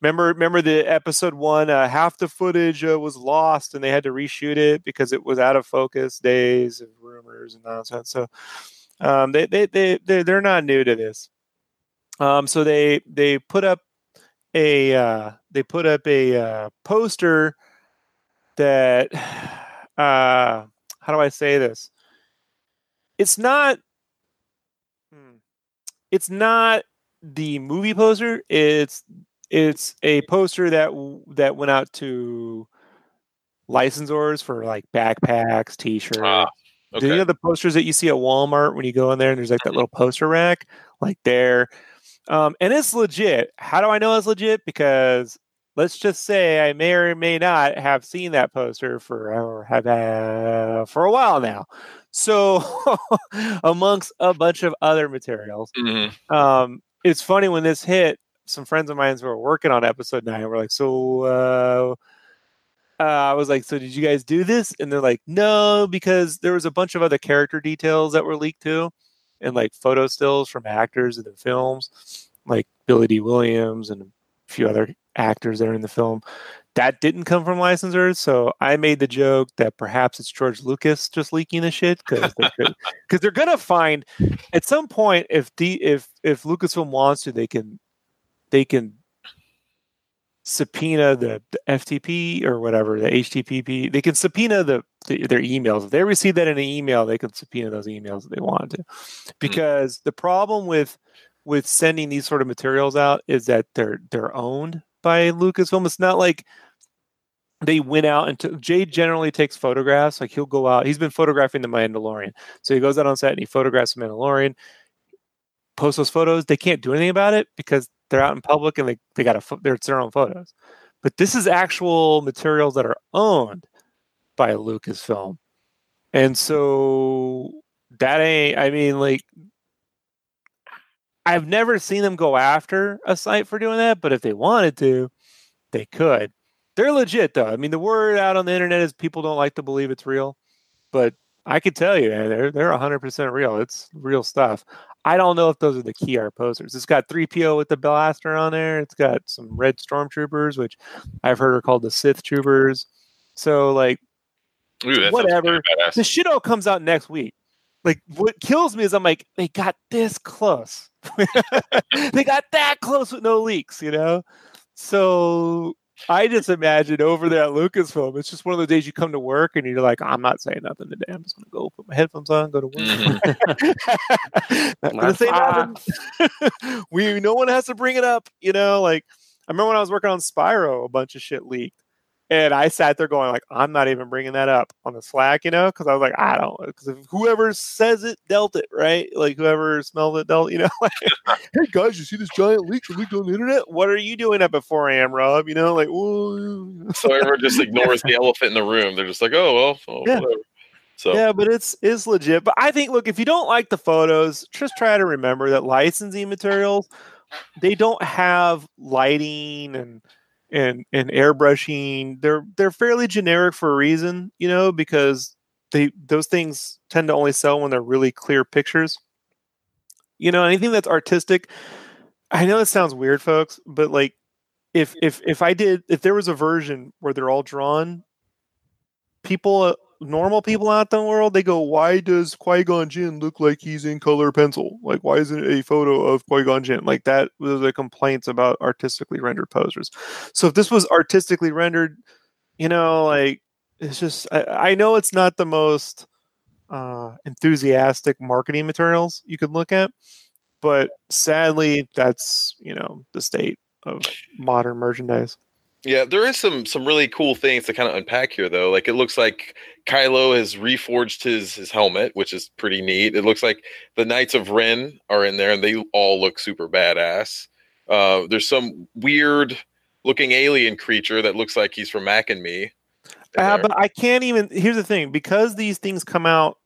Remember, remember the episode one, uh, half the footage uh, was lost and they had to reshoot it because it was out of focus days of rumors and nonsense. So um, they, they, they, they, they're not new to this. Um, so they, they put up a, uh, they put up a uh, poster that, uh, how do I say this? It's not, hmm, it's not the movie poster. It's it's a poster that that went out to licensors for like backpacks, t-shirts. Ah, Do you okay. know the posters that you see at Walmart when you go in there and there's like that little poster rack, like there, um, and it's legit. How do I know it's legit? Because let's just say I may or may not have seen that poster for or have uh, for a while now. So, amongst a bunch of other materials, Mhm. um, it's funny when this hit. Some friends of mine who were working on episode nine were like, "So, uh, uh, I was like, so did you guys do this?" And they're like, "No, because there was a bunch of other character details that were leaked too, and like photo stills from actors in the films, like Billy Dee Williams and a few other actors that are in the film. That didn't come from licensors, so I made the joke that perhaps it's George Lucas just leaking the shit because because they're gonna find at some point if the if if Lucasfilm wants to, they can they can subpoena the, the FTP or whatever the HTTP. They can subpoena the, the their emails. If they receive that in an email, they can subpoena those emails if they want to. Hmm. Because the problem with with sending these sort of materials out is that they're they're owned by Lucasfilm. It's not like they went out and took, Jay generally takes photographs. Like he'll go out. He's been photographing the Mandalorian, so he goes out on set and he photographs the Mandalorian. Posts those photos. They can't do anything about it because they're out in public and they they got to they're it's their own photos. But this is actual materials that are owned by Lucasfilm, and so that ain't. I mean, like I've never seen them go after a site for doing that, but if they wanted to, they could. They're legit though. I mean, the word out on the internet is people don't like to believe it's real, but I could tell you man, they're they're 100% real. It's real stuff. I don't know if those are the key art posters. It's got 3PO with the blaster on there. It's got some red stormtroopers, which I've heard are called the Sith troopers. So like Ooh, Whatever. the shit all comes out next week. Like what kills me is I'm like, they got this close. they got that close with no leaks, you know? So I just imagine over there at Lucasfilm, it's just one of those days you come to work and you're like, I'm not saying nothing today. I'm just gonna go put my headphones on, go to work. Mhm. not gonna say nothing. we no one has to bring it up, you know. Like I remember when I was working on Spyro, a bunch of shit leaked, and I sat there going like, I'm not even bringing that up on the Slack, you know, because I was like, I don't, because whoever says it dealt it, right? Like whoever smelled it dealt, you know. Like, hey guys, you see this giant leak leaked on the internet? What are you doing up at 4 a.m., Rob? You know, like, so everyone just ignores the elephant in the room. They're just like, oh well, oh, Yeah. whatever. So Yeah, but it's it's legit. But I think, look, if you don't like the photos, just try to remember that licensing materials they don't have lighting and and and airbrushing. They're they're fairly generic for a reason, you know, because they those things tend to only sell when they're really clear pictures. You know, anything that's artistic. I know it sounds weird, folks, but like if if if I did if there was a version where they're all drawn, people uh, normal people out in the world, they go, "Why does Qui Gon Jinn look like he's in color pencil? Like, why isn't it a photo of Qui Gon Jinn?" Like that was the complaints about artistically rendered posters. So if this was artistically rendered, you know, like it's just I, I know it's not the most uh, enthusiastic marketing materials you could look at, but sadly, that's you know the state of modern merchandise. Yeah, there is some some really cool things to kind of unpack here, though. Like it looks like Kylo has reforged his his helmet, which is pretty neat. It looks like the Knights of Ren are in there, and they all look super badass. Uh, there's some weird looking alien creature that looks like he's from Mac and Me. Uh, but I can't even. Here's the thing: because these things come out,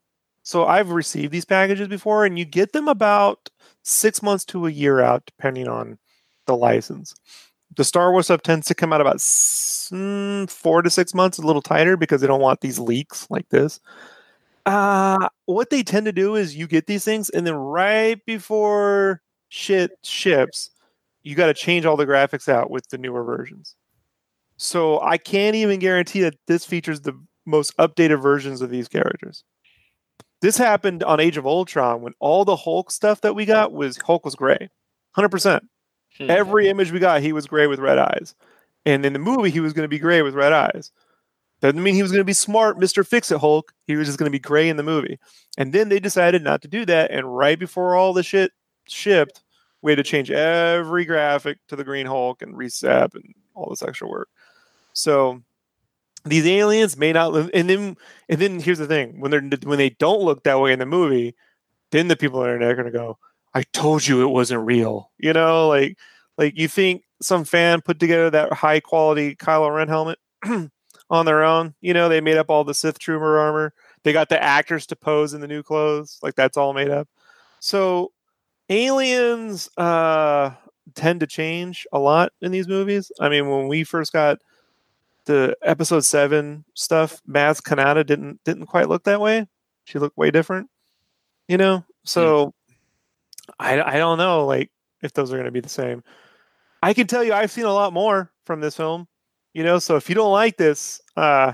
so I've received these packages before, and you get them about six months to a year out, depending on the license the Star Wars stuff tends to come out about mm, four to six months, a little tighter because they don't want these leaks like this. Uh, what they tend to do is you get these things, and then right before shit ships, you got to change all the graphics out with the newer versions. So I can't even guarantee that this features the most updated versions of these characters. This happened on Age of Ultron when all the Hulk stuff that we got was Hulk was gray, hundred percent. Every image we got, he was gray with red eyes. And in the movie, he was going to be gray with red eyes. Doesn't mean he was going to be smart, Mr. Fix It Hulk. He was just going to be gray in the movie. And then they decided not to do that. And right before all the shit shipped, we had to change every graphic to the Green Hulk and reset and all this extra work. So these aliens may not live. And then, and then here's the thing: when they're when they don't look that way in the movie, then the people on the internet are going to go, I told you it wasn't real. You know, like like you think some fan put together that high quality Kylo Ren helmet on their own. You know, they made up all the Sith Trooper armor. They got the actors to pose in the new clothes. Like that's all made up. So aliens uh tend to change a lot in these movies. I mean, when we first got the episode seven stuff, Maz Kanata didn't didn't quite look that way. She looked way different. You know? So I, I don't know like if those are going to be the same. I can tell you I've seen a lot more from this film, you know. So if you don't like this, uh,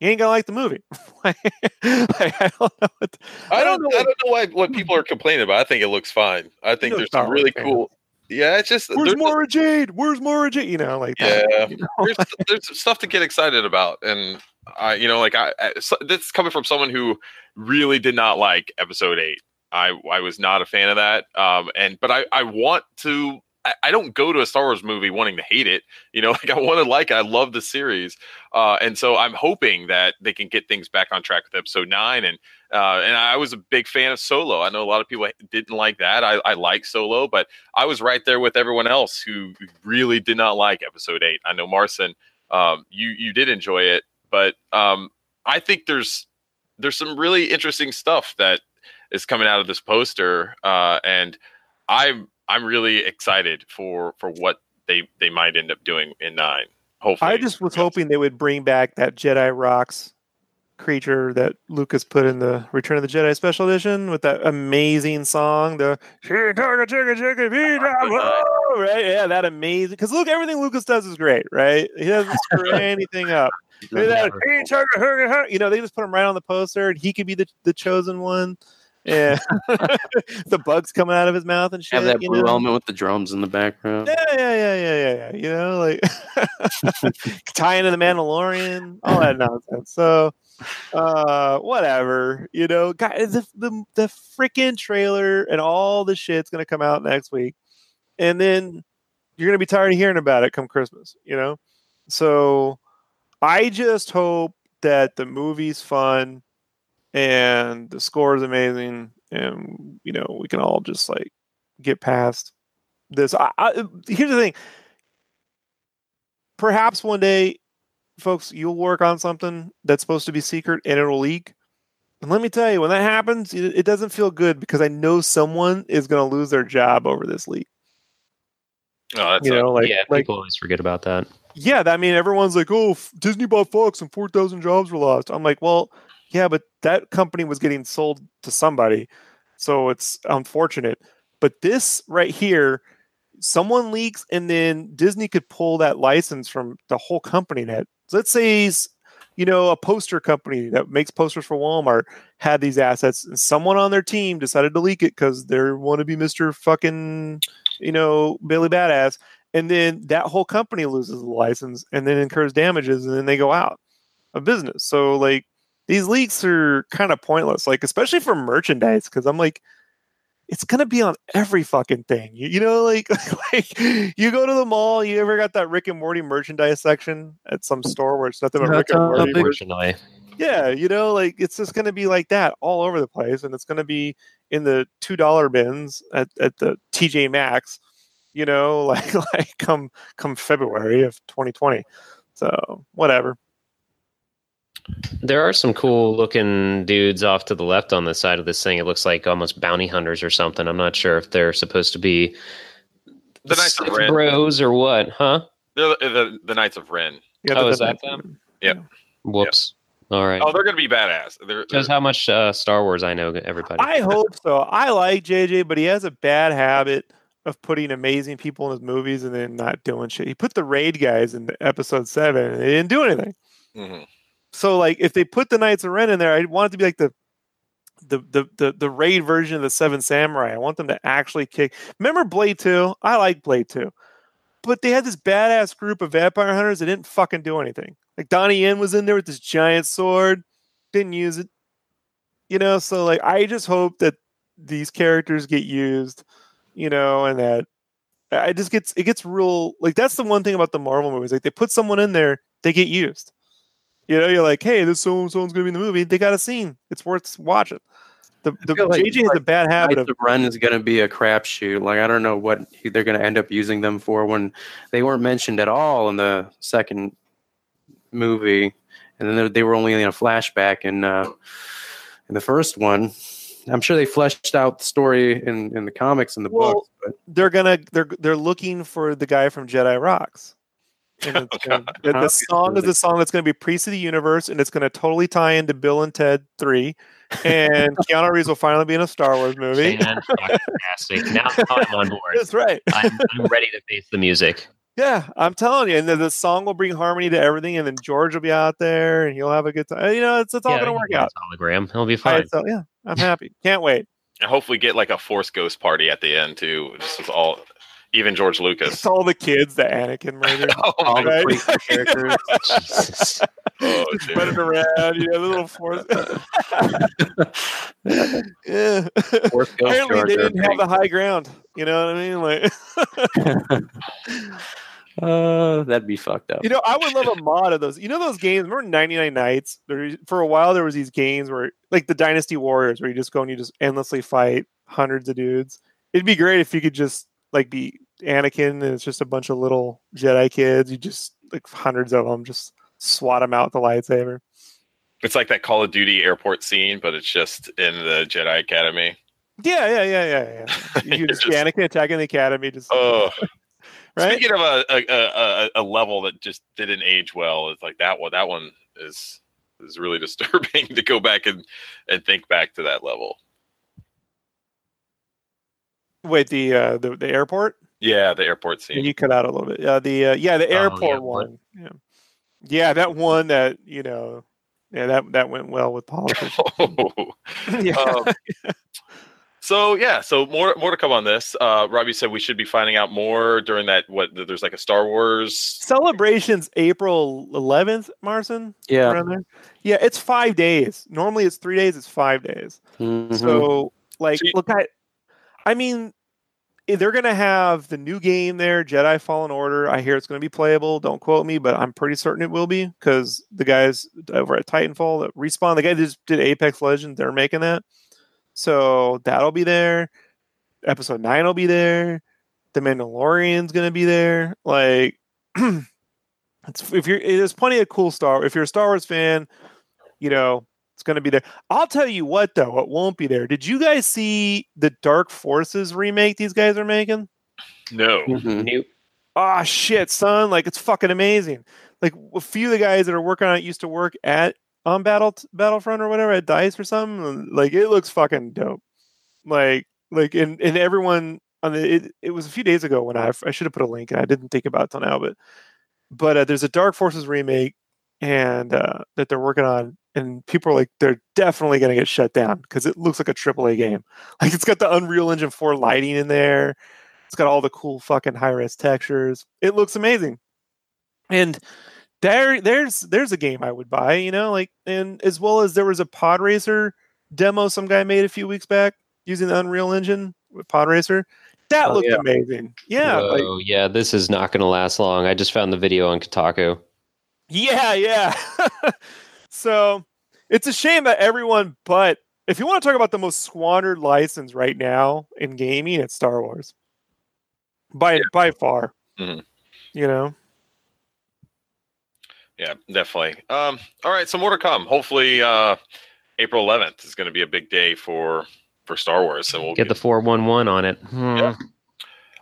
you ain't gonna like the movie. like, I don't know. What, I, don't, know. I don't know why what people are complaining about. I think it looks fine. I think there's some really cool. Yeah, it's just where's Mara Jade? Where's Mara Jade? You know, like yeah, that, you know? there's, there's stuff to get excited about, and I, you know, like I, I, so, this coming from someone who really did not like Episode Eight. I I was not a fan of that. Um, and but I I want to. I, don't go to a Star Wars movie wanting to hate it. You know, like I want to like it. I love the series, uh, and so I'm hoping that they can get things back on track with Episode Nine. And uh, and I was a big fan of Solo. I know a lot of people didn't like that. I, I like Solo, but I was right there with everyone else who really did not like Episode Eight. I know Marson, um, you you did enjoy it, but um, I think there's there's some really interesting stuff that is coming out of this poster, uh, and I'm I'm really excited for for what they they might end up doing in nine. Hopefully, I just was hoping they would bring back that Jedi rocks creature that Lucas put in the Return of the Jedi Special Edition with that amazing song, the right? Yeah, that amazing. Because look, everything Lucas does is great, right? He doesn't screw anything up. That, you know, they just put him right on the poster, and he could be the, the chosen one. Yeah, the bugs coming out of his mouth and shit. Have that blue know? element with the drums in the background. Yeah, yeah, yeah, yeah, yeah. yeah. You know, like tie into the Mandalorian, all that nonsense. So, uh, whatever. You know, guys, the the, the freaking trailer and all the shit's gonna come out next week, and then you're gonna be tired of hearing about it come Christmas. You know, so I just hope that the movie's fun and the score is amazing, and you know we can all just like get past this. I, I, here's the thing: perhaps one day, folks, you'll work on something that's supposed to be secret and it'll leak. And let me tell you, when that happens, it, it doesn't feel good because I know someone is going to lose their job over this leak. Oh, that's you know, like, yeah, like, people always forget about that. Yeah, I mean, everyone's like, "Oh, Disney bought Fox and four thousand jobs were lost." I'm like, "Well, yeah, but that company was getting sold to somebody. So it's unfortunate. But this right here, someone leaks and then Disney could pull that license from the whole company that let's say you know, a poster company that makes posters for Walmart had these assets, and someone on their team decided to leak it because they want to be Mister fucking, you know, Billy Badass, and then that whole company loses the license and then incurs damages, and then they go out of business. So like these leaks are kind of pointless, like especially for merchandise, because I'm like it's gonna be on every fucking thing. You, you know, like like you go to the mall. You ever got that Rick and Morty merchandise section at some store where it's nothing but Rick and Morty? Unfortunately, yeah, you know, like it's just gonna be like that all over the place, and it's gonna be in the two dollar bins at, at the TJ Maxx. You know, like like come come February of 2020. So whatever. There are some cool looking dudes off to the left on the side of this thing. It looks like almost bounty hunters or something. I'm not sure if they're supposed to be The Knights of Ren. bros or what, huh? They're the, the, the Knights of Ren. Yeah, Oh, the- is the- that them? Yep. Whoops. All right. Oh, they're going to be badass. They're, Shows they're- how much uh, Star Wars I know everybody. I hope so. I like JJ, but he has a bad habit of putting amazing people in his movies and then not doing shit. He put the raid guys in episode seven and they didn't do anything. Mhm. So like if they put the Knights of Ren in there, I want it to be like the the the the, the raid version of the Seven Samurai. I want them to actually kick. Remember Blade 2? I like Blade 2. But they had this badass group of vampire hunters that didn't fucking do anything. Like Donnie Yen was in there with this giant sword, didn't use it. You know, so like I just hope that these characters get used, you know, and that I just gets it gets real like that's the one thing about the Marvel movies. Like they put someone in there, they get used. You know, you're like, hey, this so someone's gonna be in the movie. They got a scene. It's worth watching. The, the like- JJ has a bad habit of Ren is going to be a crapshoot. Like I don't know what they're going to end up using them for when they weren't mentioned at all in the second movie, and then they- they were only in a flashback in uh, in the first one. I'm sure they fleshed out the story in, in the comics and the Well, books, but they're gonna they're they're looking for the guy from Jedi Rocks. And it's gonna- the, the song is a song that's going to be Priest of the Universe, and it's going to totally tie into Bill and Ted Three, and Keanu Reeves will finally be in a Star Wars movie. Fantastic. Now I'm on board. That's right. I'm, I'm ready to face the music. Yeah, I'm telling you, and then the song will bring harmony to everything, and then George will be out there, and you'll have a good time. You know, it's it's all Yeah, going to work out. a Hologram. He'll be fine. right, so yeah, I'm happy. Can't wait. and hopefully get like a Force Ghost party at the end too. Just with all, even George It's Lucas. all the kids that Anakin murdered. Oh, all my the Right. characters. Jesus. oh, Just dude. running around, you know, the little force. yeah. Fourth Apparently, Jar they didn't have the high ground. You know what I mean? Like, uh, that'd be fucked up. you know, I would love a mod of those. You know those games? Remember 99 Nights? There, for a while, there was these games where, like the Dynasty Warriors, where you just go and you just endlessly fight hundreds of dudes. It'd be great if you could just like be Anakin and it's just a bunch of little Jedi kids. You just like hundreds of them, just swat them out with the lightsaber. It's like that Call of Duty airport scene, but it's just in the Jedi Academy. Yeah, yeah, yeah, yeah, yeah. You just, Just- Anakin attacking the academy, just Oh, right. speaking of a a, a a a level that just didn't age well, it's like that one. That one is is really disturbing to go back and and think back to that level. Wait, the uh, the the airport. Yeah, the airport Yeah, scene. you cut out a little bit. Uh, the uh, yeah, the Oh, airport yeah, one. Yeah, yeah, that one that you know, yeah, that that went well with politics. yeah, Um, so yeah, so more more to come on this. Uh, Robbie said we should be finding out more during that. What there's like a Star Wars. celebrations April 11th, Marson. Yeah. there. Yeah, it's five days. Normally it's three days. It's five days. Mhm. So like, So you- look at, I mean, eh, they're gonna have the new game there, Jedi Fallen Order. I hear it's gonna be playable. Don't quote me, but I'm pretty certain it will be because the guys over at Titanfall that respawn, the guy that just did Apex Legends, they're making that. So that'll be there. Episode nine will be there. The Mandalorian's gonna be there. Like, if you're, there's plenty of cool Star. If you're a Star Wars fan, you know it's going to be there. I'll tell you what, though, it won't be there. Did you guys see the Dark Forces remake these guys are making? No. Mhm. Nope. Ah, shit, son! Like it's fucking amazing. Like a few of the guys that are working on it used to work at on Battle Battlefront or whatever at Dice or something. Like it looks fucking dope. Like like and and everyone on the it, it was a few days ago when I I should have put a link and I didn't think about it till now, but but uh, there's a Dark Forces remake and uh, that they're working on, and people are like, they're definitely going to get shut down because it looks like a AAA game. Like it's got the Unreal Engine 4 lighting in there. It's got all the cool fucking high res textures. It looks amazing. And there, there's there's a game I would buy, you know, like and as well as there was a Pod Racer demo some guy made a few weeks back using the Unreal Engine with Pod Racer. That Oh, looked yeah. amazing. Yeah, like, oh yeah, this is not going to last long. I just found the video on Kotaku. Yeah, yeah. so it's a shame that everyone, but if you want to talk about the most squandered license right now in gaming, it's Star Wars. By by far. Mhm. You know? Yeah, definitely. Um, all right, so more to come. Hopefully, uh, April 11th is going to be a big day for for Star Wars, and we'll Get the 411 on it. Hmm. Yeah.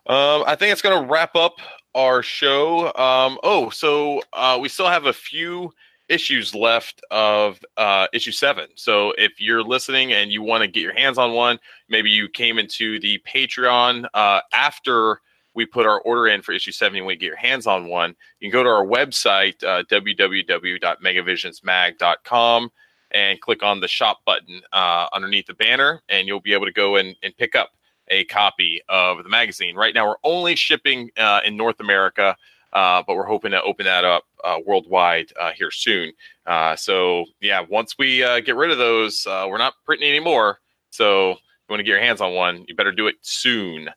Um, I think it's going to wrap up our show. Um, oh, so uh, we still have a few issues left of uh, issue seven. So if you're listening and you want to get your hands on one, maybe you came into the Patreon uh, after we put our order in for issue seven and we get your hands on one, you can go to our website, uh, www.megavisionsmag.com and click on the shop button uh, underneath the banner, and you'll be able to go and, and pick up a copy of the magazine. Right now, we're only shipping uh, in North America, uh, but we're hoping to open that up uh, worldwide uh, here soon. Uh, so, yeah, once we uh, get rid of those, uh, we're not printing anymore. So, if you want to get your hands on one, you better do it soon.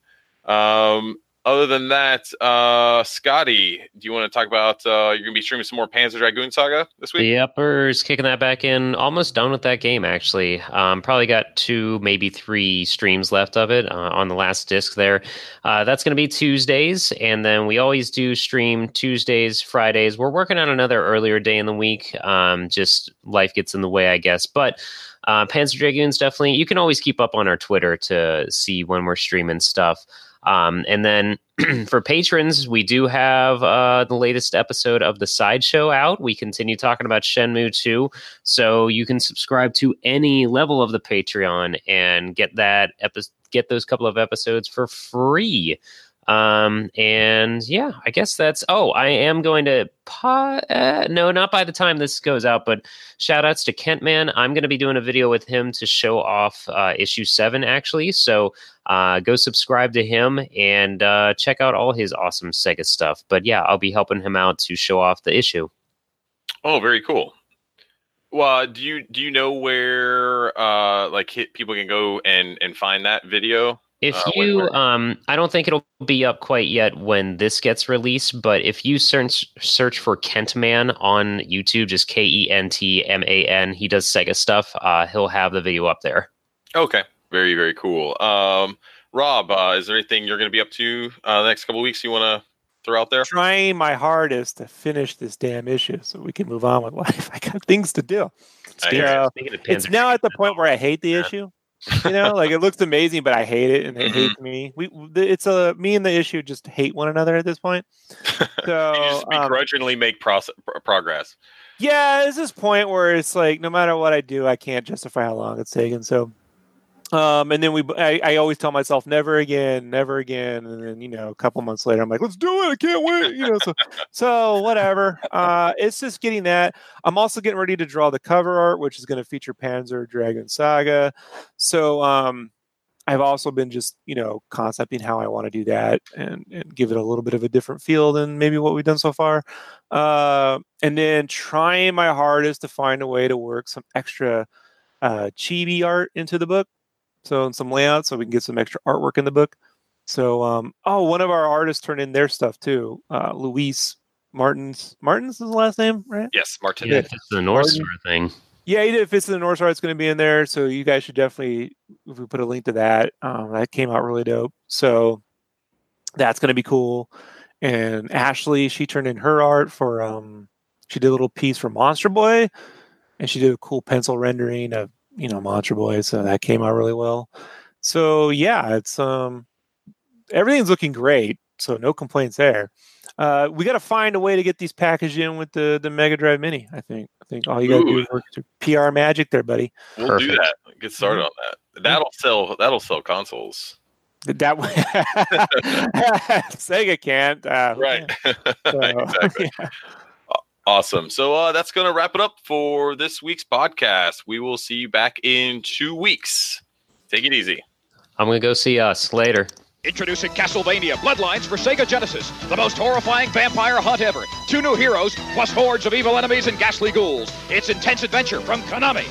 Um, other than that, uh, Scotty, do you want to talk about uh, you're going to be streaming some more Panzer Dragoon Saga this week? The uppers kicking that back in. Almost done with that game, actually. Um, probably got two, maybe three streams left of it uh, on the last disc there. Uh, that's going to be Tuesdays. And then we always do stream Tuesdays, Fridays. We're working on another earlier day in the week. Um, just life gets in the way, I guess. But uh, Panzer Dragoons definitely, you can always keep up on our Twitter to see when we're streaming stuff. Um, and then for patrons, we do have uh, the latest episode of the sideshow out. We continue talking about Shenmue 2. So you can subscribe to any level of the Patreon and get that epi- get those couple of episodes for free. Um, and yeah, I guess that's. Oh, I am going to. Po- uh, no, not by the time this goes out, but shout outs to Kentman. I'm going to be doing a video with him to show off uh, issue seven, actually. So uh, go subscribe to him and uh, check out all his awesome Sega stuff. But yeah, I'll be helping him out to show off the issue. Oh, very cool. Well, do you do you know where uh like people can go and and find that video? If Uh, you, um, I don't think it'll be up quite yet when this gets released, but if you search search for Kentman on YouTube, just K E N T M A N, he does Sega stuff. Uh, he'll have the video up there. Okay, very very cool. Um, Rob, uh, is there anything you're going to be up to uh, the next couple weeks you want to throw out there? Trying my hardest to finish this damn issue so we can move on with life. I got things to do. I hear Yeah. Speaking of It's now at the point where I hate the Yeah. issue. You know, like it looks amazing, but I hate it, and it hates me. We, it's a me and the issue just hate one another at this point. So you just um, make proce- pro- progress. yeah, it's this point where it's like no matter what I do, I can't justify how long it's taken. So, um, and then we, I, I always tell myself never again, never again, and then you know, a couple months later, I'm like, let's do it. I can't wait. You know, so so whatever. Uh, it's just getting that. I'm also getting ready to draw the cover art, which is going to feature Panzer Dragoon Saga. So, um. I've also been just, you know, concepting how I want to do that and, and give it a little bit of a different feel than maybe what we've done so far uh, and then trying my hardest to find a way to work some extra uh, chibi art into the book. So and some layouts, so we can get some extra artwork in the book. So, um, oh, one of our artists turned in their stuff too. Uh, Luis Martins. Martins is the last name, right? Yes, Martin. Yeah, it's the North Star thing. Yeah, he did. If it's the North Star, it's going to be in there. So you guys should definitely, if we put a link to that, um, that came out really dope. So that's going to be cool. And Ashley, she turned in her art for, um, she did a little piece for Monster Boy, and she did a cool pencil rendering of, you know, Monster Boy. So that came out really well. So yeah, it's um, everything's looking great. So no complaints there. Uh, we got to find a way to get these packaged in with the the Mega Drive Mini. I think. I think all you got to do is work PR magic there, buddy. We'll do that. Get started on that. That'll sell. That'll sell consoles. That way, Sega can't. Uh, Right. so, exactly. yeah. Awesome. So uh, that's going to wrap it up for this week's podcast. We will see you back in two weeks. Take it easy. I'm gonna go see us later. Introducing Castlevania Bloodlines for Sega Genesis, the most horrifying vampire hunt ever. Two new heroes, plus hordes of evil enemies and ghastly ghouls. It's intense adventure from Konami.